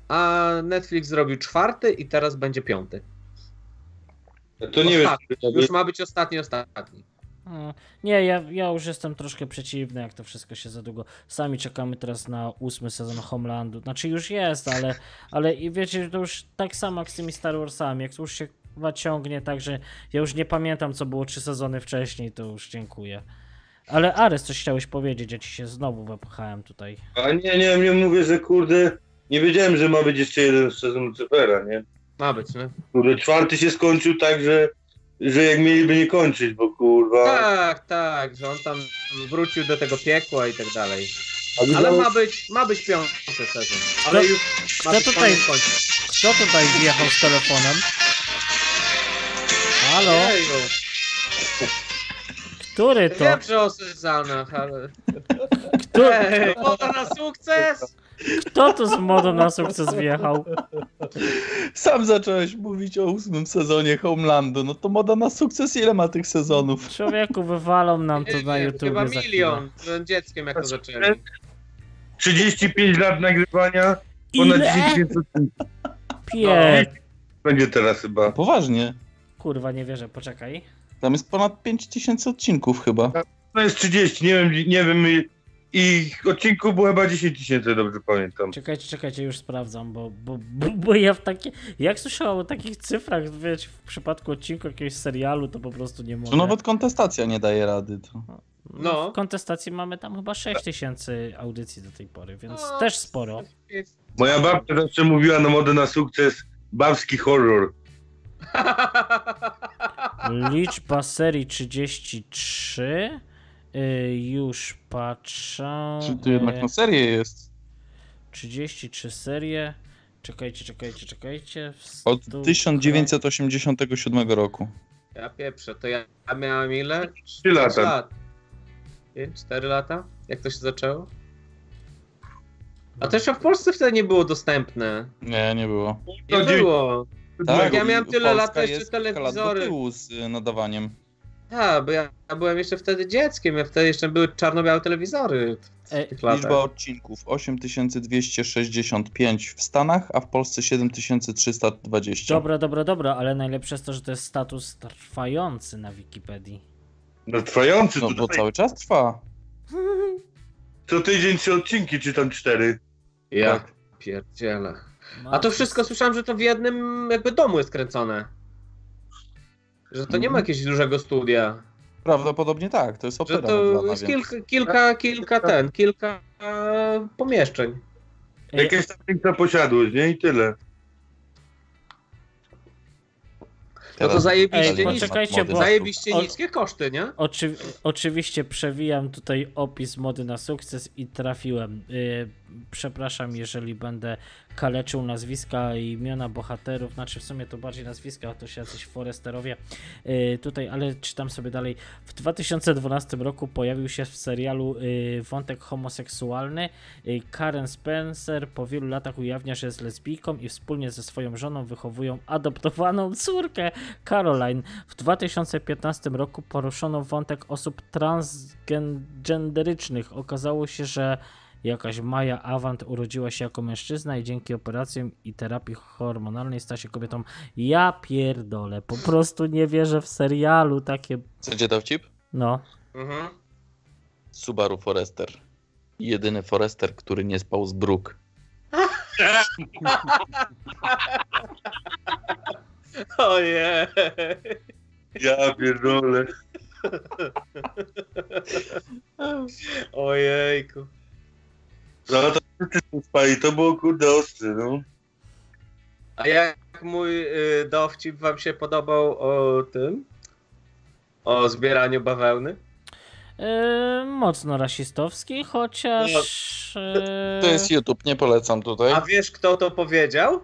a Netflix zrobił czwarty i teraz będzie piąty. To nie Ostatni. Już ma być ostatni, ostatni. Nie, ja, ja już jestem troszkę przeciwny, jak to wszystko się za długo. Sami czekamy teraz na ósmy sezon Homelandu. Znaczy już jest, ale, ale i wiecie, to już tak samo jak z tymi Star Warsami. Jak to już się chyba ciągnie, także ja już nie pamiętam, co było trzy sezony wcześniej, to już dziękuję. Ale Ares, coś chciałeś powiedzieć, ja ci się znowu wepchałem tutaj. A nie, nie, nie mówię, że kurde, nie wiedziałem, że ma być jeszcze jeden sezon Lucyfera, nie? Ma być, nie? Kurde, czwarty się skończył tak, że, że jak mieliby nie kończyć, bo kurwa... Tak, tak, że on tam wrócił do tego piekła i tak dalej. Ale widziałem- ma być, ma być piąty sezon. Ale Kto- już ma kto tutaj-. Kto tutaj wjechał z telefonem? Halo? Jeju. Który to? Wiem, że o sezonach, ale... Kto, moda na sukces! kto tu z modą na sukces wjechał? Sam zacząłeś mówić o ósmym sezonie Homelandu. No to moda na sukces, ile ma tych sezonów? Człowieku, wywalą nam to na YouTube. Chyba milion. Byłem dzieckiem, jak to zaczęli. 35 lat nagrywania, ponad Ile? 10 tysięcy Pie... będzie teraz chyba. Poważnie. Kurwa, nie wierzę, poczekaj. Tam jest ponad 5000 odcinków chyba. To jest 30, nie wiem, nie wiem i, odcinków było chyba 10 tysięcy, dobrze pamiętam. Czekajcie, czekajcie, już sprawdzam, bo, bo, bo, bo ja w takie. Jak słyszałem o takich cyfrach, wiecie, w przypadku odcinku jakiegoś serialu, to po prostu nie mogę. To nawet kontestacja nie daje rady. To. No. W kontestacji mamy tam chyba 6 tysięcy audycji do tej pory, więc No, też sporo. Moja babcia zawsze mówiła na modę na sukces babski horror. Liczba serii 33. Y, już patrzę. Czy to jednak y, na serię jest? 33 serie. Czekajcie, czekajcie, czekajcie. Od Wstu- 1987 roku. Ja pieprzę, to ja, ja miałem ile? Trzy lata. lat. 4 lata? Jak to się zaczęło? A to jeszcze w Polsce wtedy nie było dostępne. Nie, nie było. Nie było. Tak, ja miałem tyle Polska lat, jeszcze kilka lat do telewizory. tyłu z nadawaniem. Tak, bo ja, ja byłem jeszcze wtedy dzieckiem, ja wtedy jeszcze były czarno-białe telewizory E. Liczba odcinków 8265 w Stanach, a w Polsce 7320. Dobra, dobra, dobra, ale najlepsze jest to, że to jest status trwający na Wikipedii. No trwający, No to bo tutaj cały czas trwa. co tydzień trzy odcinki, czy tam cztery. Ja Tak. pierdzielę. A to wszystko słyszałem, że to w jednym jakby domu jest kręcone. Że to nie ma jakiegoś dużego studia. Prawdopodobnie tak, to jest Że opera to jest kilka, kilka, kilka ten, kilka e, pomieszczeń. Ej, Jakaś tam piękna posiadłość, nie? I tyle. No to zajebiście, Ej, poczekajcie, bo- zajebiście O- niskie koszty, nie? Oczy, oczywiście przewijam tutaj opis mody na sukces i trafiłem. Yy, przepraszam, jeżeli będę kaleczył nazwiska i imiona bohaterów, znaczy w sumie to bardziej nazwiska, to się jacyś foresterowie yy, tutaj, ale czytam sobie dalej. W 2012 roku pojawił się w serialu yy, wątek homoseksualny. Yy, Karen Spencer po wielu latach ujawnia, że jest lesbijką i wspólnie ze swoją żoną wychowują adoptowaną córkę Caroline. W 2015 roku poruszono wątek osób transgenderycznych. Okazało się, że jakaś Maja Avant urodziła się jako mężczyzna i dzięki operacjom i terapii hormonalnej stała się kobietą. Ja pierdolę, po prostu nie wierzę w serialu takie, Chcecie dowcip? no. Mhm. Subaru Forester. Jedyny Forester, który nie spał z bruk. Ojej. Ja pierdolę. Ojejku. No to wszyscy spali, to było kurde ostre, no. A jak mój y, dowcip wam się podobał o tym? O zbieraniu bawełny? Yy, mocno rasistowski, chociaż yy, To jest YouTube, nie polecam tutaj. A wiesz, kto to powiedział?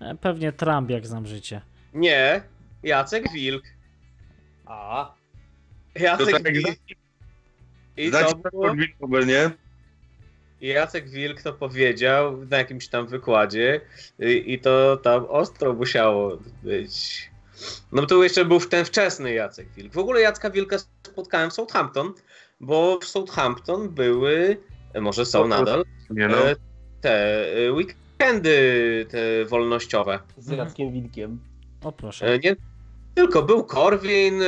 e, pewnie Trump, jak znam życie. Nie, Jacek Wilk. A, To Jacek tak jak Wilk. I to Znacie było... Wilkober, nie? Jacek Wilk to powiedział na jakimś tam wykładzie i, i to tam ostro musiało być. No to jeszcze był ten wczesny Jacek Wilk. W ogóle Jacka Wilka spotkałem w Southampton, bo w Southampton były, e, może są nadal, Nie no. e, te e, weekendy te wolnościowe. z Jackiem Wilkiem. O proszę. Nie tylko, był Korwin,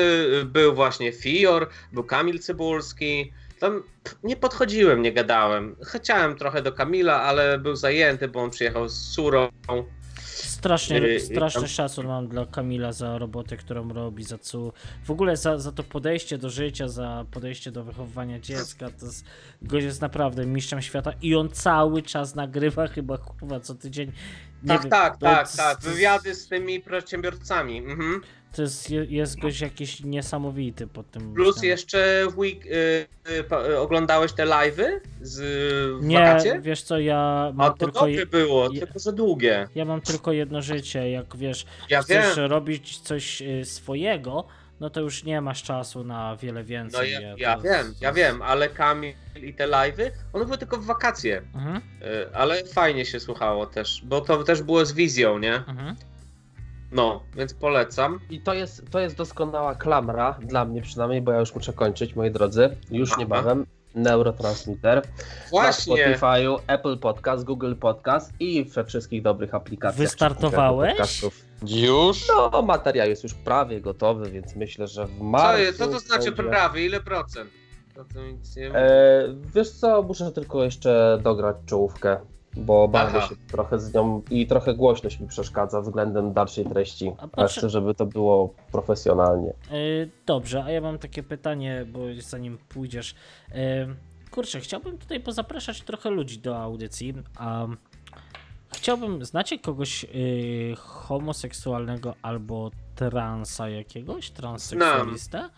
był właśnie Fior, był Kamil Cybulski. Tam nie podchodziłem, nie gadałem. Chciałem trochę do Kamila, ale był zajęty, bo on przyjechał z Surą. Strasznie, Yy, straszny tam- szacun mam dla Kamila za robotę, którą robi, za co w ogóle za, za to podejście do życia, za podejście do wychowywania dziecka. To jest, gość jest naprawdę mistrzem świata i on cały czas nagrywa chyba kurwa co tydzień. Nie tak, wiem, tak, tak, tak. Wywiady z tymi przedsiębiorcami. Mhm. To jest, je- jest gość jakiś niesamowity pod tym. Plus jeszcze w week, y, y, y, oglądałeś te live'y z w Nie, wakacie? wiesz co, ja A mam to tylko. dobre Je, było, je- tylko że długie. ja mam tylko jedno życie. Jak wiesz, Ja wiem. chcesz robić coś y, swojego, no to już nie masz czasu na wiele więcej. No ja, to ja jest- wiem, ja wiem, ale Kamil i te live'y, one były tylko w wakacje. Mhm, Y, Ale fajnie się słuchało też, bo to też było z wizją, nie? mhm. No, więc polecam. I to jest, to jest doskonała klamra, dla mnie przynajmniej, bo ja już muszę kończyć, moi drodzy. Już Aha. niebawem. Neurotransmitter. Właśnie. Na Spotify'u, Apple Podcast, Google Podcast i we wszystkich dobrych aplikacjach. Wystartowałeś? Już? No, materiał jest już prawie gotowy, więc myślę, że w Co, marcu... je- co to znaczy będzie- prawie? Ile procent? To, to nic nie E, wiesz co, muszę tylko jeszcze dograć czołówkę, bo bawię Aha. się trochę z nią i trochę głośność mi przeszkadza względem dalszej treści. A A chcę, żeby to było profesjonalnie. Y, Dobrze, a ja mam takie pytanie, bo zanim pójdziesz. y, Kurczę, chciałbym tutaj pozapraszać trochę ludzi do audycji. A chciałbym, znacie kogoś y, homoseksualnego albo transa jakiegoś? Transseksualistę? Znam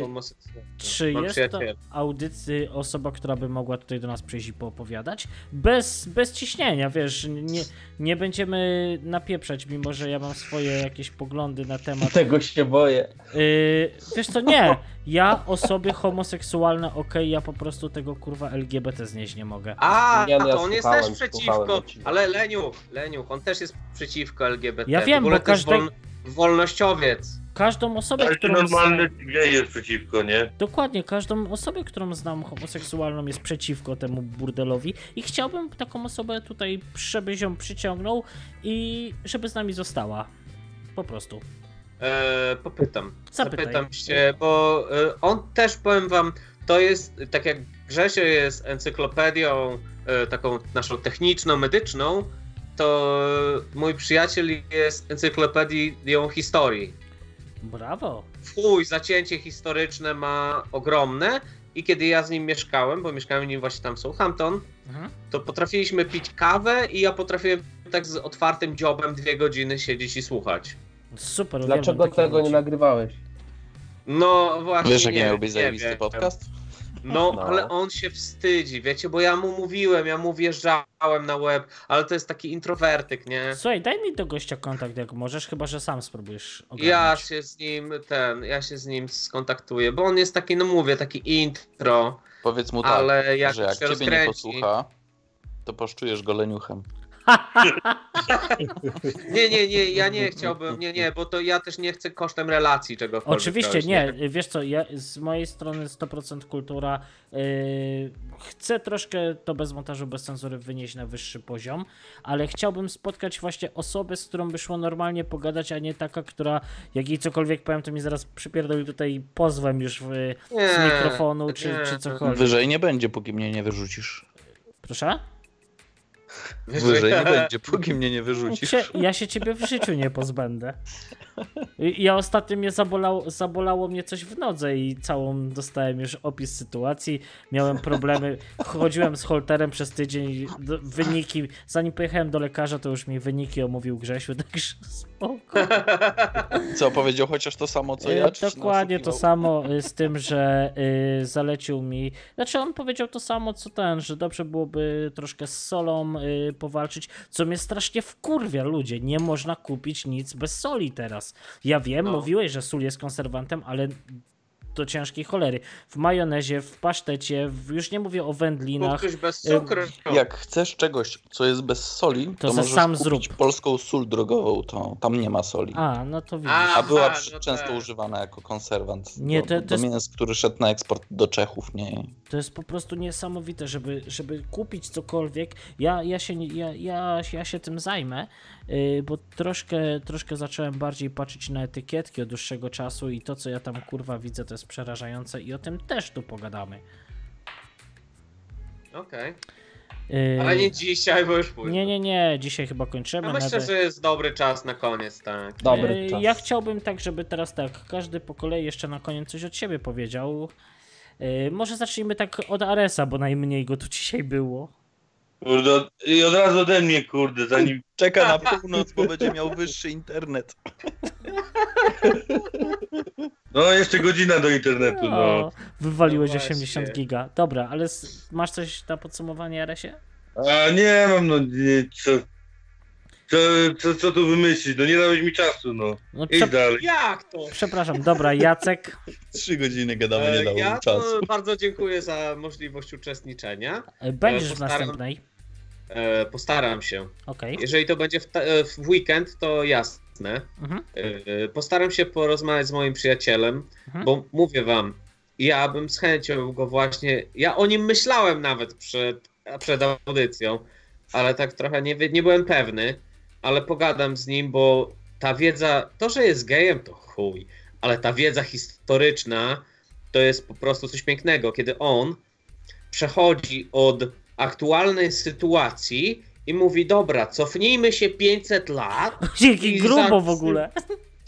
homoseksualnych. Czy Mam jest to audycji osoba, która by mogła tutaj do nas przyjść i poopowiadać? Bez, bez ciśnienia, wiesz, nie, nie będziemy napieprzać, mimo że ja mam swoje jakieś poglądy na temat Tego się boję. Yy, wiesz co, nie. Ja osoby homoseksualne, okej, ja po prostu tego kurwa LGBT znieść nie mogę. A, Nie, no ja to on jest też przeciwko, ale Leniu, Leniu, on też jest przeciwko LGBT. Ja wiem, bo każdy- wolnościowiec. Każdą osobę, Ale którą normalny gej jest przeciwko, nie? dokładnie, każdą osobę, którą znam homoseksualną jest przeciwko temu burdelowi i chciałbym taką osobę tutaj, żebyś ją przyciągnął i żeby z nami została. Po prostu. E, popytam. Zapytaj. Zapytam się, bo e, on też powiem wam, to jest tak jak Grzesio jest encyklopedią e, taką naszą techniczną, medyczną, to mój przyjaciel jest encyklopedią historii. Brawo. Chuj, zacięcie historyczne ma ogromne i kiedy ja z nim mieszkałem, bo mieszkałem z nim właśnie tam w Southampton, Mhm. to potrafiliśmy pić kawę i ja potrafiłem tak z otwartym dziobem dwie godziny siedzieć i słuchać. Super, Dlaczego tego nie nagrywałeś? No właśnie. Wiesz, jaki nie, miał być nie zajebisty podcast? No, No. ale on się wstydzi, wiecie, bo ja mu mówiłem, ja mu wjeżdżałem na web, ale to jest taki introwertyk, nie? Słuchaj, daj mi do gościa kontakt jak możesz, chyba że sam spróbujesz ogarnąć. Ja się z nim, ten, ja się z nim skontaktuję, bo on jest taki, no mówię, taki intro, Powiedz mu tak, ale jak, że jak się ciebie nie rozkręci... posłucha, to poszczujesz go leniuchem. Nie, nie, nie, ja nie chciałbym, nie, nie, bo to ja też nie chcę kosztem relacji czegokolwiek. Oczywiście robić, nie, wiesz co, ja, z mojej strony 100% kultura. Yy, chcę troszkę to bez montażu, bez cenzury wynieść na wyższy poziom, ale chciałbym spotkać właśnie osobę, z którą by szło normalnie pogadać, a nie taka, która jak jej cokolwiek powiem, to mi zaraz przypierdoli tutaj pozwem już w, Nie, z mikrofonu czy, nie. czy cokolwiek. Wyżej nie będzie, póki mnie nie wyrzucisz. Proszę? Wyżej nie będzie, póki mnie nie wyrzucisz. Cie, ja się ciebie w życiu nie pozbędę. I- Ja ostatnio mnie zabolało, zabolało mnie coś w nodze i całą dostałem już opis sytuacji. Miałem problemy. Chodziłem z holterem przez tydzień. do- Wyniki, zanim pojechałem do lekarza, to już mi wyniki omówił Grzesiu, także spoko. Co, powiedział chociaż to samo, co E, ja? Dokładnie to samo y, z tym, że y, zalecił mi. Znaczy, on powiedział to samo co ten, że dobrze byłoby troszkę z solą y, powalczyć, co mnie strasznie wkurwia, ludzie. Nie można kupić nic bez soli teraz. Ja wiem, No. mówiłeś, że sól jest konserwantem, ale do ciężkiej cholery. W majonezie, w pasztecie, w, już nie mówię o wędlinach. Bez cukru. Jak chcesz czegoś, co jest bez soli, to, se możesz sam kupić zrób. polską sól drogową, to tam nie ma soli. A, no to widzisz. A, była Aha, przy- no często tak. używana jako konserwant Nie, do, to- do to jest- mięs, który szedł na eksport do Czechów, nie? To jest po prostu niesamowite, żeby, żeby kupić cokolwiek. Ja, ja, się, ja, ja, ja się tym zajmę, yy, bo troszkę, troszkę zacząłem bardziej patrzeć na etykietki od dłuższego czasu i to, co ja tam kurwa widzę, to jest przerażające i o tym też tu pogadamy. Okej. Yy, Ale nie dzisiaj, bo już późno. nie, nie, nie, dzisiaj chyba kończymy. Ja myślę, że jest dobry czas na koniec, tak. Dobry Yy, czas. Ja chciałbym tak, żeby teraz tak, każdy po kolei jeszcze na koniec coś od siebie powiedział. Yy, może zacznijmy tak od Aresa, bo najmniej go tu dzisiaj było. Kurde, od- i od razu ode mnie, kurde, zanim... Czeka na północ, bo będzie miał wyższy internet. No, jeszcze godzina do internetu, no. O, wywaliłeś No właśnie. 80 giga. Dobra, ale masz coś na podsumowanie, Aresie? A nie mam, no, nie, co... Co, co, co tu wymyślić? No nie dałeś mi czasu, no. No, Idź dalej. Jak to? przepraszam, dobra, Jacek. Trzy godziny gadamy, nie E, dało Ja czasu. bardzo dziękuję za możliwość uczestniczenia. e, Będziesz w postaram- następnej. E, Postaram się. Okej. Jeżeli to będzie w, e, w weekend, to jasne. Mhm. E, Postaram się porozmawiać z moim przyjacielem, Mhm. bo mówię wam, ja bym z chęcią go właśnie. Ja o nim myślałem nawet przed, przed audycją, ale tak trochę nie, nie byłem pewny, ale pogadam z nim, bo ta wiedza, to, że jest gejem, to chuj, ale ta wiedza historyczna to jest po prostu coś pięknego, kiedy on przechodzi od aktualnej sytuacji i mówi: Dobra, cofnijmy się 500 lat. Jaki grubo za- w ogóle.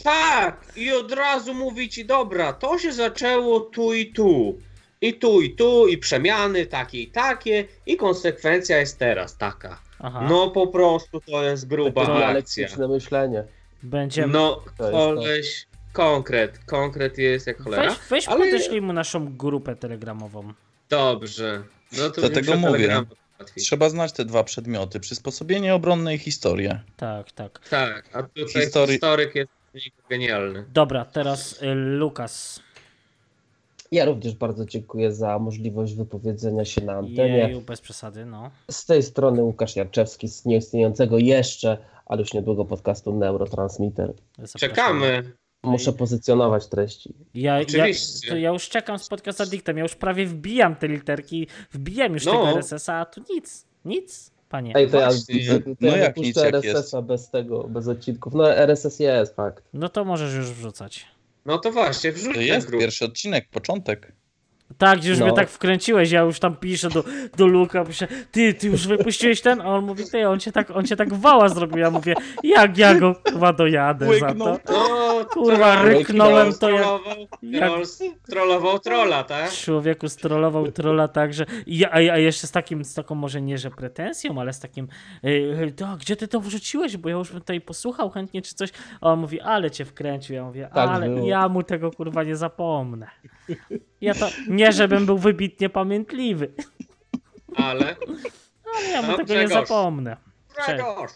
Tak, i od razu mówi ci: Dobra, to się zaczęło tu i tu. I tu, i tu, i przemiany takie i takie, i konsekwencja jest teraz taka. Aha. No po prostu to jest gruba Takie akcja. myślenie. Będziemy. No, koleś, konkret, konkret jest jak cholera. weź weź ale- mu naszą grupę telegramową. Dobrze. No to Dlatego mówię. Trzeba znać te dwa przedmioty. Przysposobienie obronne i historię. Tak, tak. Tak, a tutaj History- historyk jest genialny. Dobra, teraz y, Lukas. Ja również bardzo dziękuję za możliwość wypowiedzenia się na antenie. Jeju, bez przesady, no. Z tej strony Łukasz Jarczewski z nieistniejącego jeszcze, ale już niedługo podcastu Neurotransmitter. Zapraszam. Czekamy. Muszę pozycjonować treści. Ja, ja, Oczywiście. ja już czekam z podcast Addictem, ja już prawie wbijam te literki, wbijam już No. tego RSS-a, a tu nic, nic, panie. Ej, to ja, to, No ja jak jak RSS-a bez tego, bez odcinków. No RSS jest, fakt. No to możesz już wrzucać. No to właśnie, wrzuć To jest grupę. pierwszy odcinek, początek. Tak, już No. mnie tak wkręciłeś, ja już tam piszę do, do Luka, piszę, ty, ty już wypuściłeś ten? A on mówi, ty, on cię tak, on cię tak wała zrobił, ja mówię, jak ja go chyba dojadę za Łyknął. to. No, Kurwa, troll- ryknąłem to jak- strollował- jak- troll- Trollował trolla, tak? Człowieku strollował trolla także. I ja, a, a jeszcze z takim, z taką może nie, że pretensją, ale z takim, yy, to, gdzie ty to wrzuciłeś, bo ja już bym tutaj posłuchał chętnie czy coś. A on mówi, ale cię wkręcił. Ja mówię, Tak ale było. ja mu tego kurwa nie zapomnę. Ja to, nie żebym był wybitnie pamiętliwy, Ale. ale ja mu No, tego nie Grzegorz. zapomnę. Grzegorz,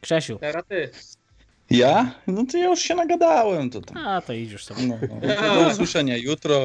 Krzesiu, teraz ty. Ja? No to ja już się nagadałem. To tam. a to idź już sobie. No, no. Do usłyszenia jutro.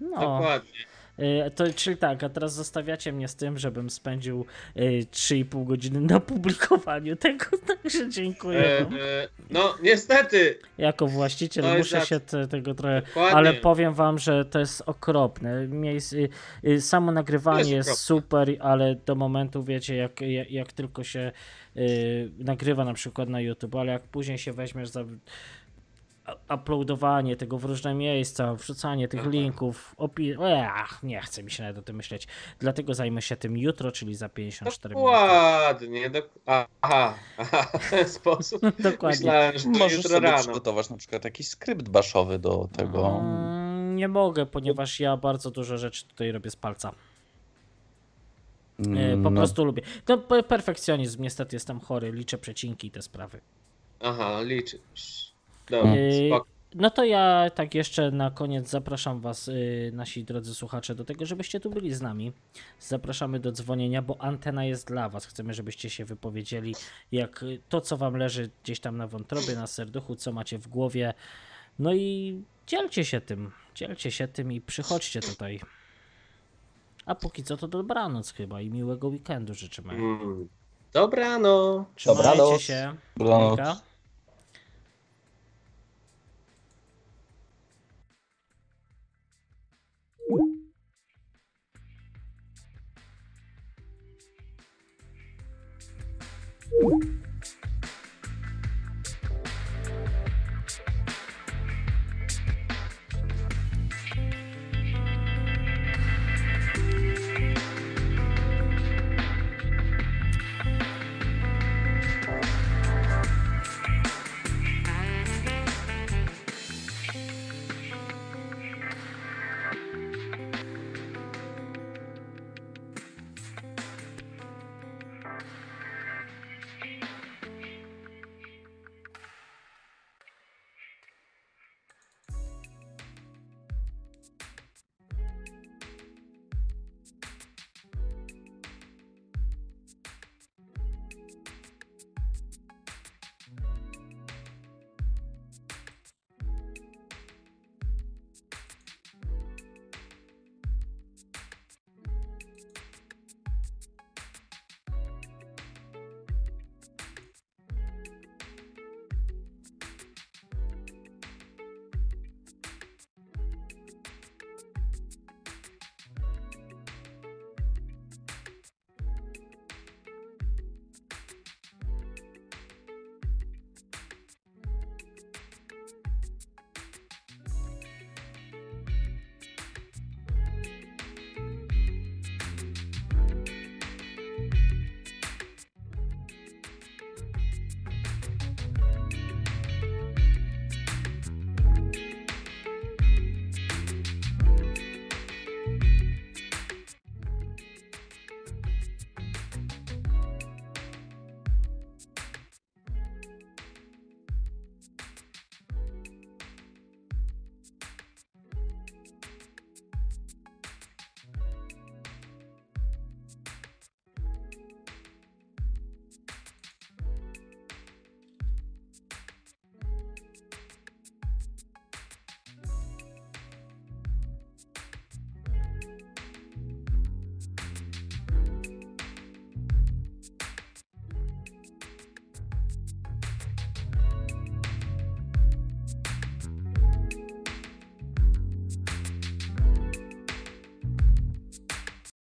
No. Dokładnie. Y, To, czyli tak, a teraz zostawiacie mnie z tym, żebym spędził y, 3,5 godziny na publikowaniu tego, także dziękuję. E, e, no, niestety. Jako właściciel muszę się te, tego trochę. Dokładnie. Ale powiem wam, że to jest okropne. Y, y, samo nagrywanie Jest jest, super, ale do momentu wiecie, jak, jak, jak tylko się y, nagrywa na przykład na YouTube, ale jak później się weźmiesz za uploadowanie tego w różne miejsca, wrzucanie tych Aha. linków, opi- Ech, nie chce mi się nawet o tym myśleć. Dlatego zajmę się tym jutro, czyli za 54 minuty. Dokładnie. Dok- aha, aha, w ten sposób. Dokładnie. Myślałem, że to Możesz jutro sobie rano. przygotować na przykład jakiś skrypt baszowy do tego. Mm, Nie mogę, ponieważ ja bardzo dużo rzeczy tutaj robię z palca. E, Po No, prostu lubię. No, pe- perfekcjonizm, niestety jestem chory, liczę przecinki i te sprawy. Aha, liczysz. Dobra, Yy, spoko. No to ja tak jeszcze na koniec zapraszam Was, y, nasi drodzy słuchacze, do tego, żebyście tu byli z nami. Zapraszamy do dzwonienia, bo antena jest dla Was. Chcemy, żebyście się wypowiedzieli, jak to, co Wam leży gdzieś tam na wątrobie, na serduchu, co macie w głowie. No i dzielcie się tym, dzielcie się tym i przychodźcie tutaj. A póki co to dobranoc chyba i miłego weekendu życzymy. Mm. Dobrano. Trzymajcie Dobranoc. się. Dobranoc. you